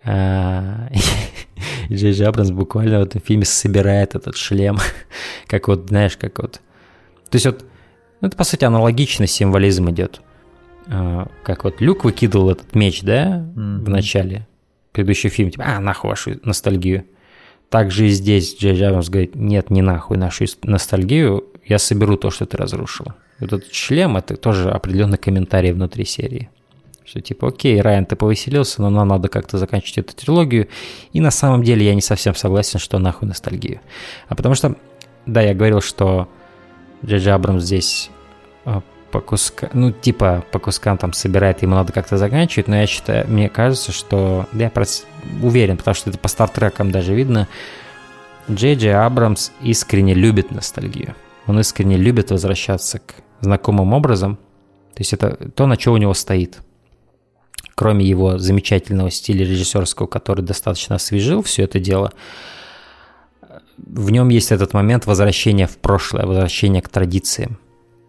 А, Джей Джей Абрамс буквально в этом фильме собирает этот шлем, как вот, знаешь, как вот... То есть вот, ну, это, по сути, аналогичный символизм идет. А, Как вот Люк выкидывал этот меч, да, в начале предыдущего фильма, типа, а, нахуй вашу ностальгию. также и здесь Джей Абрамс говорит, нет, не нахуй нашу ностальгию, я соберу то, что ты разрушил. Этот шлем – это тоже определенный комментарий внутри серии. Что типа, окей, Райан, ты повеселился, но нам надо как-то заканчивать эту трилогию. И на самом деле я не совсем согласен, что нахуй ностальгию. А потому что, да, я говорил, что Джей Абрамс здесь а, по кускам, ну, типа, по кускам там собирает, ему надо как-то заканчивать, но я считаю, мне кажется, что, я просто уверен, потому что это по стартрекам даже видно, Джей Джей Абрамс искренне любит ностальгию. Он искренне любит возвращаться к знакомым образом. То есть это то, на что у него стоит. Кроме его замечательного стиля режиссерского, который достаточно освежил все это дело, в нем есть этот момент возвращения в прошлое, возвращения к традициям.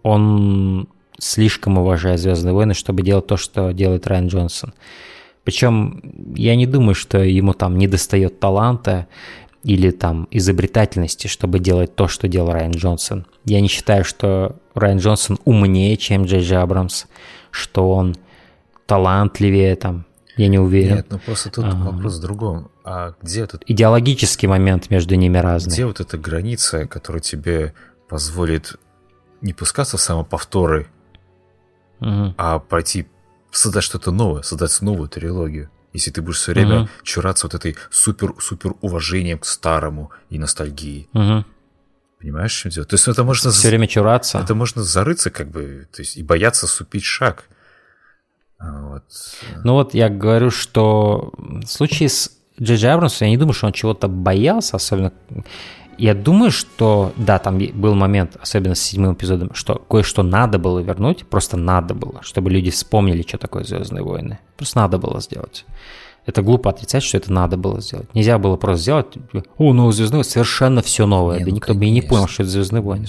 Он слишком уважает Звездные войны, чтобы делать то, что делает Райан Джонсон. Причем я не думаю, что ему там не достает таланта или там изобретательности, чтобы делать то, что делал Райан Джонсон. Я не считаю, что Райан Джонсон умнее, чем Джей Джей Абрамс, что он талантливее там, я не уверен. Нет, ну просто тут а, вопрос в другом. А где этот... Идеологический момент между ними разный. Где вот эта граница, которая тебе позволит не пускаться в самоповторы, угу. а пройти, создать что-то новое, создать новую трилогию. Если ты будешь все время угу. чураться вот этой супер-супер уважением к старому и ностальгии. Угу. Понимаешь, что дело? То есть это можно... Все время чураться. Это можно зарыться как бы, то есть и бояться ступить шаг. А вот. Ну вот я говорю, что в случае с Джей Джей Абрамсом я не думаю, что он чего-то боялся, особенно я думаю, что, да, там был момент, особенно с седьмым эпизодом, что кое-что надо было вернуть, просто надо было, чтобы люди вспомнили, что такое Звездные войны. Просто надо было сделать. Это глупо отрицать, что это надо было сделать. Нельзя было просто сделать, о, новые Звездные войны, совершенно все новое. Не, да ну, никто конечно. бы и не понял, что это Звездные войны.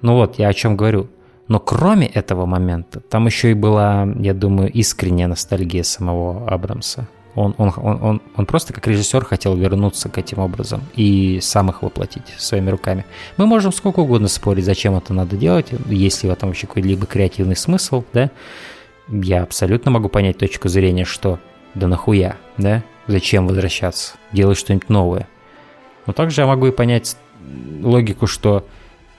Ну вот, я о чем говорю. Но кроме этого момента, там еще и была, я думаю, искренняя ностальгия самого Абрамса. Он, он, он, он, он просто как режиссер хотел вернуться к этим образом и сам их воплотить своими руками. Мы можем сколько угодно спорить, зачем это надо делать, есть ли в этом вообще какой-либо креативный смысл, да. Я абсолютно могу понять точку зрения, что да нахуя, да, зачем возвращаться, делать что-нибудь новое. Но также я могу и понять логику, что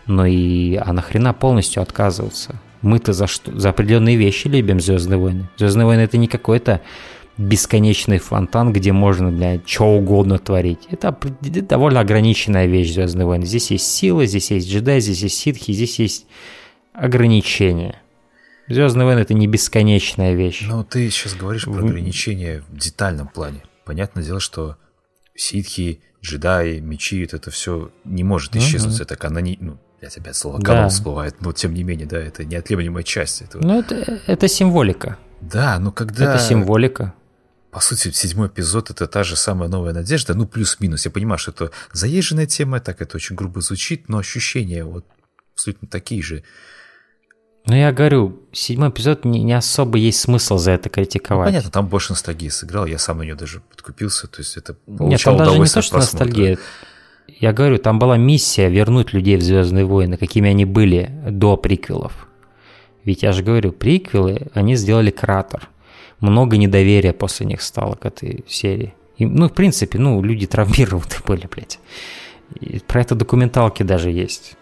ну и а нахрена полностью отказываться? Мы-то за что? За определенные вещи любим Звездные войны. Звездные войны это не какой-то бесконечный фонтан, где можно, блядь, что угодно творить. Это, довольно ограниченная вещь Звездные войны. Здесь есть сила, здесь есть джедай, здесь есть ситхи, здесь есть ограничения. Звездные войны это не бесконечная вещь. Но ты сейчас говоришь про ограничения в детальном плане. Понятное дело, что ситхи, джедаи, мечи, это все не может исчезнуть. Uh-huh. Это канони... ну, опять опять слово канон да. всплывает, но тем не менее, да, это неотъемлемая часть этого. Ну, это, это символика. Да, но когда... Это символика по сути, седьмой эпизод это та же самая новая надежда, ну плюс-минус. Я понимаю, что это заезженная тема, так это очень грубо звучит, но ощущения вот абсолютно такие же. Ну, я говорю, седьмой эпизод не, не особо есть смысл за это критиковать. Ну, понятно, там больше ностальгии сыграл, я сам на нее даже подкупился, то есть это Нет, там даже не то, что ностальгия. Я говорю, там была миссия вернуть людей в Звездные войны, какими они были до приквелов. Ведь я же говорю, приквелы, они сделали кратер много недоверия после них стало к этой серии. И, ну, в принципе, ну, люди травмированы были, блядь. И про это документалки даже есть.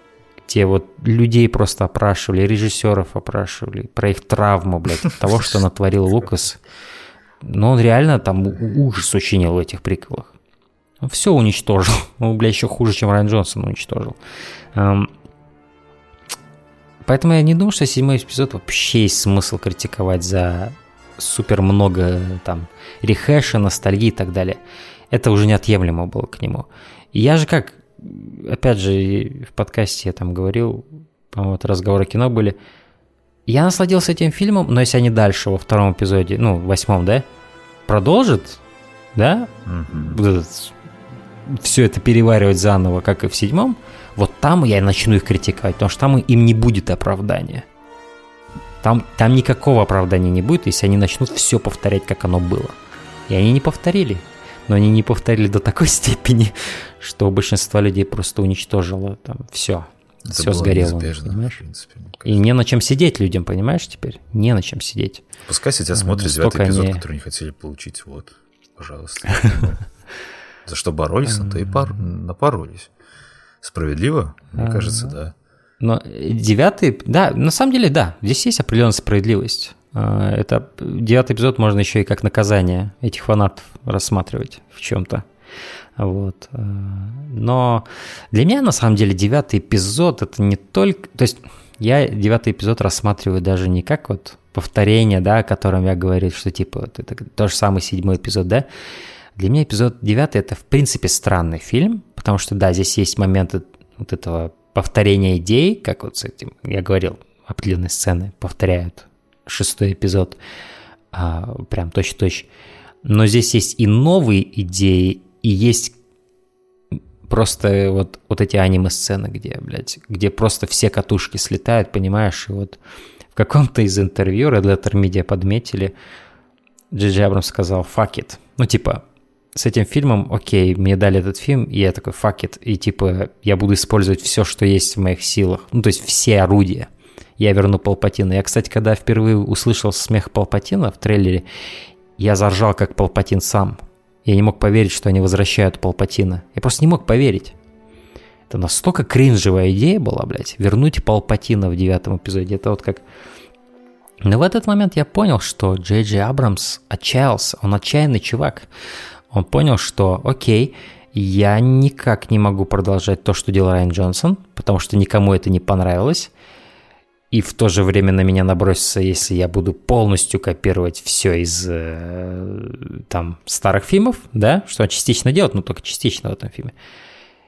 Те вот людей просто опрашивали, режиссеров опрашивали, про их травму, блядь, от того, что натворил Лукас. Но он реально там ужас учинил в этих приколах. Все уничтожил. Ну, блядь, еще хуже, чем Райан Джонсон уничтожил. Поэтому я не думаю, что седьмой эпизод вообще есть смысл критиковать за супер много там рехэша, ностальгии и так далее. Это уже неотъемлемо было к нему. И я же как, опять же, в подкасте я там говорил, по-моему, это разговоры кино были, я насладился этим фильмом, но если они дальше во втором эпизоде, ну, восьмом, да, продолжат, да, mm-hmm. все это переваривать заново, как и в седьмом, вот там я начну их критиковать, потому что там им не будет оправдания. Там, там никакого оправдания не будет, если они начнут все повторять, как оно было. И они не повторили. Но они не повторили до такой степени, что большинство людей просто уничтожило там все. Это все сгорело. Понимаешь? В принципе, и не на чем сидеть людям, понимаешь, теперь? Не на чем сидеть. Пускай сидят, смотрят девятый эпизод, они... который не хотели получить. Вот, пожалуйста. За что боролись, на то и пор... напоролись. Справедливо? Мне кажется, да. Но девятый, да, на самом деле, да, здесь есть определенная справедливость. А, это девятый эпизод можно еще и как наказание этих фанатов рассматривать в чем-то. Вот. А, но для меня, на самом деле, девятый эпизод это не только... То есть я девятый эпизод рассматриваю даже не как вот повторение, да, о котором я говорю, что типа вот это то же самый седьмой эпизод, да. Для меня эпизод девятый это в принципе странный фильм, потому что да, здесь есть моменты вот этого повторения идей, как вот с этим, я говорил, определенные сцены повторяют шестой эпизод, а, прям точь-точь. Но здесь есть и новые идеи, и есть просто вот, вот эти аниме-сцены, где, блядь, где просто все катушки слетают, понимаешь, и вот в каком-то из интервью Red Letter Media подметили, Джей Абрамс сказал «fuck it». Ну, типа, с этим фильмом, окей, мне дали этот фильм, и я такой «fuck it», и типа я буду использовать все, что есть в моих силах, ну, то есть все орудия. Я верну Палпатина. Я, кстати, когда впервые услышал смех Палпатина в трейлере, я заржал как Палпатин сам, я не мог поверить, что они возвращают Палпатина. Я просто не мог поверить. Это настолько кринжевая идея была, блядь, вернуть Палпатина в девятом эпизоде. Это вот как... Но в этот момент я понял, что Джей Джей Абрамс отчаялся. Он отчаянный чувак. Он понял, что окей, я никак не могу продолжать то, что делал Райан Джонсон, потому что никому это не понравилось и в то же время на меня набросится, если я буду полностью копировать все из э, там старых фильмов, да, что он частично делает, но только частично в этом фильме.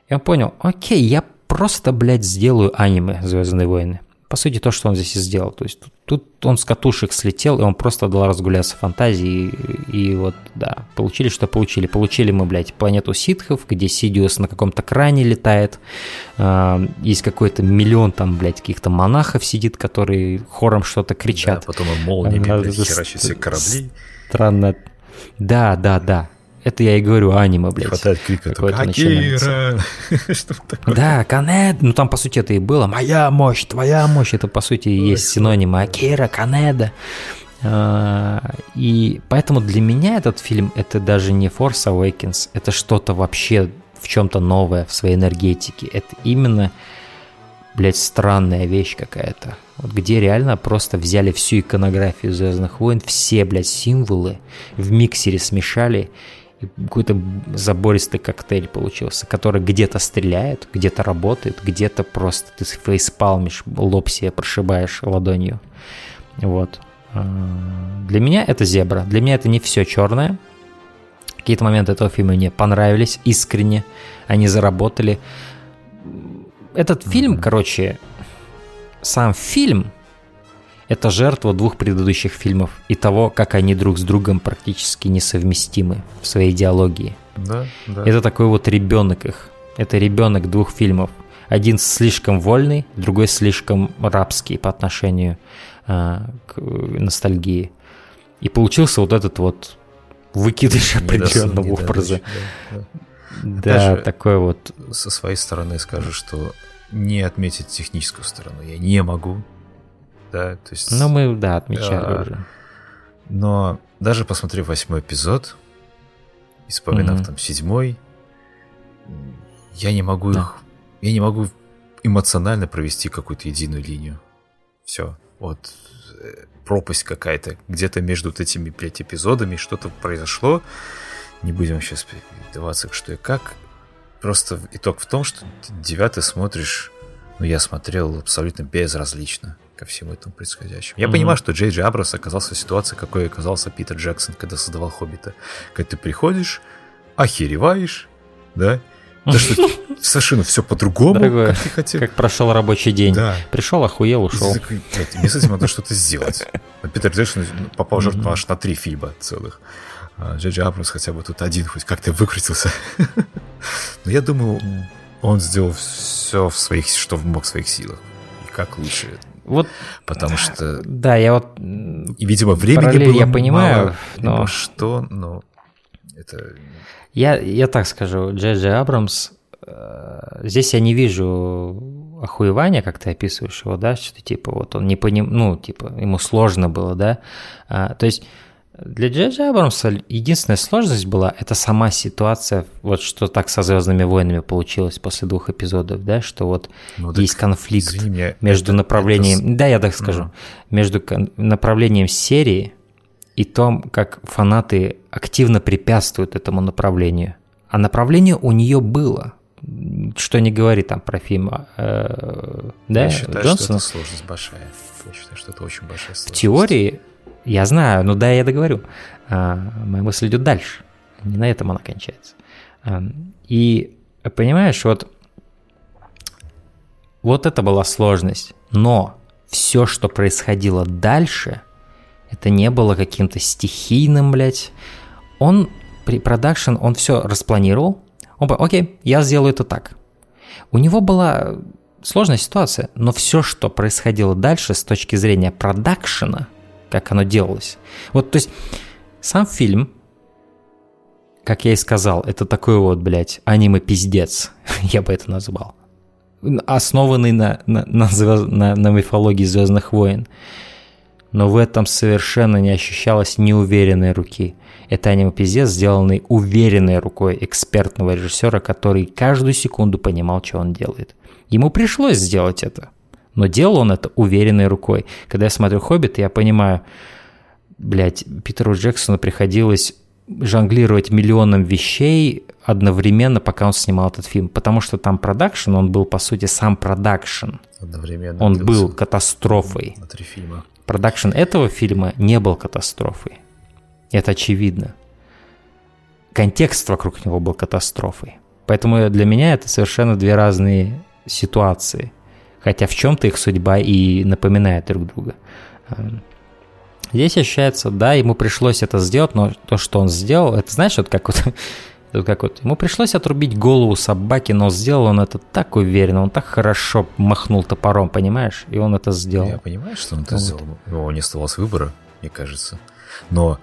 Он понял, окей, я просто, блядь, сделаю аниме «Звездные войны» по сути, то, что он здесь и сделал. То есть тут, тут он с катушек слетел, и он просто дал разгуляться фантазии, и, и вот, да, получили, что получили. Получили мы, блядь, планету ситхов, где Сидиус на каком-то кране летает, э, есть какой-то миллион там, блядь, каких-то монахов сидит, которые хором что-то кричат. Да, потом и молниями, а, блядь, корабли. Странно. Да, да, да. Это я и говорю аниме, блядь. Хватает крика «Акира!» Да, Канед. Ну там, по сути, это и было. Моя мощь, твоя мощь. Это, по сути, и есть синонимы Акира, Канеда. А, и поэтому для меня этот фильм это даже не Force Awakens, это что-то вообще в чем-то новое в своей энергетике. Это именно, блядь, странная вещь какая-то. Вот где реально просто взяли всю иконографию Звездных войн, все, блядь, символы в миксере смешали какой-то забористый коктейль получился, который где-то стреляет, где-то работает, где-то просто ты фейспалмишь, лоб себе прошибаешь ладонью. Вот. А, для меня это зебра. Для меня это не все черное. Какие-то моменты этого фильма мне понравились искренне. Они заработали. Этот фильм, короче, сам фильм это жертва двух предыдущих фильмов и того, как они друг с другом практически несовместимы в своей идеологии. Да, да. Это такой вот ребенок их. Это ребенок двух фильмов. Один слишком вольный, другой слишком рабский по отношению э, к ностальгии. И получился вот этот вот выкидыш определенного недосу, образа. Да, да. да же, такой вот. Со своей стороны скажу, что не отметить техническую сторону я не могу да, то есть... Ну, мы, да, отмечали а, уже. Но даже посмотрев восьмой эпизод, и вспоминав mm-hmm. там седьмой, я не могу да. их... Я не могу эмоционально провести какую-то единую линию. Все. Вот э, пропасть какая-то. Где-то между вот этими, блядь, эпизодами что-то произошло. Не будем сейчас вдаваться, что и как. Просто итог в том, что девятый смотришь... Ну, я смотрел абсолютно безразлично ко всему этому происходящему. Я mm-hmm. понимаю, что Джей Джей Абрас оказался в ситуации, какой оказался Питер Джексон, когда создавал «Хоббита». Когда ты приходишь, охереваешь, да, да что совершенно все по-другому, Дорогой, как ты хотел. Как прошел рабочий день. Да. Пришел, охуел, ушел. Мне с этим надо что-то сделать. А Питер Джексон попал в жертву аж на три фильма целых. А Джей Джей Абрамс хотя бы тут один хоть как-то выкрутился. Но я думаю, он сделал все в своих, что мог в своих силах. И как лучше вот, потому что... Да, я вот... И, видимо, времени было я понимаю, мало, но... что, но это... Я, я так скажу, Джей Джей Абрамс, э, здесь я не вижу охуевания, как ты описываешь его, да, что типа вот он не поним, ну, типа ему сложно было, да, а, то есть Для Джеджа Абрамса единственная сложность была это сама ситуация, вот что так со Звездными войнами получилось после двух эпизодов, да, что вот Ну, есть конфликт извини меня, между это- направлением, это да, я так скажу, между кон- направлением серии и том, как фанаты активно препятствуют этому направлению. А направление у нее было. Что не говори там про фильм, э, да, Я считаю, что Джонсона. это сложность большая. Я считаю, что это очень большая сложность. В теории, я знаю, ну да, я договорю. А, моя мысль идет дальше. Не на этом она кончается. И понимаешь, вот, вот это была сложность. Но все, что происходило дальше, это не было каким-то стихийным, блядь. Он при продакшн, он все распланировал. Он бы, окей, я сделаю это так. У него была сложная ситуация, но все, что происходило дальше с точки зрения продакшена, как оно делалось. Вот, то есть, сам фильм, как я и сказал, это такой вот, блядь, аниме-пиздец, я бы это назвал. Основанный на, на, на, звезд- на, на мифологии Звездных войн. Но в этом совершенно не ощущалось неуверенной руки. Это аниме-пиздец, сделанный уверенной рукой экспертного режиссера, который каждую секунду понимал, что он делает. Ему пришлось сделать это. Но делал он это уверенной рукой. Когда я смотрю «Хоббит», я понимаю, блядь, Питеру Джексону приходилось жонглировать миллионом вещей одновременно, пока он снимал этот фильм. Потому что там продакшн, он был, по сути, сам продакшн. Одновременно Он был катастрофой. на три фильма. Продакшн этого фильма не был катастрофой. Это очевидно. Контекст вокруг него был катастрофой. Поэтому для меня это совершенно две разные ситуации. Хотя в чем-то их судьба и напоминает друг друга. Эм, Здесь ощущается, да, ему пришлось это сделать, но то, что он сделал, это знаешь, вот как вот, вот как вот ему пришлось отрубить голову собаки, но сделал он это так уверенно, он так хорошо махнул топором, понимаешь, и он это сделал. Я понимаю, что он это Вот. сделал. У него не оставалось выбора, мне кажется. Но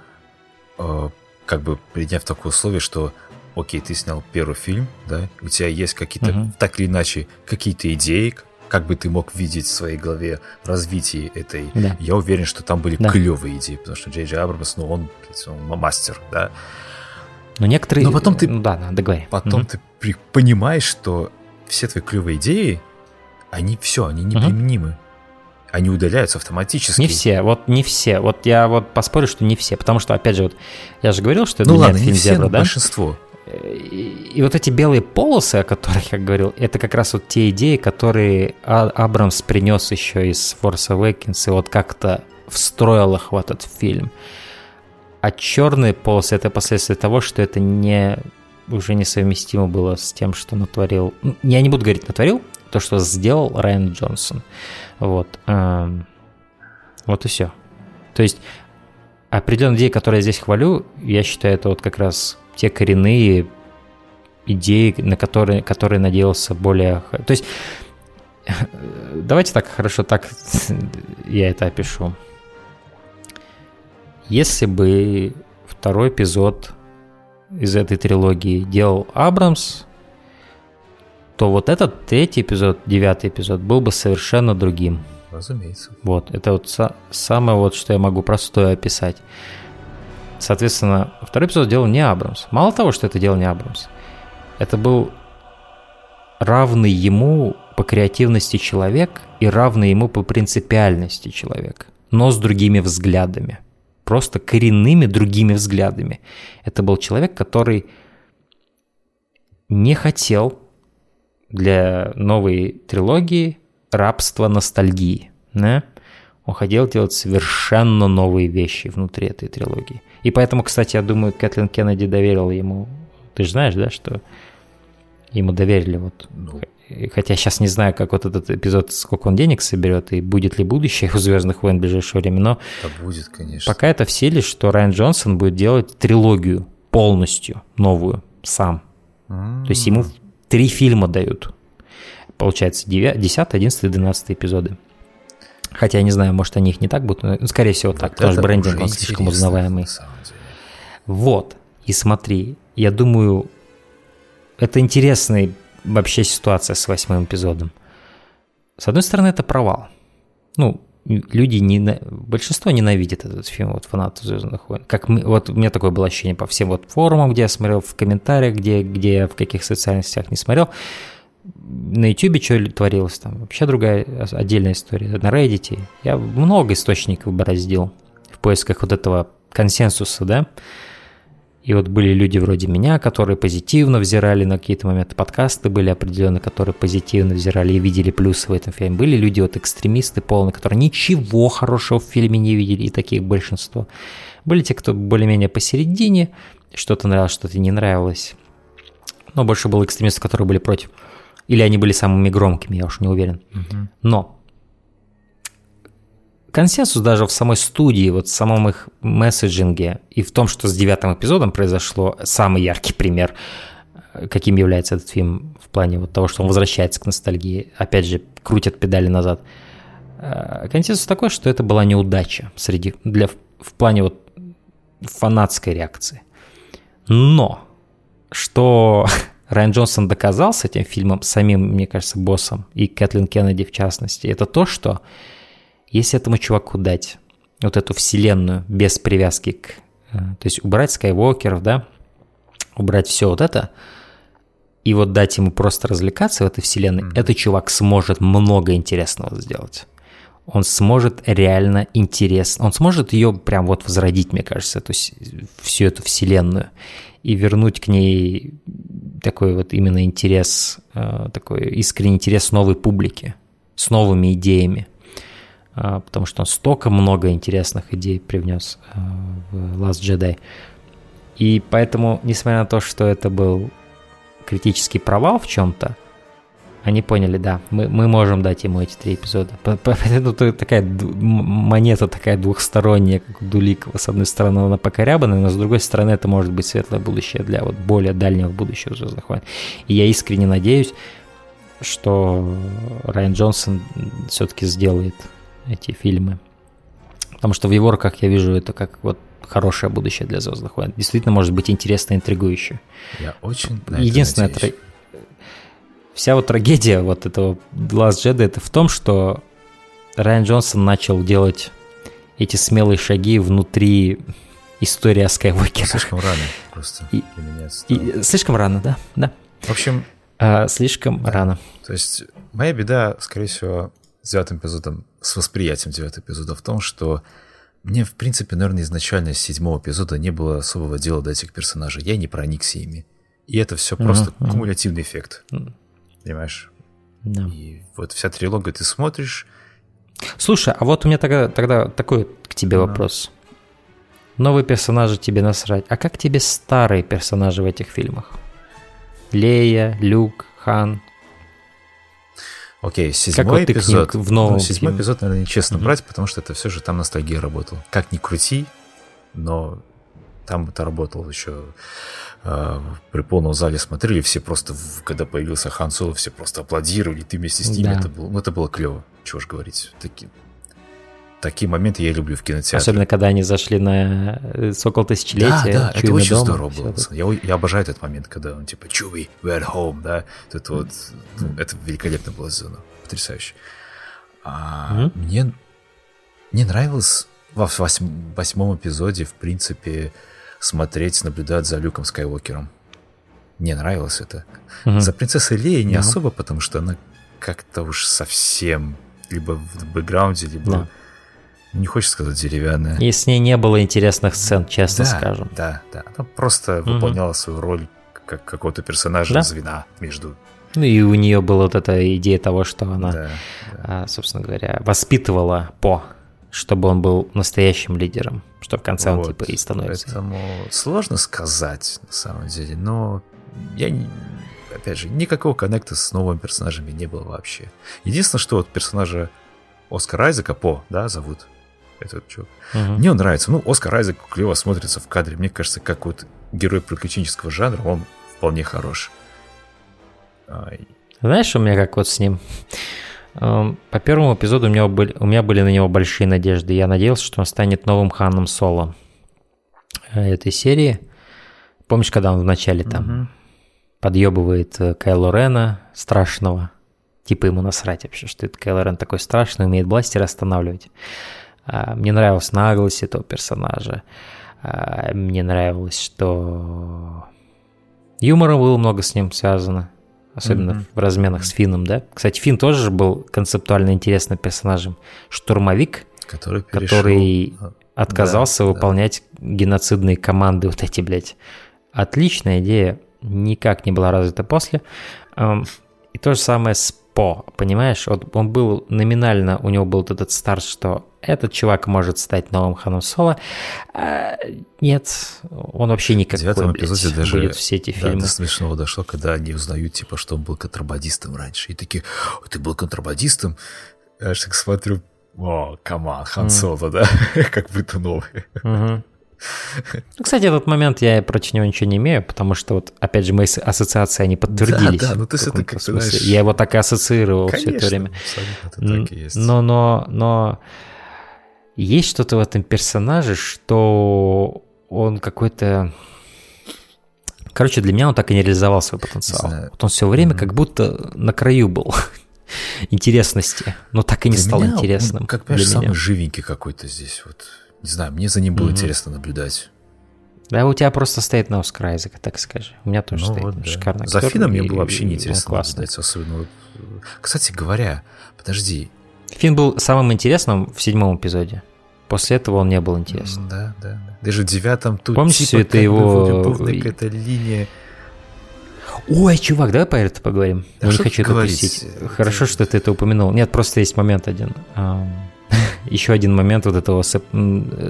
э, как бы приняв такое условие, что окей, ты снял первый фильм, да, у тебя есть какие-то, Мгм. так или иначе, какие-то идеи, как бы ты мог видеть в своей голове развитие этой. Да. Я уверен, что там были Да. клевые идеи, потому что Джей Джей Абрамс, ну, он, он мастер, да. Но некоторые... Но потом ты- Ну да, да, договори. Потом Мгм. ты при- понимаешь, что все твои клевые идеи, они все, они неприменимы. Они удаляются автоматически. Не все, вот не все. Вот я вот поспорю, что не все. Потому что, опять же, вот я же говорил, что это Ну для меня ладно, это не фильм все, «Зебра», но да? большинство. И, вот эти белые полосы, о которых я говорил, это как раз вот те идеи, которые А- Абрамс принес еще из Force Awakens и вот как-то встроил их в этот фильм. А черные полосы это последствия того, что это не уже несовместимо было с тем, что натворил. Я не буду говорить натворил, то, что сделал Райан Джонсон. Вот. эм, вот и все. То есть определенные идеи, которые я здесь хвалю, я считаю, это вот как раз те коренные идеи, на которые, которые надеялся более... То есть, давайте так, хорошо, так я это опишу. Если бы второй эпизод из этой трилогии делал Абрамс, то вот этот третий эпизод, девятый эпизод, был бы совершенно другим. Разумеется. Вот, это вот са- самое вот, что я могу простое описать. Соответственно, второй эпизод делал не Абрамс. Мало того, что это делал не Абрамс, это был равный ему по креативности человек и равный ему по принципиальности человек, но с другими взглядами. Просто коренными другими взглядами. Это был человек, который не хотел для новой трилогии рабства ностальгии. Да? Он хотел делать совершенно новые вещи внутри этой трилогии. И поэтому, кстати, я думаю, Кэтлин Кеннеди доверила ему... Ты же знаешь, да, что ему доверили вот... Ну, Хотя сейчас не знаю, как вот этот эпизод, сколько он денег соберет, и будет ли будущее у «Звездных войн» в ближайшее время, но да будет, конечно. пока это в силе, что Райан Джонсон будет делать трилогию полностью новую сам. М, То есть ему три фильма дают. Получается, 10, 11, 12 эпизоды. Хотя я не знаю, может, они их не так будут, но, ну, скорее всего, так, вот потому что брендинг, он слишком узнаваемый. Вот, и смотри, я думаю, это интересная вообще ситуация с восьмым эпизодом. С одной стороны, это провал. Ну, люди не большинство ненавидит этот фильм, вот фанаты Звездных войн. Как мы, вот у меня такое было ощущение по всем вот форумам, где я смотрел, в комментариях, где, где я в каких социальных сетях не смотрел. На YouTube что творилось там, вообще другая отдельная история. На Reddit я много источников бороздил в поисках вот этого консенсуса, да. И вот были люди вроде меня, которые позитивно взирали на какие-то моменты. Подкасты были определенные, которые позитивно взирали и видели плюсы в этом фильме. Были люди, вот экстремисты полные, которые ничего хорошего в фильме не видели, и таких большинство. Были те, кто более-менее посередине, что-то нравилось, что-то не нравилось. Но больше было экстремистов, которые были против. Или они были самыми громкими, я уж не уверен. Угу. Но консенсус даже в самой студии, вот в самом их месседжинге и в том, что с девятым эпизодом произошло самый яркий пример, каким является этот фильм в плане вот того, что он возвращается к ностальгии, опять же, крутят педали назад. Э, консенсус такой, что это была неудача среди, для, в плане вот фанатской реакции. Но что Райан Джонсон доказал с этим фильмом, самим, мне кажется, боссом, и Кэтлин Кеннеди в частности, это то, что если этому чуваку дать вот эту вселенную без привязки к... Э, то есть убрать скайвокеров, да, убрать все вот это, и вот дать ему просто развлекаться в этой вселенной, mm-hmm. этот чувак сможет много интересного сделать. Он сможет реально интересно, он сможет ее прям вот возродить, мне кажется, то есть всю эту вселенную и вернуть к ней такой вот именно интерес, э, такой искренний интерес новой публики с новыми идеями. А, потому что он столько много интересных идей привнес а, в Last Jedi. И поэтому, несмотря на то, что это был критический провал в чем-то, они поняли, да, мы, мы можем дать ему эти три эпизода. Поэтому такая монета такая двухсторонняя, как у Дуликова. С одной стороны, она покорябанная, но с другой стороны, это может быть светлое будущее для вот более дальнего будущего Звездных войн. И я искренне надеюсь, что Райан Джонсон все-таки сделает эти фильмы. Потому что в его руках я вижу это как вот хорошее будущее для Звездных войн. Действительно может быть интересно, интригующе. Я очень на Единственная тра... вся вот трагедия вот этого Last Jedi это в том, что Райан Джонсон начал делать эти смелые шаги внутри истории о Скайуокере. Слишком рано просто и, для меня. И, слишком рано, да, да. В общем... А, слишком да. рано. То есть моя беда, скорее всего, с девятым эпизодом, с восприятием девятого эпизода в том, что мне, в принципе, наверное, изначально с седьмого эпизода не было особого дела до этих персонажей. Я не проникся ими. И это все просто uh-huh, кумулятивный эффект. Понимаешь? Да. И вот вся трилогия ты смотришь. Слушай, а вот у меня тогда, тогда такой к тебе uh-huh. вопрос. Новые персонажи тебе насрать. А как тебе старые персонажи в этих фильмах? Лея, Люк, Хан, Окей, седьмой как эпизод. В новом ну, седьмой эпизод, наверное, нечестно mm-hmm. брать, потому что это все же там ностальгия работала. Как ни крути, но там это работало еще при полном зале смотрели, все просто, когда появился Хан Соло, все просто аплодировали, ты вместе с ними, да. это, было, ну, это было клево, чего ж говорить. Такие, такие моменты я люблю в кинотеатре. Особенно, когда они зашли на э, Сокол Тысячелетия. Да, да, это очень дома, здорово было. Я, я обожаю этот момент, когда он типа Chewie, we're home, да. Это вот, ну, это великолепно было сделано. Потрясающе. А mm-hmm. мне, мне нравилось во восьм, восьмом эпизоде, в принципе, смотреть, наблюдать за Люком Скайуокером. Мне нравилось это. Mm-hmm. За принцессой Леей не mm-hmm. особо, потому что она как-то уж совсем либо в бэкграунде, либо... Yeah не хочется сказать деревянная. И с ней не было интересных сцен, честно да, скажем. Да, да. Она просто угу. выполняла свою роль как какого-то персонажа да? звена между. Ну и у нее была вот эта идея того, что она, да, да. собственно говоря, воспитывала По, чтобы он был настоящим лидером, что в конце вот. он типа и становится. Поэтому сложно сказать на самом деле, но я не, опять же, никакого коннекта с новыми персонажами не было вообще. Единственное, что вот персонажа Оскара Айзека По, да, зовут, этот чувак. Угу. Мне он нравится. Ну, Оскар Айзек клево смотрится в кадре. Мне кажется, как вот герой приключенческого жанра, он вполне хорош. Знаешь, у меня как вот с ним? Эм, по первому эпизоду у меня, были, у меня были на него большие надежды. Я надеялся, что он станет новым Ханом Соло э, этой серии. Помнишь, когда он вначале там угу. подъебывает э, Кайло Рена страшного? Типа ему насрать вообще, что это Кайло Рен такой страшный, умеет бластер останавливать. А, мне нравилась наглость этого персонажа. А, мне нравилось, что юмора было много с ним связано. Особенно mm-hmm. в разменах с Финном, да? Кстати, Финн тоже был концептуально интересным персонажем. Штурмовик, который, перешел... который отказался да, выполнять да. геноцидные команды вот эти, блядь. Отличная идея, никак не была развита после. И то же самое с По, понимаешь? Вот он был номинально, у него был этот старт, что этот чувак может стать новым Ханом Соло. А, нет, он вообще никакой, В девятом эпизоде блядь, даже будет все эти фильмы. до смешного дошло, когда они узнают, типа, что он был контрабандистом раньше. И такие, ты был контрабандистом? Я же так смотрю, о, команд, Хан Соло, да? как будто новый. Ну, кстати, этот момент я против него ничего не имею, потому что вот, опять же, мои ассоциации, они подтвердились. Да, да, ну то есть это как. Знаешь... Я его так и ассоциировал Конечно, все это время. Абсолютно так и есть. Но, но, но есть что-то в этом персонаже, что он какой-то... Короче, для меня он так и не реализовал свой потенциал. Вот он все время mm-hmm. как будто на краю был интересности, но так и не для стал меня интересным. Он, как понимаешь, самый живенький какой-то здесь вот. Не знаю, мне за ним было mm-hmm. интересно наблюдать. Да, у тебя просто стоит на Оскар Айзека, так скажи. У меня тоже ну, стоит вот, да. шикарный За Финном мне было вообще неинтересно наблюдать, особенно вот... Кстати говоря, подожди. Фин был самым интересным в седьмом эпизоде. После этого он не был интересным. Да, да, да. Даже в девятом тут Помнишь, типа, это его... какая-то линия... Ой, чувак, давай про это поговорим. Да Я не хочу это упустить. Хорошо, что ты это упомянул. Нет, просто есть момент один. Еще один момент вот этого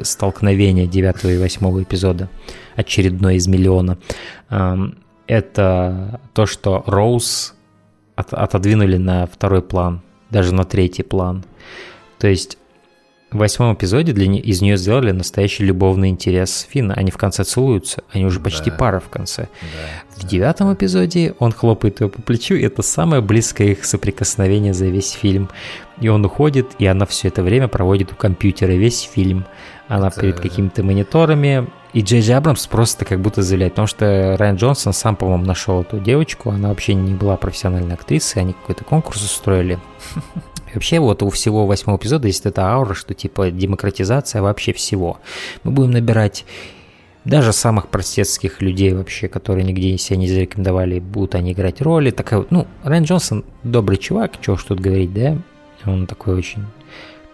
столкновения девятого и восьмого эпизода, очередной из миллиона. Это то, что Роуз отодвинули на второй план, даже на третий план. То есть в восьмом эпизоде для не, из нее сделали настоящий любовный интерес Финна. Они в конце целуются, они уже почти да. пара в конце. Да, в девятом эпизоде он хлопает ее по плечу, и это самое близкое их соприкосновение за весь фильм. И он уходит, и она все это время проводит у компьютера весь фильм. Она это... перед какими-то мониторами. И Джей Джей Абрамс просто как будто заявляет, потому что Райан Джонсон сам, по-моему, нашел эту девочку, она вообще не была профессиональной актрисой, они какой-то конкурс устроили. И вообще вот у всего восьмого эпизода есть эта аура, что типа демократизация вообще всего. Мы будем набирать даже самых простецких людей вообще, которые нигде себя не зарекомендовали, будут они играть роли. Такая, ну, Райан Джонсон добрый чувак, чего ж тут говорить, да? Он такой очень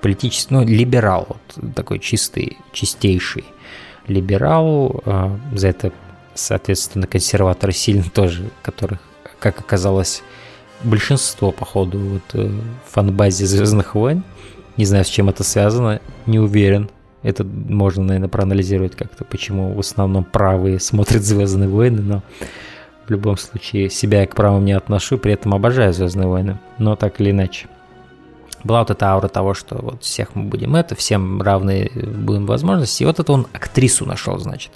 политический, ну, либерал, вот, такой чистый, чистейший либерал. А, за это, соответственно, консерваторы сильно тоже, которых, как оказалось, большинство, походу, вот э, фанбазе Звездных войн. Не знаю, с чем это связано, не уверен. Это можно, наверное, проанализировать как-то, почему в основном правые смотрят Звездные войны, но в любом случае себя я к правым не отношу, при этом обожаю Звездные войны, но так или иначе. Была вот эта аура того, что вот всех мы будем это, всем равные будем возможности. И вот это он актрису нашел, значит.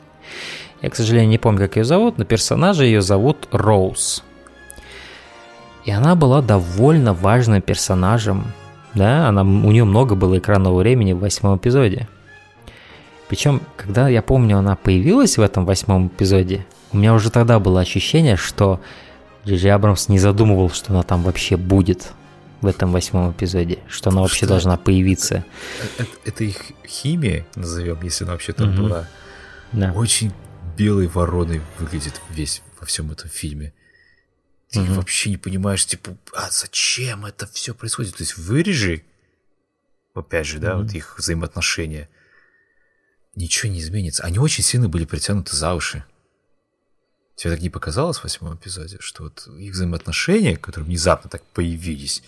Я, к сожалению, не помню, как ее зовут, но персонажа ее зовут Роуз. И она была довольно важным персонажем. Да, она, у нее много было экранного времени в восьмом эпизоде. Причем, когда я помню, она появилась в этом восьмом эпизоде, у меня уже тогда было ощущение, что Джиджи Абрамс не задумывал, что она там вообще будет в этом восьмом эпизоде, что она вообще что должна появиться. Это, это их химия, назовем, если она вообще там угу. была. Да. Очень белой вороной выглядит весь во всем этом фильме. Ты угу. вообще не понимаешь, типа, а зачем это все происходит? То есть вырежи, опять же, да, угу. вот их взаимоотношения. Ничего не изменится. Они очень сильно были притянуты за уши. Тебе так не показалось в восьмом эпизоде, что вот их взаимоотношения, которые внезапно так появились,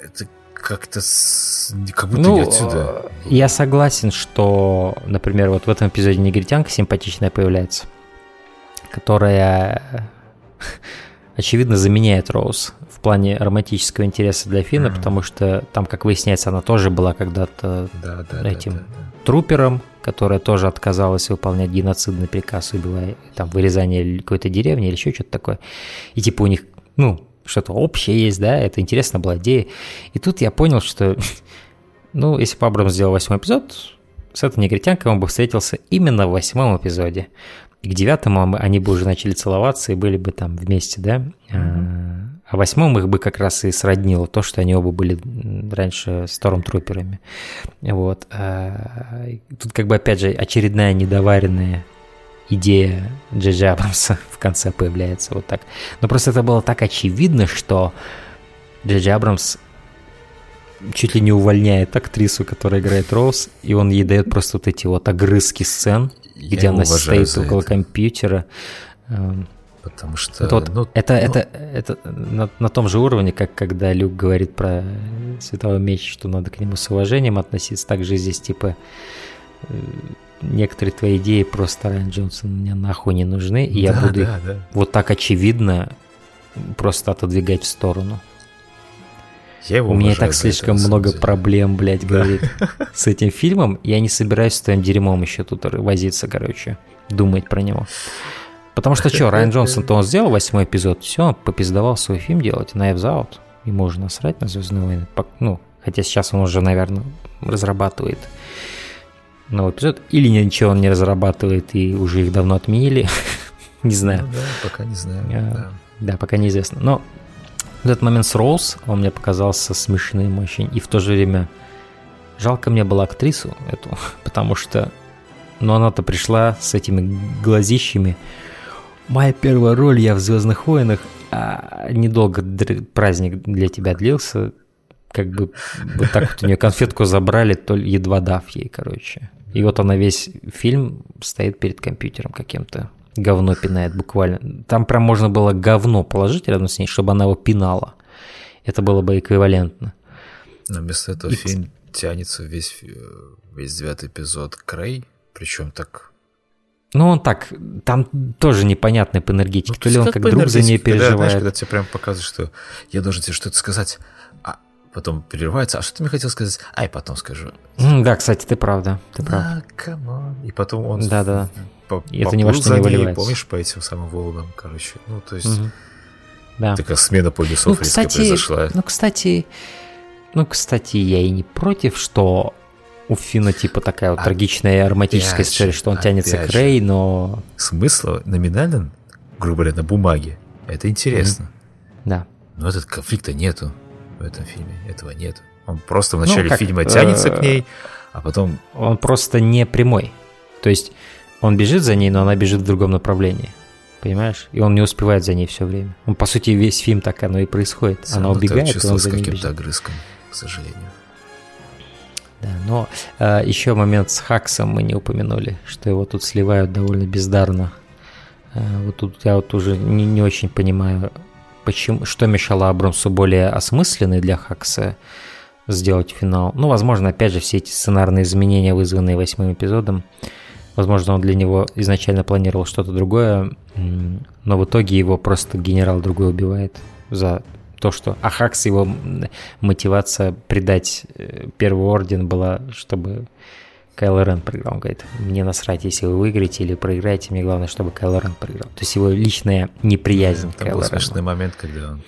это как-то с... как будто ну, не отсюда. Я согласен, что, например, вот в этом эпизоде негритянка симпатичная появляется, которая очевидно, заменяет Роуз в плане романтического интереса для Фина, mm-hmm. потому что там, как выясняется, она тоже была когда-то да, да, этим да, да, да. трупером, которая тоже отказалась выполнять геноцидный приказ, убивая там вырезание какой-то деревни или еще что-то такое. И типа у них, ну, что-то общее есть, да, это интересно была идея. И тут я понял, что, ну, если бы Абрамс сделал восьмой эпизод, с этой негритянкой он бы встретился именно в восьмом эпизоде. И к девятому они бы уже начали целоваться и были бы там вместе, да? Mm-hmm. А восьмом их бы как раз и сроднило то, что они оба были раньше стормтруперами. Вот. А тут как бы опять же очередная недоваренная идея Джей Абрамса в конце появляется вот так. Но просто это было так очевидно, что Джей Абрамс чуть ли не увольняет актрису, которая играет Роуз, и он ей дает просто вот эти вот огрызки сцен, Я где она стоит около это. компьютера. Эм, Потому что... Это, вот, ну, это, ну... это, это на, на том же уровне, как когда Люк говорит про Световой меч, что надо к нему с уважением относиться, так же здесь типа э, некоторые твои идеи просто Райан Джонсон мне нахуй не нужны, и да, я буду да, да. вот так очевидно просто отодвигать в сторону. Я его У меня так слишком это, много проблем, блядь, да. говорит, с этим фильмом. Я не собираюсь с твоим дерьмом еще тут возиться, короче, думать про него. Потому что что, Райан Джонсон-то он сделал восьмой эпизод, все, он попиздавал свой фильм делать, Knives Out. И можно насрать на Звездные войны. Ну, хотя сейчас он уже, наверное, разрабатывает новый эпизод. Или ничего он не разрабатывает и уже их давно отменили. не знаю. Ну, да, пока не знаю. А, да. да, пока неизвестно. Но в этот момент с Роуз он мне показался смешным очень. И в то же время жалко мне было актрису эту, потому что ну, она-то пришла с этими глазищами. Моя первая роль, я в «Звездных войнах», а недолго праздник для тебя длился. Как бы вот так вот у нее конфетку забрали, то едва дав ей, короче. И вот она весь фильм стоит перед компьютером каким-то говно пинает буквально. Там прям можно было говно положить рядом с ней, чтобы она его пинала. Это было бы эквивалентно. Но вместо этого И... фильм тянется весь, э, весь девятый эпизод Крей, причем так... Ну, он так, там тоже непонятный по энергетике. Ну, то ли он как друг за ней переживает. Когда, знаешь, когда тебе прям показывают, что я должен тебе что-то сказать, потом прерывается, а что ты мне хотел сказать? Ай, потом скажу. Да, кстати, ты правда, ты прав. А, come on. И потом он... Да-да по, и это ни во что не выливается. Помнишь, по этим самым волнам, короче. Ну, то есть, угу. да. такая смена полюсов ну, кстати, произошла. Ну, кстати, ну, кстати, я и не против, что у Фина типа такая вот а, трагичная ароматическая история, что он тянется к Рэй, но... Смысл номинален, грубо говоря, на бумаге. Это интересно. Mm-hmm. Да. Но этот конфликта нету в этом фильме. Этого нет. Он просто в ну, начале ну, фильма тянется к ней, а потом... Он просто не прямой. То есть он бежит за ней, но она бежит в другом направлении. Понимаешь? И он не успевает за ней все время. Он, по сути, весь фильм так оно и происходит. Сам она убегает, и он за ней бежит. огрызком, к сожалению. Да, но э, еще момент с Хаксом мы не упомянули, что его тут сливают довольно бездарно. Э, вот тут я вот уже не, не очень понимаю, почему, что мешало Абрамсу более осмысленный для Хакса сделать финал. Ну, возможно, опять же, все эти сценарные изменения, вызванные восьмым эпизодом, Возможно, он для него изначально планировал что-то другое, но в итоге его просто генерал другой убивает за то, что Ахакс, его мотивация предать э, Первый Орден была, чтобы Кайло Рен проиграл. Он говорит, мне насрать, если вы выиграете или проиграете, мне главное, чтобы Кайло Рен проиграл. То есть его личная неприязнь к Кайло был смешной момент, когда он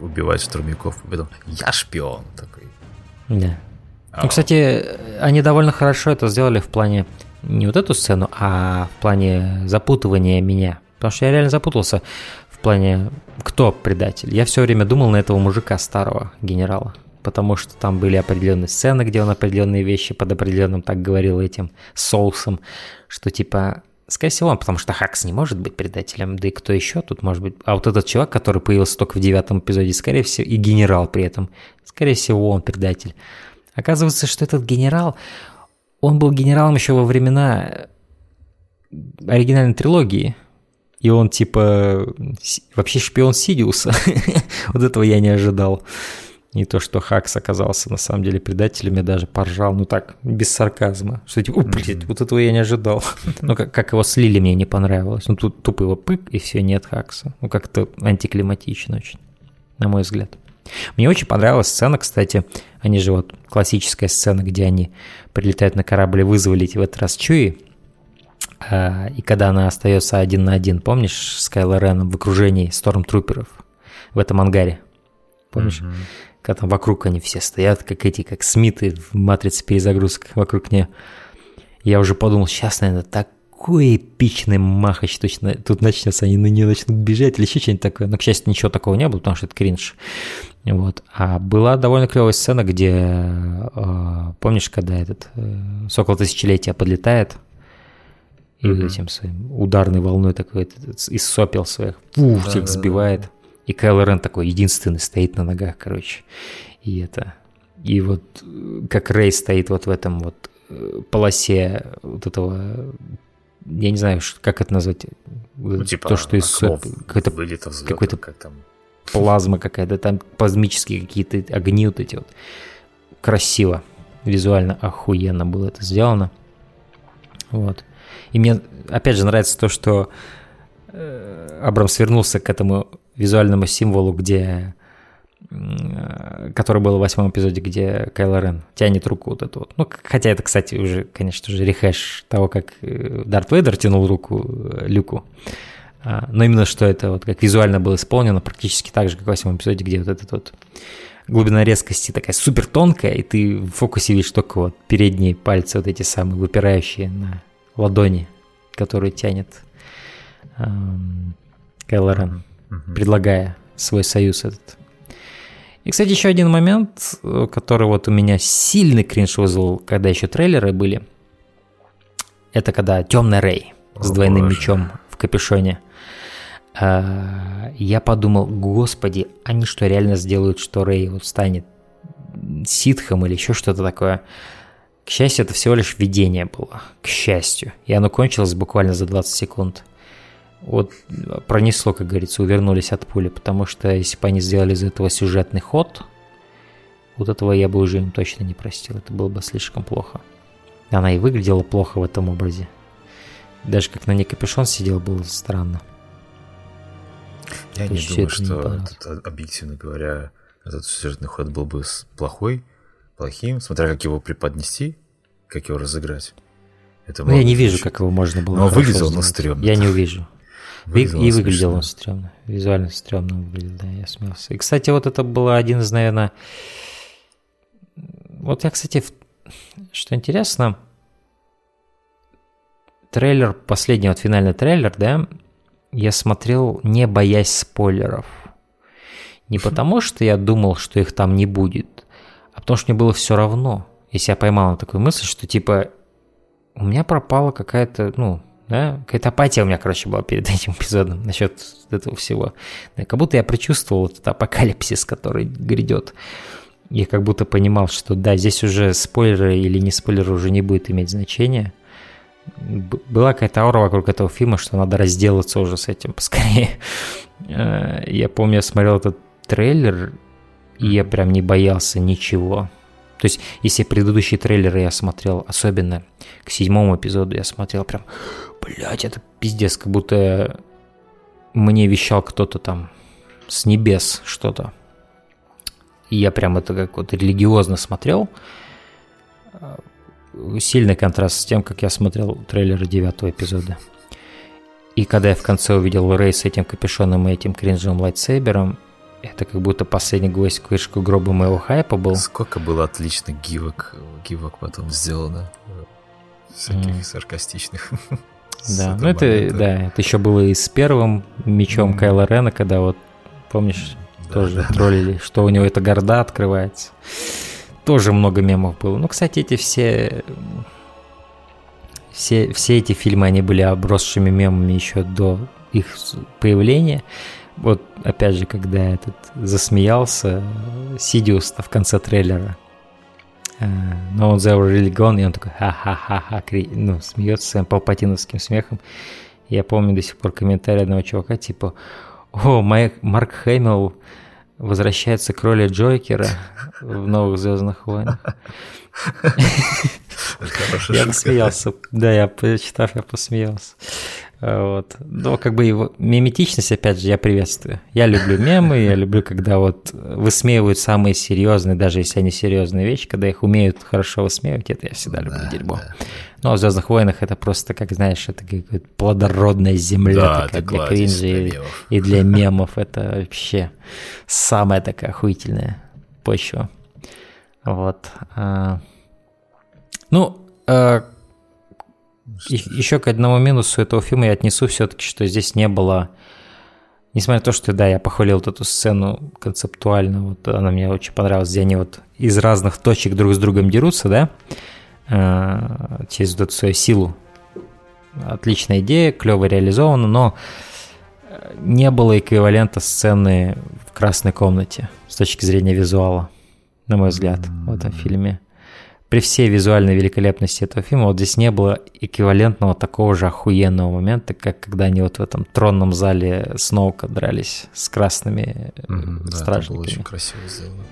убивает штурмяков, потом я шпион такой. Да. Ну, кстати, они довольно хорошо это сделали в плане не вот эту сцену, а в плане запутывания меня. Потому что я реально запутался в плане, кто предатель. Я все время думал на этого мужика старого генерала. Потому что там были определенные сцены, где он определенные вещи под определенным, так говорил, этим соусом, что типа Скорее всего, он, потому что Хакс не может быть предателем, да и кто еще тут может быть. А вот этот чувак, который появился только в девятом эпизоде, скорее всего, и генерал при этом, скорее всего, он предатель. Оказывается, что этот генерал, он был генералом еще во времена оригинальной трилогии. И он типа вообще шпион Сидиуса. вот этого я не ожидал. Не то, что Хакс оказался на самом деле предателем, я даже поржал, ну так, без сарказма. Что типа, блядь, вот этого я не ожидал. ну, как, как его слили, мне не понравилось. Ну, тут тупо его пык, и все, нет Хакса. Ну, как-то антиклиматично очень, на мой взгляд. Мне очень понравилась сцена, кстати, они же вот классическая сцена, где они прилетают на корабль и вызволить в этот раз Чуи. А, и когда она остается один на один, помнишь, с Кайло Реном в окружении стормтруперов в этом ангаре? Помнишь? Mm-hmm. Когда там вокруг они все стоят, как эти, как Смиты в матрице перезагрузок вокруг нее. Я уже подумал, сейчас, наверное, так такой эпичный махач точно тут начнется, они на нее начнут бежать или еще что-нибудь такое. Но, к счастью, ничего такого не было, потому что это кринж. Вот. А была довольно клевая сцена, где, э, помнишь, когда этот э, Сокол Тысячелетия подлетает, и mm-hmm. этим своим ударной волной такой из сопел своих пух, да, всех да, сбивает. Да. И Кайл Рен такой единственный стоит на ногах, короче. И это... И вот как Рей стоит вот в этом вот э, полосе вот этого я не знаю, как это назвать. Ну, типа то, что из какой-то, какой-то как там. плазма какая-то, там плазмические какие-то огни вот эти вот. Красиво, визуально охуенно было это сделано. Вот. И мне, опять же, нравится то, что э, Абрамс вернулся к этому визуальному символу, где Э, который был в восьмом эпизоде, где Кайло Рен тянет руку вот эту вот. Ну, хотя это, кстати, уже, конечно же, рехэш того, как э, Дарт Вейдер тянул руку э, Люку. А, но именно что это вот как визуально было исполнено, практически так же, как в восьмом эпизоде, где вот этот вот глубина резкости такая супер тонкая, и ты в фокусе видишь только вот передние пальцы, вот эти самые выпирающие на ладони, которые тянет эм, Кайло Рен, mm-hmm. предлагая свой союз этот. И, кстати, еще один момент, э, который вот у меня сильный кринж вызвал, когда еще трейлеры были, это когда темный Рэй с двойным боже. мечом в капюшоне. А, я подумал, господи, они что, реально сделают, что Рэй вот станет ситхом или еще что-то такое? К счастью, это всего лишь видение было. К счастью. И оно кончилось буквально за 20 секунд вот пронесло, как говорится, увернулись от пули, потому что если бы они сделали из этого сюжетный ход, вот этого я бы уже им точно не простил, это было бы слишком плохо. Она и выглядела плохо в этом образе. Даже как на ней капюшон сидел, было странно. Я То не думаю, что не этот, объективно говоря, этот сюжетный ход был бы плохой, плохим, смотря как его преподнести, как его разыграть. Это ну, я не вижу, как его можно было. Но выглядел он стрёмно. Я не увижу. Выглядело и выглядел он стрёмно. Визуально стрёмно выглядел, да, я смеялся. И, кстати, вот это было один из, наверное... Вот я, кстати, что интересно, трейлер, последний вот финальный трейлер, да, я смотрел, не боясь спойлеров. Не потому, что я думал, что их там не будет, а потому что мне было все равно. Если я поймал на такую мысль, что типа у меня пропала какая-то, ну, да, какая-то апатия у меня, короче, была перед этим эпизодом насчет этого всего. Да, как будто я прочувствовал этот апокалипсис, который грядет. Я как будто понимал, что да, здесь уже спойлеры или не спойлеры уже не будет иметь значения. Была какая-то аура вокруг этого фильма, что надо разделаться уже с этим поскорее. Э, я помню, я смотрел этот трейлер, и я прям не боялся ничего. То есть, если предыдущие трейлеры я смотрел, особенно к седьмому эпизоду я смотрел прям, блядь, это пиздец, как будто мне вещал кто-то там с небес что-то. И я прям это как вот религиозно смотрел. Сильный контраст с тем, как я смотрел трейлеры девятого эпизода. И когда я в конце увидел Рэй с этим капюшоном и этим кринжевым лайтсейбером, это как будто последний гвоздь к вышку гроба моего хайпа был. Сколько было отличных гивок, гивок потом сделано. Всяких mm. саркастичных. Да, ну это, да, это еще было и с первым мечом mm. Кайла Рена, когда вот, помнишь, да, тоже да, троллили, да. что у него эта горда открывается. Тоже много мемов было. Ну, кстати, эти все все, все эти фильмы, они были обросшими мемами еще до их появления. Вот, опять же, когда этот засмеялся, Сидиус в конце трейлера, No one's ever really gone, и он такой ха-ха-ха-ха, ну, смеется своим палпатиновским смехом. Я помню до сих пор комментарий одного чувака, типа, о, Марк Хэмилл возвращается к роли Джокера в новых Звездных войнах. Я посмеялся. Да, я почитав, я посмеялся. Вот. Но как бы его меметичность, опять же, я приветствую. Я люблю мемы, я люблю, когда вот высмеивают самые серьезные, даже если они серьезные вещи, когда их умеют хорошо высмеивать, это я всегда люблю да, дерьмо. Да. Но в Звездных войнах это просто, как знаешь, это как плодородная земля да, такая для кринжа и, и для мемов. Это вообще самая такая охуительная почва. Вот. А, а, Еще к одному минусу этого фильма я отнесу все-таки, что здесь не было... Несмотря на то, что, да, я похвалил вот эту сцену концептуально, вот она мне очень понравилась, где они вот из разных точек друг с другом дерутся, да, э, через вот эту свою силу. Отличная идея, клево реализована, но не было эквивалента сцены в красной комнате с точки зрения визуала, на мой взгляд, в этом фильме при всей визуальной великолепности этого фильма вот здесь не было эквивалентного такого же охуенного момента, как когда они вот в этом тронном зале Сноука дрались с красными mm-hmm, стражниками. Да, это было очень красиво сделано.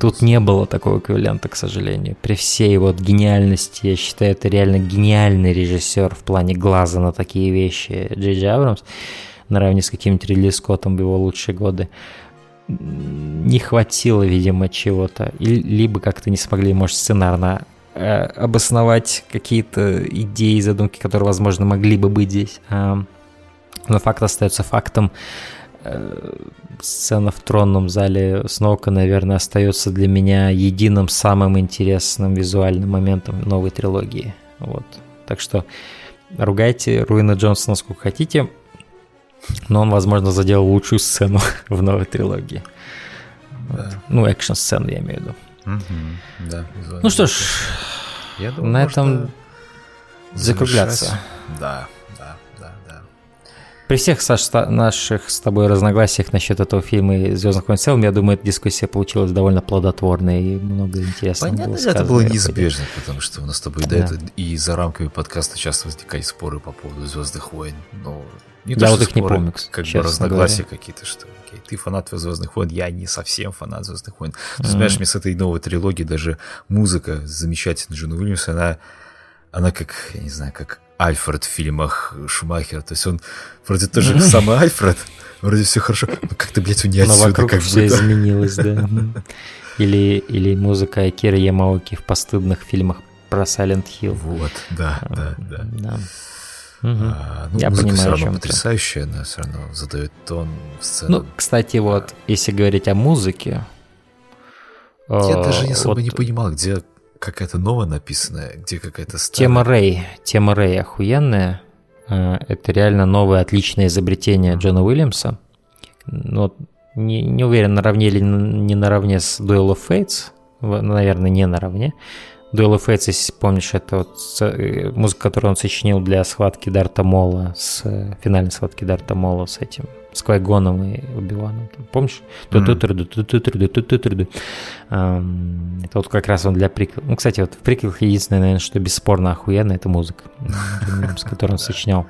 Тут не было такого эквивалента, к сожалению. При всей вот гениальности, я считаю, это реально гениальный режиссер в плане глаза на такие вещи Джей Джей Абрамс, наравне с каким-нибудь Ридли Скоттом в его лучшие годы не хватило, видимо, чего-то. Либо как-то не смогли, может, сценарно э, обосновать какие-то идеи, задумки, которые, возможно, могли бы быть здесь. А, но факт остается фактом. Э, сцена в тронном зале Сноука, наверное, остается для меня единым самым интересным визуальным моментом новой трилогии. Вот. Так что ругайте Руина Джонсона сколько хотите но он, возможно, заделал лучшую сцену в новой трилогии. Да. Вот. Ну, экшн-сцену я имею в виду. Угу, да, ну что ж, я думаю, на этом закругляться. Да, да, да, да. При всех, Саш, наших с тобой разногласиях насчет этого фильма и «Звездных войн» в целом, я думаю, эта дискуссия получилась довольно плодотворной и много интересного Понятно, было это было неизбежно, потому что у нас с тобой да. до и за рамками подкаста часто возникают споры по поводу «Звездных войн», но не я вот их не помню, как бы разногласия какие-то, что окей, ты фанат Звездных войн, я не совсем фанат Звездных войн. Ты mm-hmm. знаешь, мне с этой новой трилогии даже музыка замечательная Джона Уильямса, она, она как, я не знаю, как Альфред в фильмах Шумахера. То есть он вроде тоже самый Альфред, вроде все хорошо, но как-то, блядь, у не отсюда. Вокруг как все изменилось, да. Или, или музыка Акиры Ямаоки в постыдных фильмах про Silent Hill. Вот, да, да, да. да. Угу. А, ну, Я понимаю, все равно потрясающая, она все равно задает тон сцены. Ну, кстати, вот, если говорить о музыке... Я э, даже особо вот, не понимал, где какая-то новая написанная, где какая-то старая. Тема Рэй, тема Рэй охуенная. Э, это реально новое отличное изобретение Джона Уильямса. Но не, не уверен, наравне или не наравне с Duel of Fates. Наверное, не наравне. Duel of Fates, если помнишь, это вот э, музыка, которую он сочинил для схватки Дарта Мола, с э, финальной схватки Дарта Мола с этим, с Квайгоном и Убиваном. Помнишь? Это вот как раз он для приквел. Ну, кстати, вот в приквелах единственное, наверное, что бесспорно охуенно, это музыка, с которой он сочинял.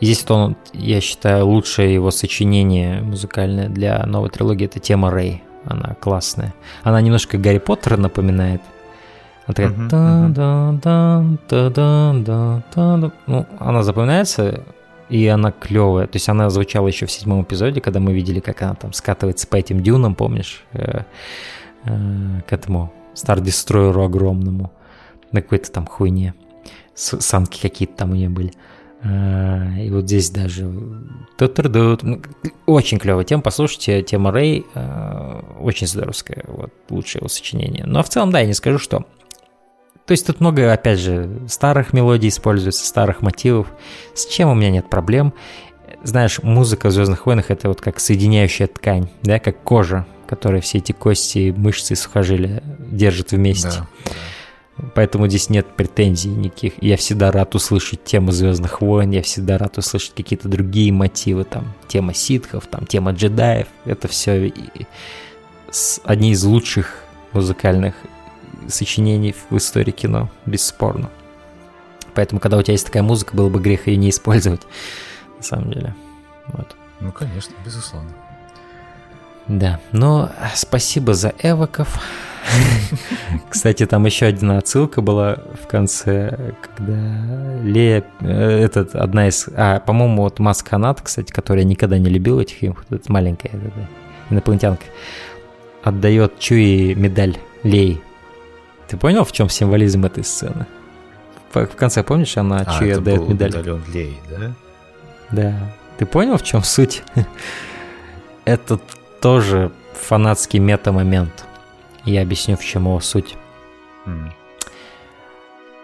И здесь вот он, я считаю, лучшее его сочинение музыкальное для новой трилогии это тема Рэй. Она классная. Она немножко Гарри Поттера напоминает. Она такая... Ну, она запоминается, и она клевая. То есть она звучала еще в седьмом эпизоде, когда мы видели, как она там скатывается по этим дюнам, помнишь? Э, э, к этому Destroyer огромному. На какой-то там хуйне. Санки какие-то там у нее были. Э, и вот здесь даже ну, очень клевая тема. Послушайте, тема Рэй очень здоровская. Вот лучшее его сочинение. Но в целом, да, я не скажу, что то есть тут много, опять же, старых мелодий используется, старых мотивов, с чем у меня нет проблем. Знаешь, музыка в «Звездных войнах» — это вот как соединяющая ткань, да, как кожа, которая все эти кости, мышцы, сухожилия держит вместе. Да, Поэтому здесь нет претензий никаких. Я всегда рад услышать тему Звездных войн, я всегда рад услышать какие-то другие мотивы, там, тема ситхов, там, тема джедаев. Это все одни из лучших музыкальных сочинений в истории кино, бесспорно. Поэтому, когда у тебя есть такая музыка, было бы грех ее не использовать, на самом деле. Вот. Ну, конечно, безусловно. Да, но спасибо за эвоков. Кстати, там еще одна отсылка была в конце, когда Лея, э, этот, одна из, а, по-моему, вот Масканат, кстати, которая никогда не любила этих фильмов, маленькая это, инопланетянка, отдает Чуи медаль Лей ты понял, в чем символизм этой сцены? В, конце, помнишь, она а, Чуи отдает медаль? медальон Лей, да? Да. Ты понял, в чем суть? Это тоже фанатский мета-момент. Я объясню, в чем его суть. Mm.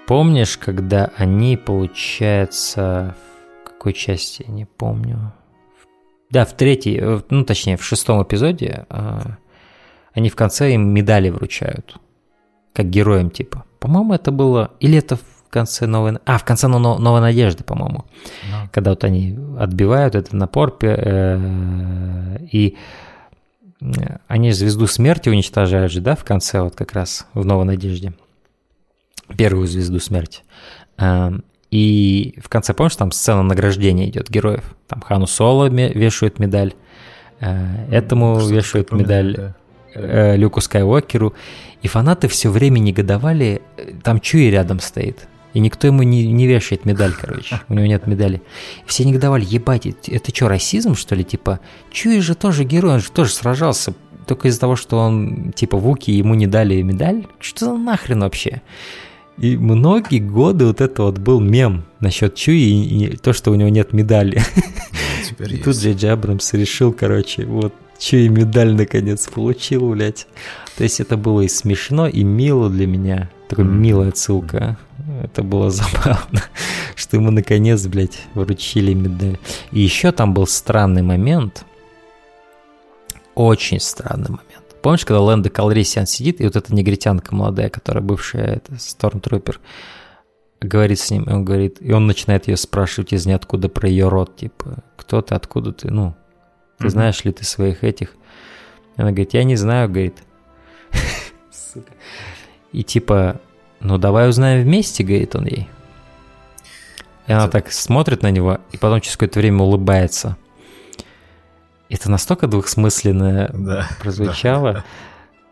помнишь, когда они, получается, в какой части, не помню. Да, в третьей, э, ну точнее, в шестом эпизоде а, они в конце им медали вручают. Как героям, типа. По-моему, это было... Или это в конце новой... А, в конце новой надежды, по-моему. No. Когда вот они отбивают этот напор, э, и они звезду смерти уничтожают же, да, в конце вот как раз в новой надежде. Первую звезду смерти. Эм, и в конце, помнишь, там сцена награждения идет героев. Там Хану Соло вешают медаль, э, этому Просто вешают медаль, да. Э, Люку Скайуокеру. И фанаты все время негодовали, там Чуи рядом стоит. И никто ему не, не вешает медаль, короче. У него нет медали. Все негодовали, ебать, это что, расизм, что ли? Типа, Чуи же тоже герой, он же тоже сражался. Только из-за того, что он, типа, Вуки ему не дали медаль? Что за нахрен вообще? И многие годы вот это вот был мем насчет Чуи и, и то, что у него нет медали. Да, и тут Джей Абрамс решил, короче, вот Чуи медаль наконец получил, блядь. То есть это было и смешно, и мило для меня. Такая mm. милая отсылка. Это было забавно, что ему наконец, блядь, вручили медаль. И еще там был странный момент. Очень странный момент. Помнишь, когда Лэнда Калрисиан сидит, и вот эта негритянка молодая, которая бывшая это Стормтрупер, говорит с ним, и он говорит, и он начинает ее спрашивать из ниоткуда про ее род, типа, кто ты, откуда ты, ну, ты mm-hmm. знаешь ли ты своих этих? Она говорит, я не знаю, говорит. И типа, ну давай узнаем вместе, говорит он ей. И она так смотрит на него, и потом через какое-то время улыбается. Это настолько двухсмысленно да, прозвучало. Да.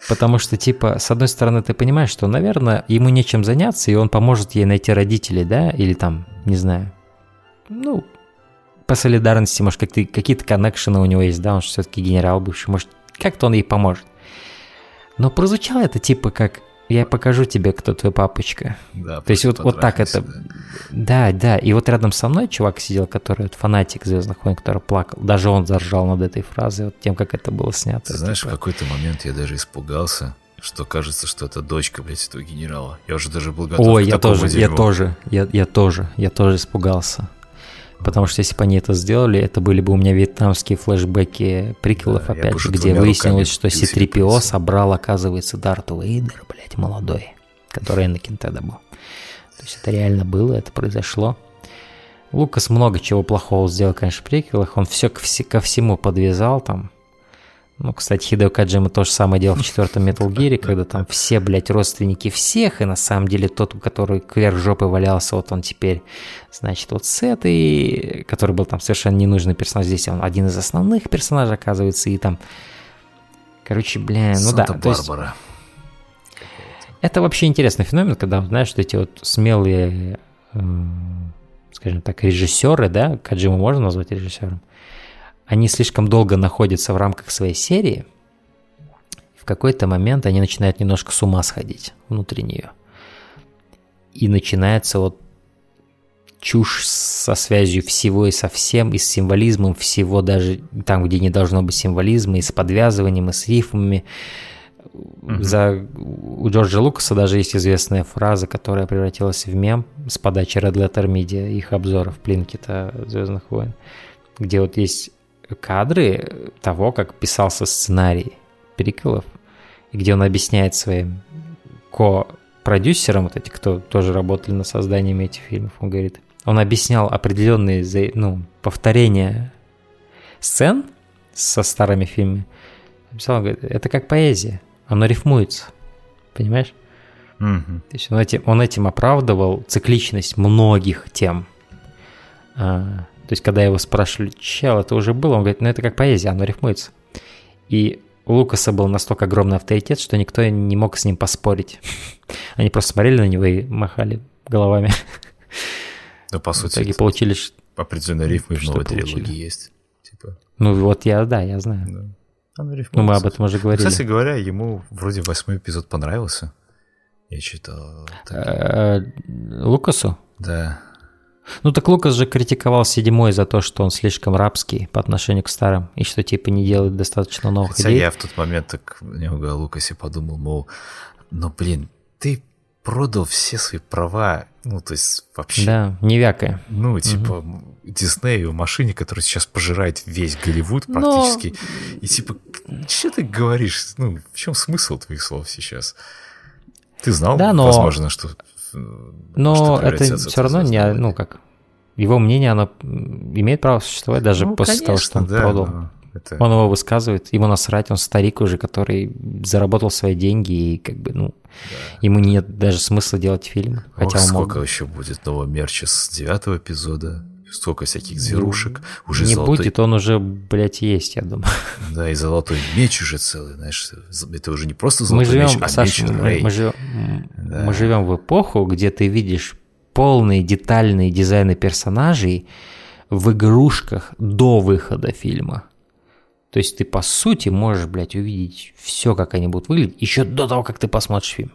Потому что, типа, с одной стороны, ты понимаешь, что, наверное, ему нечем заняться, и он поможет ей найти родителей, да, или там, не знаю, ну, по солидарности, может, какие-то коннекшены у него есть, да, он же все-таки генерал бывший, может, как-то он ей поможет. Но прозвучало это типа как я покажу тебе, кто твой папочка. Да, То есть вот, вот так это... Да. да, да. И вот рядом со мной чувак сидел, который вот фанатик Звездных войн, который плакал. Даже он заржал над этой фразой, вот тем, как это было снято. Ты знаешь, типа... в какой-то момент я даже испугался, что кажется, что это дочка, блядь, этого генерала. Я уже даже был готов Ой, я тоже, дерьму. я тоже, я, я тоже, я тоже испугался. Потому что если бы они это сделали, это были бы у меня вьетнамские флешбеки приколов, да, опять же, где выяснилось, что C-3PO собрал, оказывается, Дарт Вейдер, блядь, молодой, который на тогда был. То есть это реально было, это произошло. Лукас много чего плохого сделал, конечно, в приквелах. Он все ко всему подвязал там. Ну, кстати, Хидео Каджима то же самое делал в четвертом Metal Gear, когда там все, блядь, родственники всех, и на самом деле тот, у которого кверх жопы валялся, вот он теперь, значит, вот с этой, который был там совершенно ненужный персонаж, здесь он один из основных персонажей, оказывается, и там, короче, бля, ну да. Есть, это вообще интересный феномен, когда, знаешь, что эти вот смелые, скажем так, режиссеры, да, Каджиму можно назвать режиссером, они слишком долго находятся в рамках своей серии, в какой-то момент они начинают немножко с ума сходить внутри нее. И начинается вот чушь со связью всего и со всем, и с символизмом всего, даже там, где не должно быть символизма, и с подвязыванием, и с рифмами. Mm-hmm. За, у Джорджа Лукаса даже есть известная фраза, которая превратилась в мем с подачи Red Letter Media, их обзоров Плинкета «Звездных войн», где вот есть кадры того, как писался сценарий приколов, где он объясняет своим ко-продюсерам, вот эти, кто тоже работали над созданием этих фильмов, он говорит, он объяснял определенные ну, повторения сцен со старыми фильмами. Написал, он говорит, это как поэзия, оно рифмуется, понимаешь? Mm-hmm. То есть он этим, он этим оправдывал цикличность многих тем. А, то есть, когда его спрашивали, чел, это уже было, он говорит, ну это как поэзия, оно рифмуется. И у Лукаса был настолько огромный авторитет, что никто не мог с ним поспорить. Они просто смотрели на него и махали головами. Да, по сути, в итоге получили... Определенные рифмы в новой трилогии есть. Типа. Ну вот я, да, я знаю. Да. Ну мы об этом уже говорили. Кстати говоря, ему вроде восьмой эпизод понравился. Я читал. Э, Лукасу? Да. Ну так Лукас же критиковал седьмой за то, что он слишком рабский по отношению к старым, и что типа не делает достаточно новых Хотя идей. я в тот момент так немного о Лукасе подумал, мол, ну блин, ты продал все свои права, ну, то есть вообще... Да, не вякая. Ну, типа, угу. Диснею, машине, которая сейчас пожирает весь Голливуд практически. Но... И типа, что ты говоришь? Ну, в чем смысл твоих слов сейчас? Ты знал, да, но... возможно, что... Но это все равно не, ну, как... Его мнение, оно имеет право существовать даже ну, после конечно, того, что он да, продал. Но... Это... Он его высказывает, ему насрать, он старик уже, который заработал свои деньги, и как бы, ну, да. ему нет даже смысла делать фильм. Хотя Ох, сколько мог... еще будет нового мерча с девятого эпизода, столько всяких зверушек, уже Не золотой... будет, он уже, блядь, есть, я думаю. Да, и золотой меч уже целый, знаешь, это уже не просто золотой мы живем, меч, а Саша, меч мы, мы, живем, да. мы живем в эпоху, где ты видишь полные детальные дизайны персонажей в игрушках до выхода фильма. То есть ты, по сути, можешь, блядь, увидеть все, как они будут выглядеть, еще до того, как ты посмотришь фильм.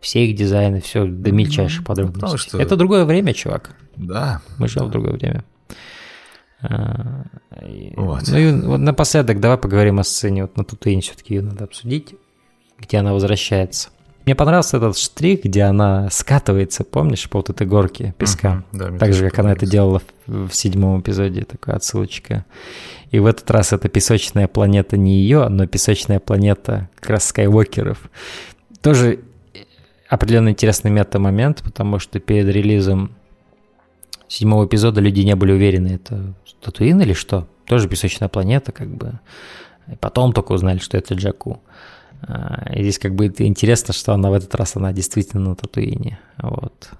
Все их дизайны, все до мельчайших ну, подробностей. Что... Это другое время, чувак. Да. Мы живем да. в другое время. А, вот. Ну и вот напоследок давай поговорим о сцене. Вот на Татуине все-таки ее надо обсудить, где она возвращается. Мне понравился этот штрих, где она скатывается, помнишь, по вот этой горке песка. Uh-huh, да, так же, как она это делала в, в седьмом эпизоде, такая отсылочка. И в этот раз эта песочная планета не ее, но песочная планета как раз скайвокеров. Тоже определенно интересный мета-момент, потому что перед релизом седьмого эпизода люди не были уверены, это Татуин или что. Тоже песочная планета, как бы. И потом только узнали, что это Джаку. А, и здесь как бы интересно, что она в этот раз она действительно на Татуине. Вот.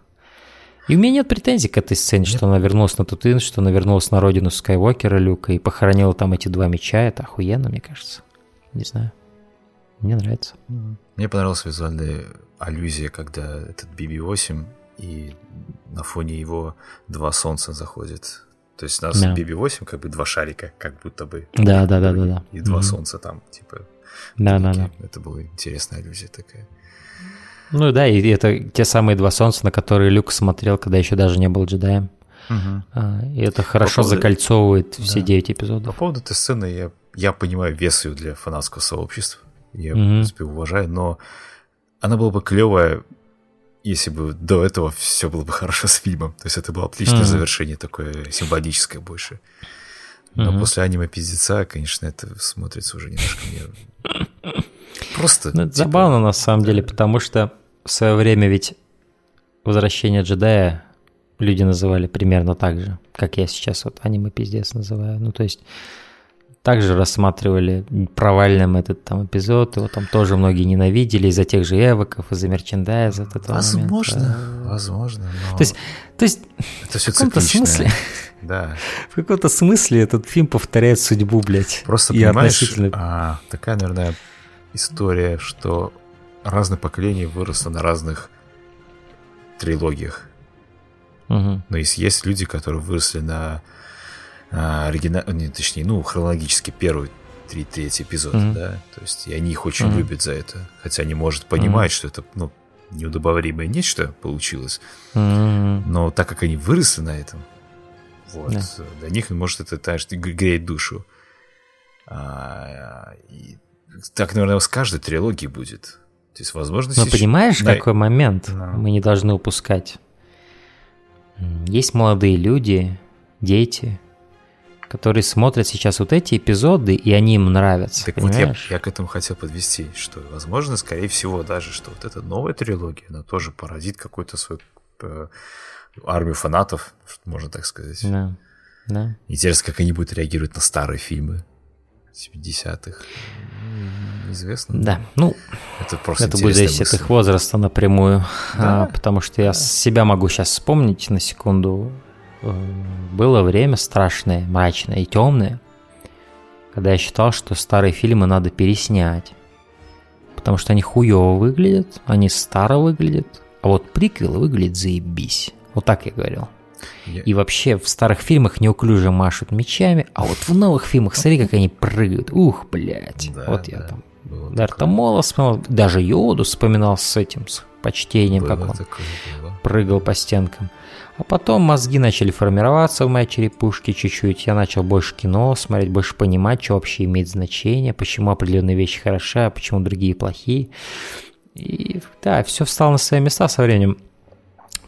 И у меня нет претензий к этой сцене, нет. что она вернулась на Татуин, что она вернулась на родину Скайуокера Люка и похоронила там эти два меча. Это охуенно, мне кажется. Не знаю. Мне нравится. Мне понравилась визуальная аллюзия, когда этот BB-8 и на фоне его два солнца заходят. То есть у нас да. BB-8 как бы два шарика, как будто бы. Да, да, да, да, да. И два mm-hmm. солнца там, типа да, да, да. Это была интересная иллюзия такая. Ну да, и это те самые два солнца, на которые Люк смотрел, когда еще даже не был джедаем. Угу. И это хорошо поводу... закольцовывает все да. 9 эпизодов. По поводу этой сцены я, я понимаю вес ее для фанатского сообщества. Я, угу. в принципе, уважаю, но она была бы клевая, если бы до этого все было бы хорошо с фильмом. То есть это было отличное угу. завершение, такое символическое больше. Но угу. после аниме-пиздеца, конечно, это смотрится уже немножко мне... Просто... Ну, это типа, забавно, на самом деле, потому что в свое время ведь «Возвращение джедая» люди называли примерно так же, как я сейчас вот аниме-пиздец называю. Ну, то есть также рассматривали провальным этот там эпизод, его там тоже многие ненавидели из-за тех же эвоков, из-за мерчендайза. От этого возможно, момента. возможно. Но... То есть, то есть это все в каком-то смысле, да. в каком-то смысле этот фильм повторяет судьбу, блядь. Просто и понимаешь, относительно... а, такая, наверное, история, что разные поколения выросло на разных трилогиях. Угу. Но есть, есть люди, которые выросли на а, оригинал, не, точнее, ну, хронологически первый три, третий эпизод, mm-hmm. да, то есть и они их очень mm-hmm. любят за это, хотя они, может, понимают, mm-hmm. что это, ну, неудобоваримое нечто получилось, mm-hmm. но так как они выросли на этом, вот, yeah. для них, может, это, знаешь, греет душу. А, и так, наверное, с каждой трилогией будет. То есть, возможно, Но сейчас... понимаешь, да. какой момент no. мы не должны упускать? Есть молодые люди, дети, которые смотрят сейчас вот эти эпизоды, и они им нравятся. Так понимаешь? вот я, я к этому хотел подвести, что, возможно, скорее всего, даже, что вот эта новая трилогия, она тоже породит какую-то свою э, армию фанатов, можно так сказать. Да. Да. Интересно, как они будут реагировать на старые фильмы 70-х. Известно. Да, ну, это, просто это будет зависеть мысль. от их возраста напрямую, да. а, потому что я себя могу сейчас вспомнить на секунду было время страшное, мрачное и темное, когда я считал, что старые фильмы надо переснять. Потому что они хуево выглядят, они старо выглядят, а вот приквел выглядит заебись. Вот так я говорил. Я... И вообще в старых фильмах неуклюже машут мечами, а вот в новых фильмах смотри, как они прыгают. Ух, блядь. Да, вот я да. там Дарта Мола вспоминал, даже Йоду вспоминал с этим, с почтением, было как он такое, прыгал по стенкам. А потом мозги начали формироваться в моей черепушке чуть-чуть. Я начал больше кино смотреть, больше понимать, что вообще имеет значение, почему определенные вещи хороши, а почему другие плохие. И да, все встало на свои места со временем.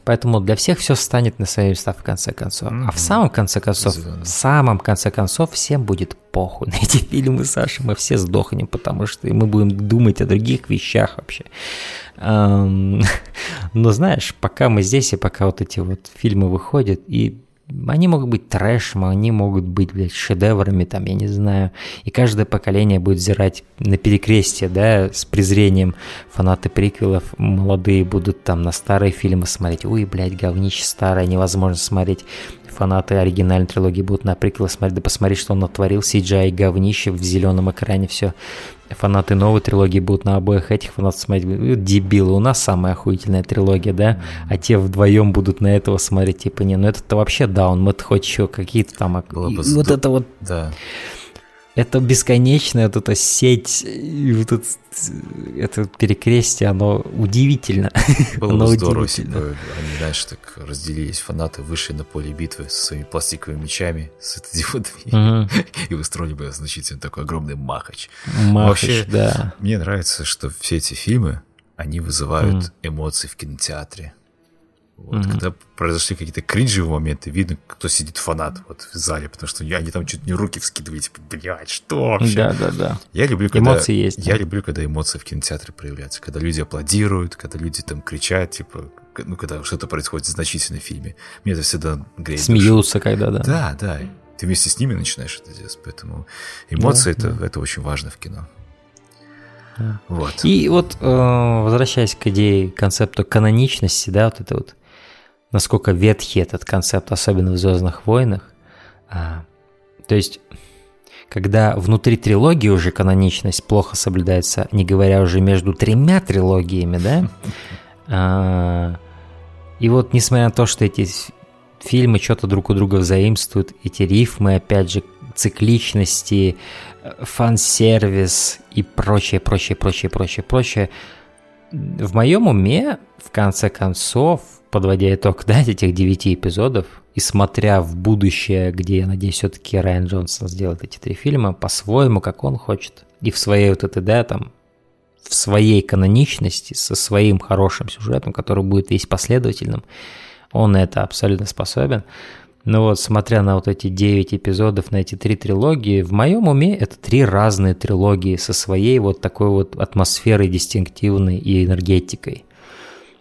Поэтому для всех все станет на свои места в конце концов. Mm-hmm. А в самом конце концов, в самом конце концов, всем будет похуй на эти фильмы, Саша. Мы все сдохнем, потому что мы будем думать о других вещах вообще. Но знаешь, пока мы здесь и пока вот эти вот фильмы выходят, и они могут быть трэшем, они могут быть, блядь, шедеврами, там, я не знаю. И каждое поколение будет взирать на перекрестие, да, с презрением. Фанаты приквелов молодые будут там на старые фильмы смотреть. Ой, блядь, говнище старое, невозможно смотреть. Фанаты оригинальной трилогии будут на приквелы смотреть, да посмотри, что он натворил, CGI говнище в зеленом экране, все фанаты новой трилогии будут на обоих этих фанатов смотреть, дебилы, у нас самая охуительная трилогия, да, а те вдвоем будут на этого смотреть, типа, не, ну это вообще даун, мы хоть еще какие-то там, Было бы вот это вот, Да. это бесконечная вот эта сеть, и вот это, это перекрестие, оно удивительно. Было Оно бы здорово, если удивительно. бы они, знаешь, так разделились, фанаты вышли на поле битвы со своими пластиковыми мечами, с светодиодами, Мгм. и устроили бы значительно такой огромный махач. Махач, Вообще, да. Мне нравится, что все эти фильмы, они вызывают эмоции в кинотеатре. Вот, Когда произошли какие-то кринжевые моменты, видно, кто сидит фанат вот в зале, потому что они там чуть не руки вскидывали, типа, блядь, что вообще? Да, да, да. Я люблю, когда, Эмоции есть, Я да. люблю, когда эмоции в кинотеатре проявляются, когда люди аплодируют, когда люди там кричат, типа, ну, когда что-то происходит значительно в фильме. Мне это всегда греет. душу. Смеются когда, да. Да, да. Ты вместе с ними начинаешь это делать, поэтому эмоции это, это очень важно в кино. Да. Вот. И вот, э, возвращаясь к идее концепту каноничности, да, вот это вот, насколько ветхий этот концепт, особенно в «Звездных войнах», а, то есть, когда внутри трилогии уже каноничность плохо соблюдается, не говоря уже между тремя трилогиями, да, а, и вот несмотря на то, что эти фильмы что-то друг у друга взаимствуют, эти рифмы, опять же, цикличности, э, фан-сервис и прочее, прочее, прочее, прочее, прочее. В моем уме, в конце концов, подводя итог да, этих девяти эпизодов, и смотря в будущее, где, я надеюсь, все-таки Райан Джонсон сделает эти три фильма по-своему, как он хочет, и в своей вот этой, да, там, в своей каноничности, со своим хорошим сюжетом, который будет весь последовательным, он это абсолютно способен. Но вот смотря на вот эти 9 эпизодов, на эти три трилогии, в моем уме это три разные трилогии со своей вот такой вот атмосферой дистинктивной и энергетикой.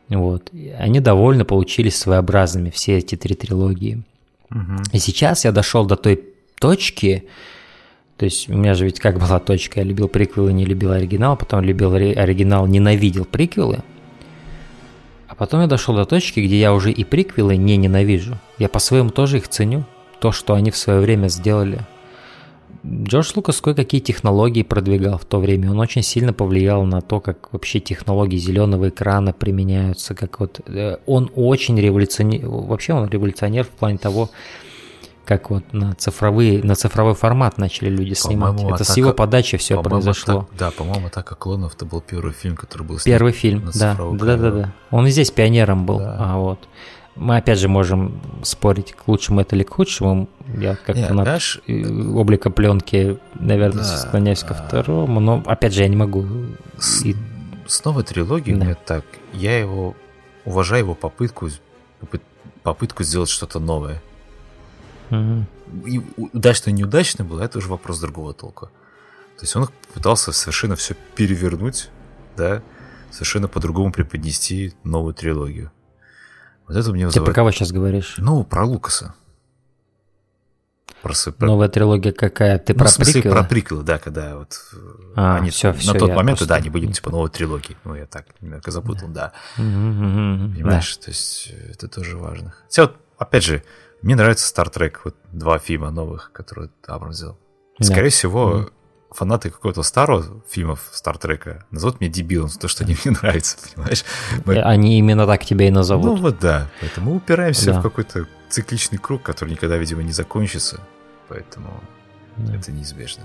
Вот. Они довольно получились своеобразными, все эти три трилогии. И сейчас я дошел до той точки, то есть у меня же ведь как была точка, я любил приквелы, не любил оригинал, потом любил ори- оригинал, ненавидел приквелы. А потом я дошел до точки, где я уже и приквелы не ненавижу. Я по-своему тоже их ценю. То, что они в свое время сделали. Джордж Лукас кое-какие технологии продвигал в то время. Он очень сильно повлиял на то, как вообще технологии зеленого экрана применяются. Как вот э, он очень революционер. Вообще он революционер в плане того, как вот на цифровые, на цифровой формат начали люди снимать. По-моему, Это с «Атака- его подачи все произошло. «Атака- да, по-моему, «Атака клонов» это был первый фильм, который был снят Первый фильм, на да, да, да, да, да. Он и здесь пионером был, Да. а вот. Мы опять же можем спорить, к лучшему это или к худшему. Я как Не, фанат знаешь, облика пленки, наверное, Да, склоняюсь ко а- второму, но опять же я не могу. С, И- с новой трилогией Да. мне так, я его уважаю его попытку, попыт- попытку сделать что-то новое. Мгм. И удачно неудачно было, это уже вопрос другого толка. То есть он пытался совершенно все перевернуть, да, совершенно по-другому преподнести новую трилогию. Вот это мне Ты вызывает... про кого сейчас говоришь? Ну, про Лукаса. Про, про- Новая трилогия какая? Ты ну, про в смысле, приквелы? про приквелы, да, когда вот А, они всё, на всё, тот момент, просто да, они были типа новой трилогии. Ну, я так немного запутал, да. Мгм. Понимаешь, то есть э, это тоже важно. Хотя вот, опять же, мне нравится Star Trek, вот два фильма новых, которые Абрам сделал. Да. Скорее всего, фанаты какого-то старого фильмов Star Trека назовут меня дебилом за то, что они мне нравятся, понимаешь? Мы- Э, Они именно так тебя и ну назовут. вот да, поэтому мы упираемся Да. в какой-то цикличный круг, который никогда, видимо, не закончится, поэтому Да. это неизбежно.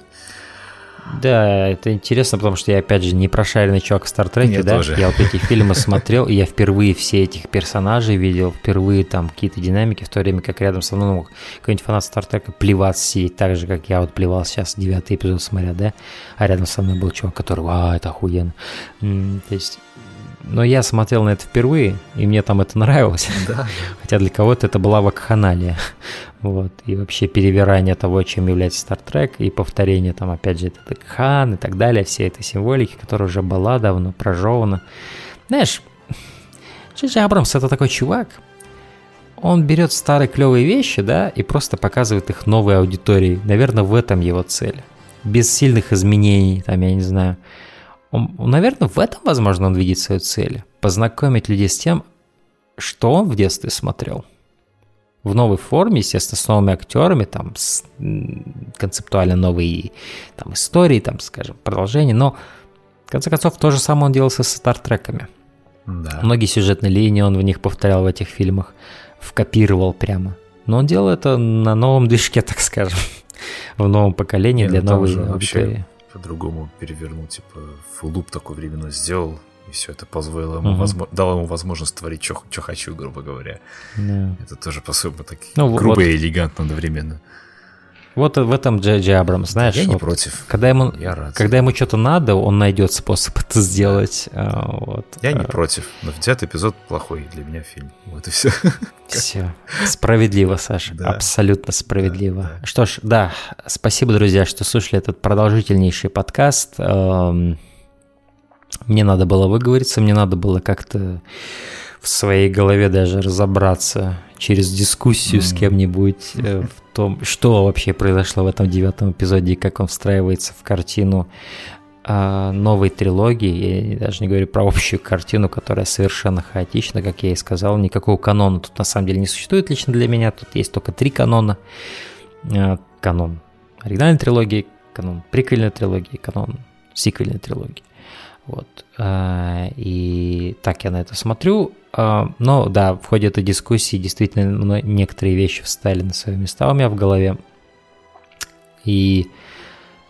Да, это интересно, потому что я, опять же, не прошаренный чувак в Стартреке, Я да? тоже. Я вот эти фильмы смотрел, и я впервые все этих персонажей видел, впервые там какие-то динамики, в то время как рядом со мной мог какой-нибудь фанат Стартрека плеваться сидеть так же, как я вот плевал сейчас, девятый эпизод смотря, да? А рядом со мной был чувак, который, а, это охуенно. То есть но я смотрел на это впервые, и мне там это нравилось. Да. Хотя для кого-то это была вакханалия. Вот. И вообще перевирание того, чем является Star Trek, и повторение там, опять же, это Хан и так далее, все этой символики, которая уже была давно прожевана. Знаешь, Джей Абрамс это такой чувак, он берет старые клевые вещи, да, и просто показывает их новой аудитории. Наверное, в этом его цель. Без сильных изменений, там, я не знаю. Он, наверное, в этом, возможно, он видит свою цель. Познакомить людей с тем, что он в детстве смотрел. В новой форме, естественно, с новыми актерами, там, с концептуально новые там, истории, там, скажем, продолжения, но, в конце концов, то же самое он делал со стартреками. Да. Многие сюжетные линии он в них повторял в этих фильмах, вкопировал прямо. Но он делал это на новом движке, так скажем, в новом поколении Нет, для ну, новой аудитории по-другому перевернул, типа, фуллуп такой временной сделал, и все это позволило ему, угу. возможно, дало ему возможность творить, что хочу, грубо говоря. Да. Это тоже, по-своему, так ну, грубо вот. и элегантно одновременно. Вот в этом Джей Абрамс, знаешь. Я не вот, против. Когда ему, я рад. Когда ему что-то надо, он найдет способ это сделать. Да. Вот. Я не а. против. Но взятый эпизод плохой для меня фильм. Вот и все. Все. Справедливо, Саша. Да. Абсолютно справедливо. Да, да. Что ж, да, спасибо, друзья, что слушали этот продолжительнейший подкаст. Эм, мне надо было выговориться, мне надо было как-то в своей голове даже разобраться через дискуссию mm. с кем-нибудь э, в том, что вообще произошло в этом девятом эпизоде и как он встраивается в картину э, новой трилогии. Я даже не говорю про общую картину, которая совершенно хаотична, как я и сказал. Никакого канона тут на самом деле не существует лично для меня. Тут есть только три канона. Э, канон оригинальной трилогии, канон приквельной трилогии, канон сиквельной трилогии. Вот. И так я на это смотрю. А, но да, в ходе этой дискуссии действительно некоторые вещи встали на свои места у меня в голове. И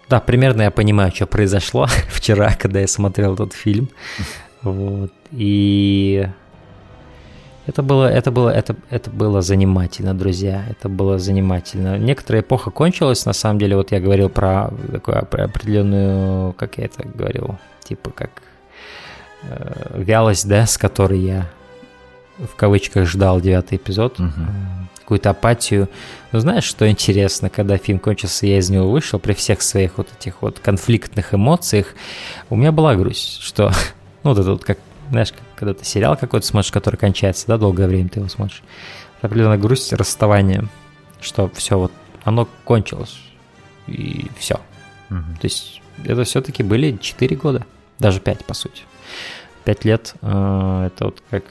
да, примерно я понимаю, что произошло вчера, когда я смотрел этот фильм. Вот. И это было, это было, это, это было занимательно, друзья. Это было занимательно. Некоторая эпоха кончилась, на самом деле. Вот я говорил про такую определенную, как я это говорил, типа как э, вялость, да, с которой я в кавычках ждал девятый эпизод, угу. какую-то апатию. Но знаешь, что интересно, когда фильм кончился, я из него вышел, при всех своих вот этих вот конфликтных эмоциях, у меня была грусть, что, ну, вот это вот как, знаешь, когда ты сериал какой-то смотришь, который кончается, да, долгое время ты его смотришь, определенная грусть расставания, что все вот, оно кончилось, и все. Угу. То есть это все-таки были 4 года, даже 5, по сути. 5 лет, э, это вот как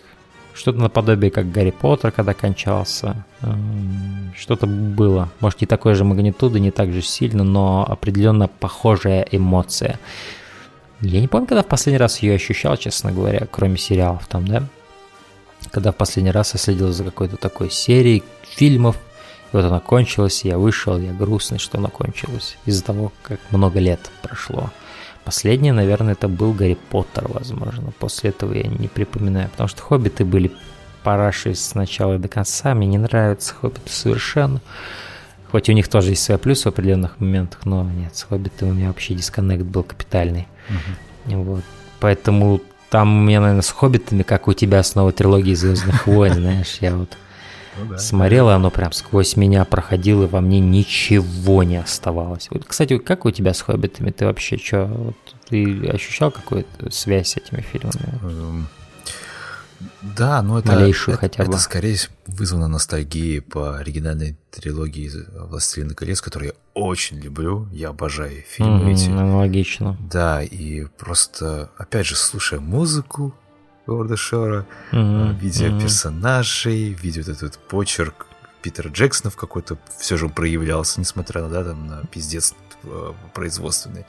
что-то наподобие, как Гарри Поттер, когда кончался. Эм, что-то было. Может, не такой же магнитуды, не так же сильно, но определенно похожая эмоция. Я не помню, когда в последний раз ее ощущал, честно говоря, кроме сериалов там, да? Когда в последний раз я следил за какой-то такой серией фильмов, и вот она кончилась, я вышел, я грустный, что она кончилась, из-за того, как много лет прошло. Последний, наверное, это был Гарри Поттер, возможно. После этого я не припоминаю, потому что хоббиты были параши с начала до конца. Мне не нравятся хоббиты совершенно. Хоть у них тоже есть свои плюсы в определенных моментах, но нет, с хоббитами у меня вообще дисконнект был капитальный. Угу. Вот. Поэтому там у меня, наверное, с хоббитами, как у тебя с новой трилогией Звездных войн, знаешь, я вот ну, да. Смотрела, оно прям сквозь меня проходило, во мне ничего не оставалось. Вот, кстати, как у тебя с «Хоббитами»? Ты вообще что, вот, ты ощущал какую-то связь с этими фильмами? Эм, да, но это, Малейшую это, хотя бы. это скорее вызвано ностальгией по оригинальной трилогии «Властелина колец», которую я очень люблю, я обожаю фильмы mm-hmm, эти. Аналогично. Да, и просто, опять же, слушая музыку, Говарда Шора, mm-hmm. видя mm-hmm. персонажей, видя вот этот почерк Питера Джексона в какой-то все же проявлялся, несмотря да, там, на пиздец э, производственный.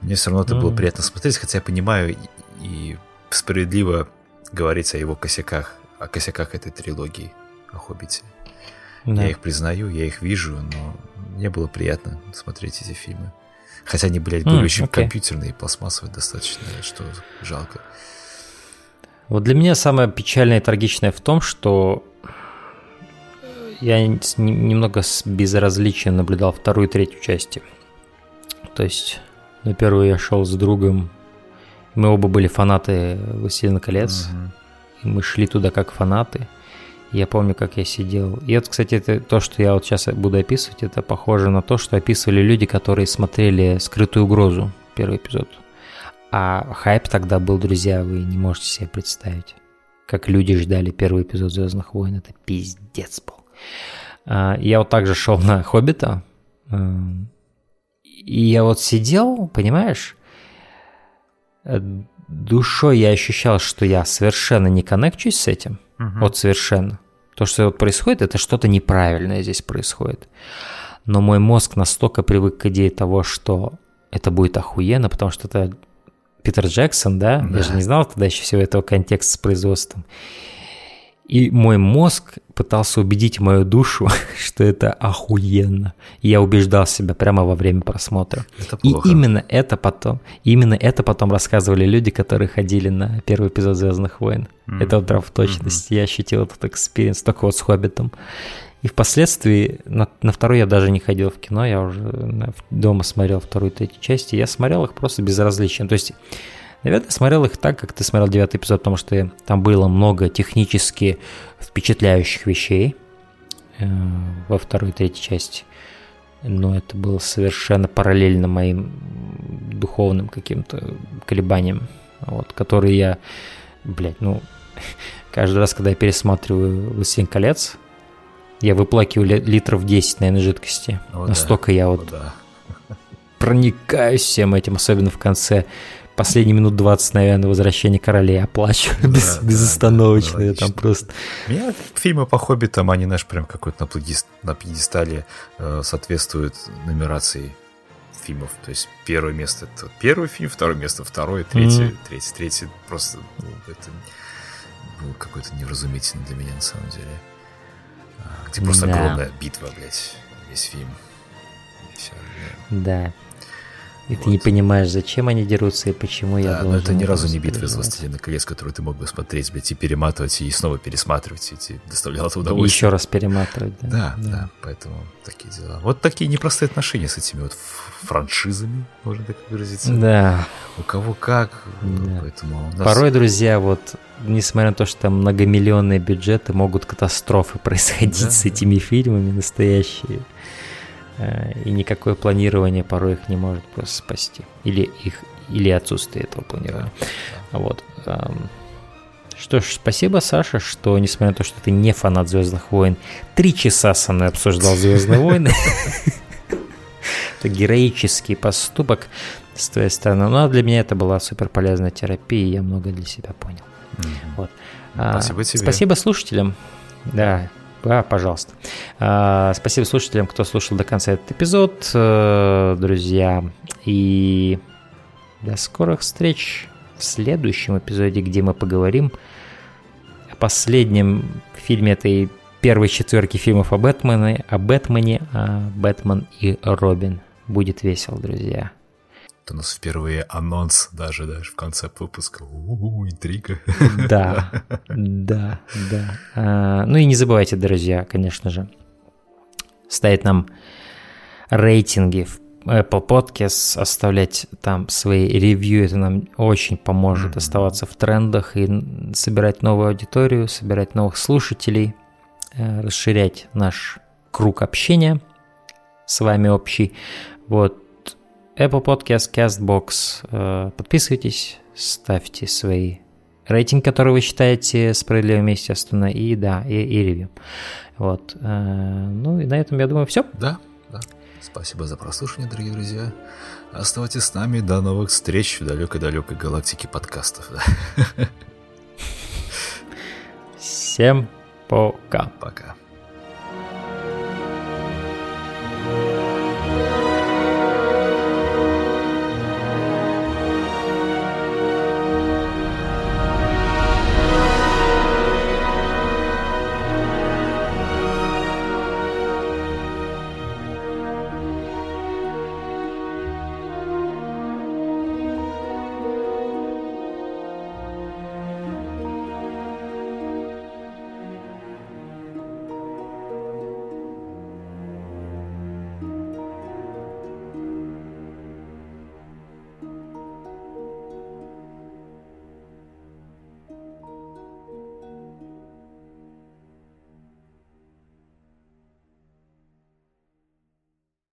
Мне все равно это mm-hmm. было приятно смотреть, хотя я понимаю и, и справедливо говорить о его косяках, о косяках этой трилогии о Хоббите. Да. Я их признаю, я их вижу, но мне было приятно смотреть эти фильмы. Хотя они, блядь, были mm, очень okay. компьютерные и пластмассовые достаточно, что жалко. Вот для меня самое печальное и трагичное в том, что я немного с безразличием наблюдал вторую и третью части. То есть на первую я шел с другом, Мы оба были фанаты «Властелина колец». И мы шли туда как фанаты. Я помню, как я сидел. И это, кстати, это то, что я вот сейчас буду описывать, это похоже на то, что описывали люди, которые смотрели «Скрытую угрозу», первый эпизод. А хайп тогда был, друзья, вы не можете себе представить. Как люди ждали первый эпизод «Звездных войн». Это пиздец был. А, я вот также шел на «Хоббита». И я вот сидел, понимаешь, душой я ощущал, что я совершенно не коннекчусь с этим. Угу. Вот совершенно. То, что вот происходит, это что-то неправильное здесь происходит. Но мой мозг настолько привык к идее того, что это будет охуенно, потому что это Питер Джексон, да? да. Я же не знал тогда еще всего этого контекста с производством. И мой мозг пытался убедить мою душу, что это охуенно. И я убеждал себя прямо во время просмотра. Это плохо. И именно это потом, именно это потом рассказывали люди, которые ходили на первый эпизод Звездных войн. Mm-hmm. Это вот прям в точности. Mm-hmm. Я ощутил этот experience только вот с Хоббитом. И впоследствии на, на второй я даже не ходил в кино, я уже дома смотрел вторую и третью часть, и я смотрел их просто безразлично. То есть Наверное, смотрел их так, как ты смотрел девятый эпизод, потому что там было много технически впечатляющих вещей э, во второй и третьей части. Но это было совершенно параллельно моим духовным каким-то колебаниям, вот, которые я, блядь, ну, каждый раз, когда я пересматриваю «Властелин колец», я выплакиваю литров 10, наверное, жидкости. О, Настолько да. я вот О, да. проникаюсь всем этим, особенно в конце последние минут 20, наверное, возвращение королей оплачу да, без, да, безостановочно. Да, там просто... Меня фильмы по хоббитам, они, знаешь, прям какой-то на, пьедест, на пьедестале э, соответствуют нумерации фильмов. То есть первое место это первый фильм, второе место второе, третье, mm-hmm. третье, третье. Просто ну, это было какое-то невразумительное для меня на самом деле. Где просто да. огромная битва, блядь, весь фильм. Все, да. да. И вот. ты не понимаешь, зачем они дерутся и почему да, я должен... но это ни разу не битва из «Властелина колец», которую ты мог бы смотреть, блядь, и перематывать, и снова пересматривать, и тебе доставляло это удовольствие. И еще раз перематывать, да. Да, да, да, поэтому такие дела. Вот такие непростые отношения с этими вот франшизами, можно так выразиться. Да. У кого как, да. поэтому... Нас... Порой, друзья, вот несмотря на то, что там многомиллионные бюджеты, могут катастрофы происходить да, с этими да. фильмами настоящие. Э, и никакое планирование порой их не может просто спасти. Или их или отсутствие этого планирования. Вот. Что ж, спасибо, Саша, что, несмотря на то, что ты не фанат Звездных войн, три часа со мной обсуждал Звездные войны. Это героический поступок с твоей стороны. Но ну, а для меня это была супер полезная терапия, и я много для себя понял. Вот. Спасибо тебе. Спасибо слушателям. Да, да, пожалуйста. А, спасибо слушателям, кто слушал до конца этот эпизод, э, друзья. И до скорых встреч в следующем эпизоде, где мы поговорим о последнем фильме этой первой четверки фильмов о Бэтмене, о Бэтмене, о Бэтмен и Робин. Будет весело, друзья. Это у нас впервые анонс даже, даже в конце выпуска. У-у-у, интрига. Да, да, да. А, ну и не забывайте, друзья, конечно же, ставить нам рейтинги в Apple Podcast, оставлять там свои ревью, это нам очень поможет mm-hmm. оставаться в трендах и собирать новую аудиторию, собирать новых слушателей, э, расширять наш круг общения с вами общий. Вот, Apple Podcast, CastBox. Э, подписывайтесь, ставьте свои рейтинг, который вы считаете справедливым, естественно, и да, и, и ревью. Вот. Э, ну и на этом, я думаю, все. Да, да. Спасибо за прослушивание, дорогие друзья. Оставайтесь с нами. До новых встреч в далекой-далекой галактике подкастов. Всем пока. Пока.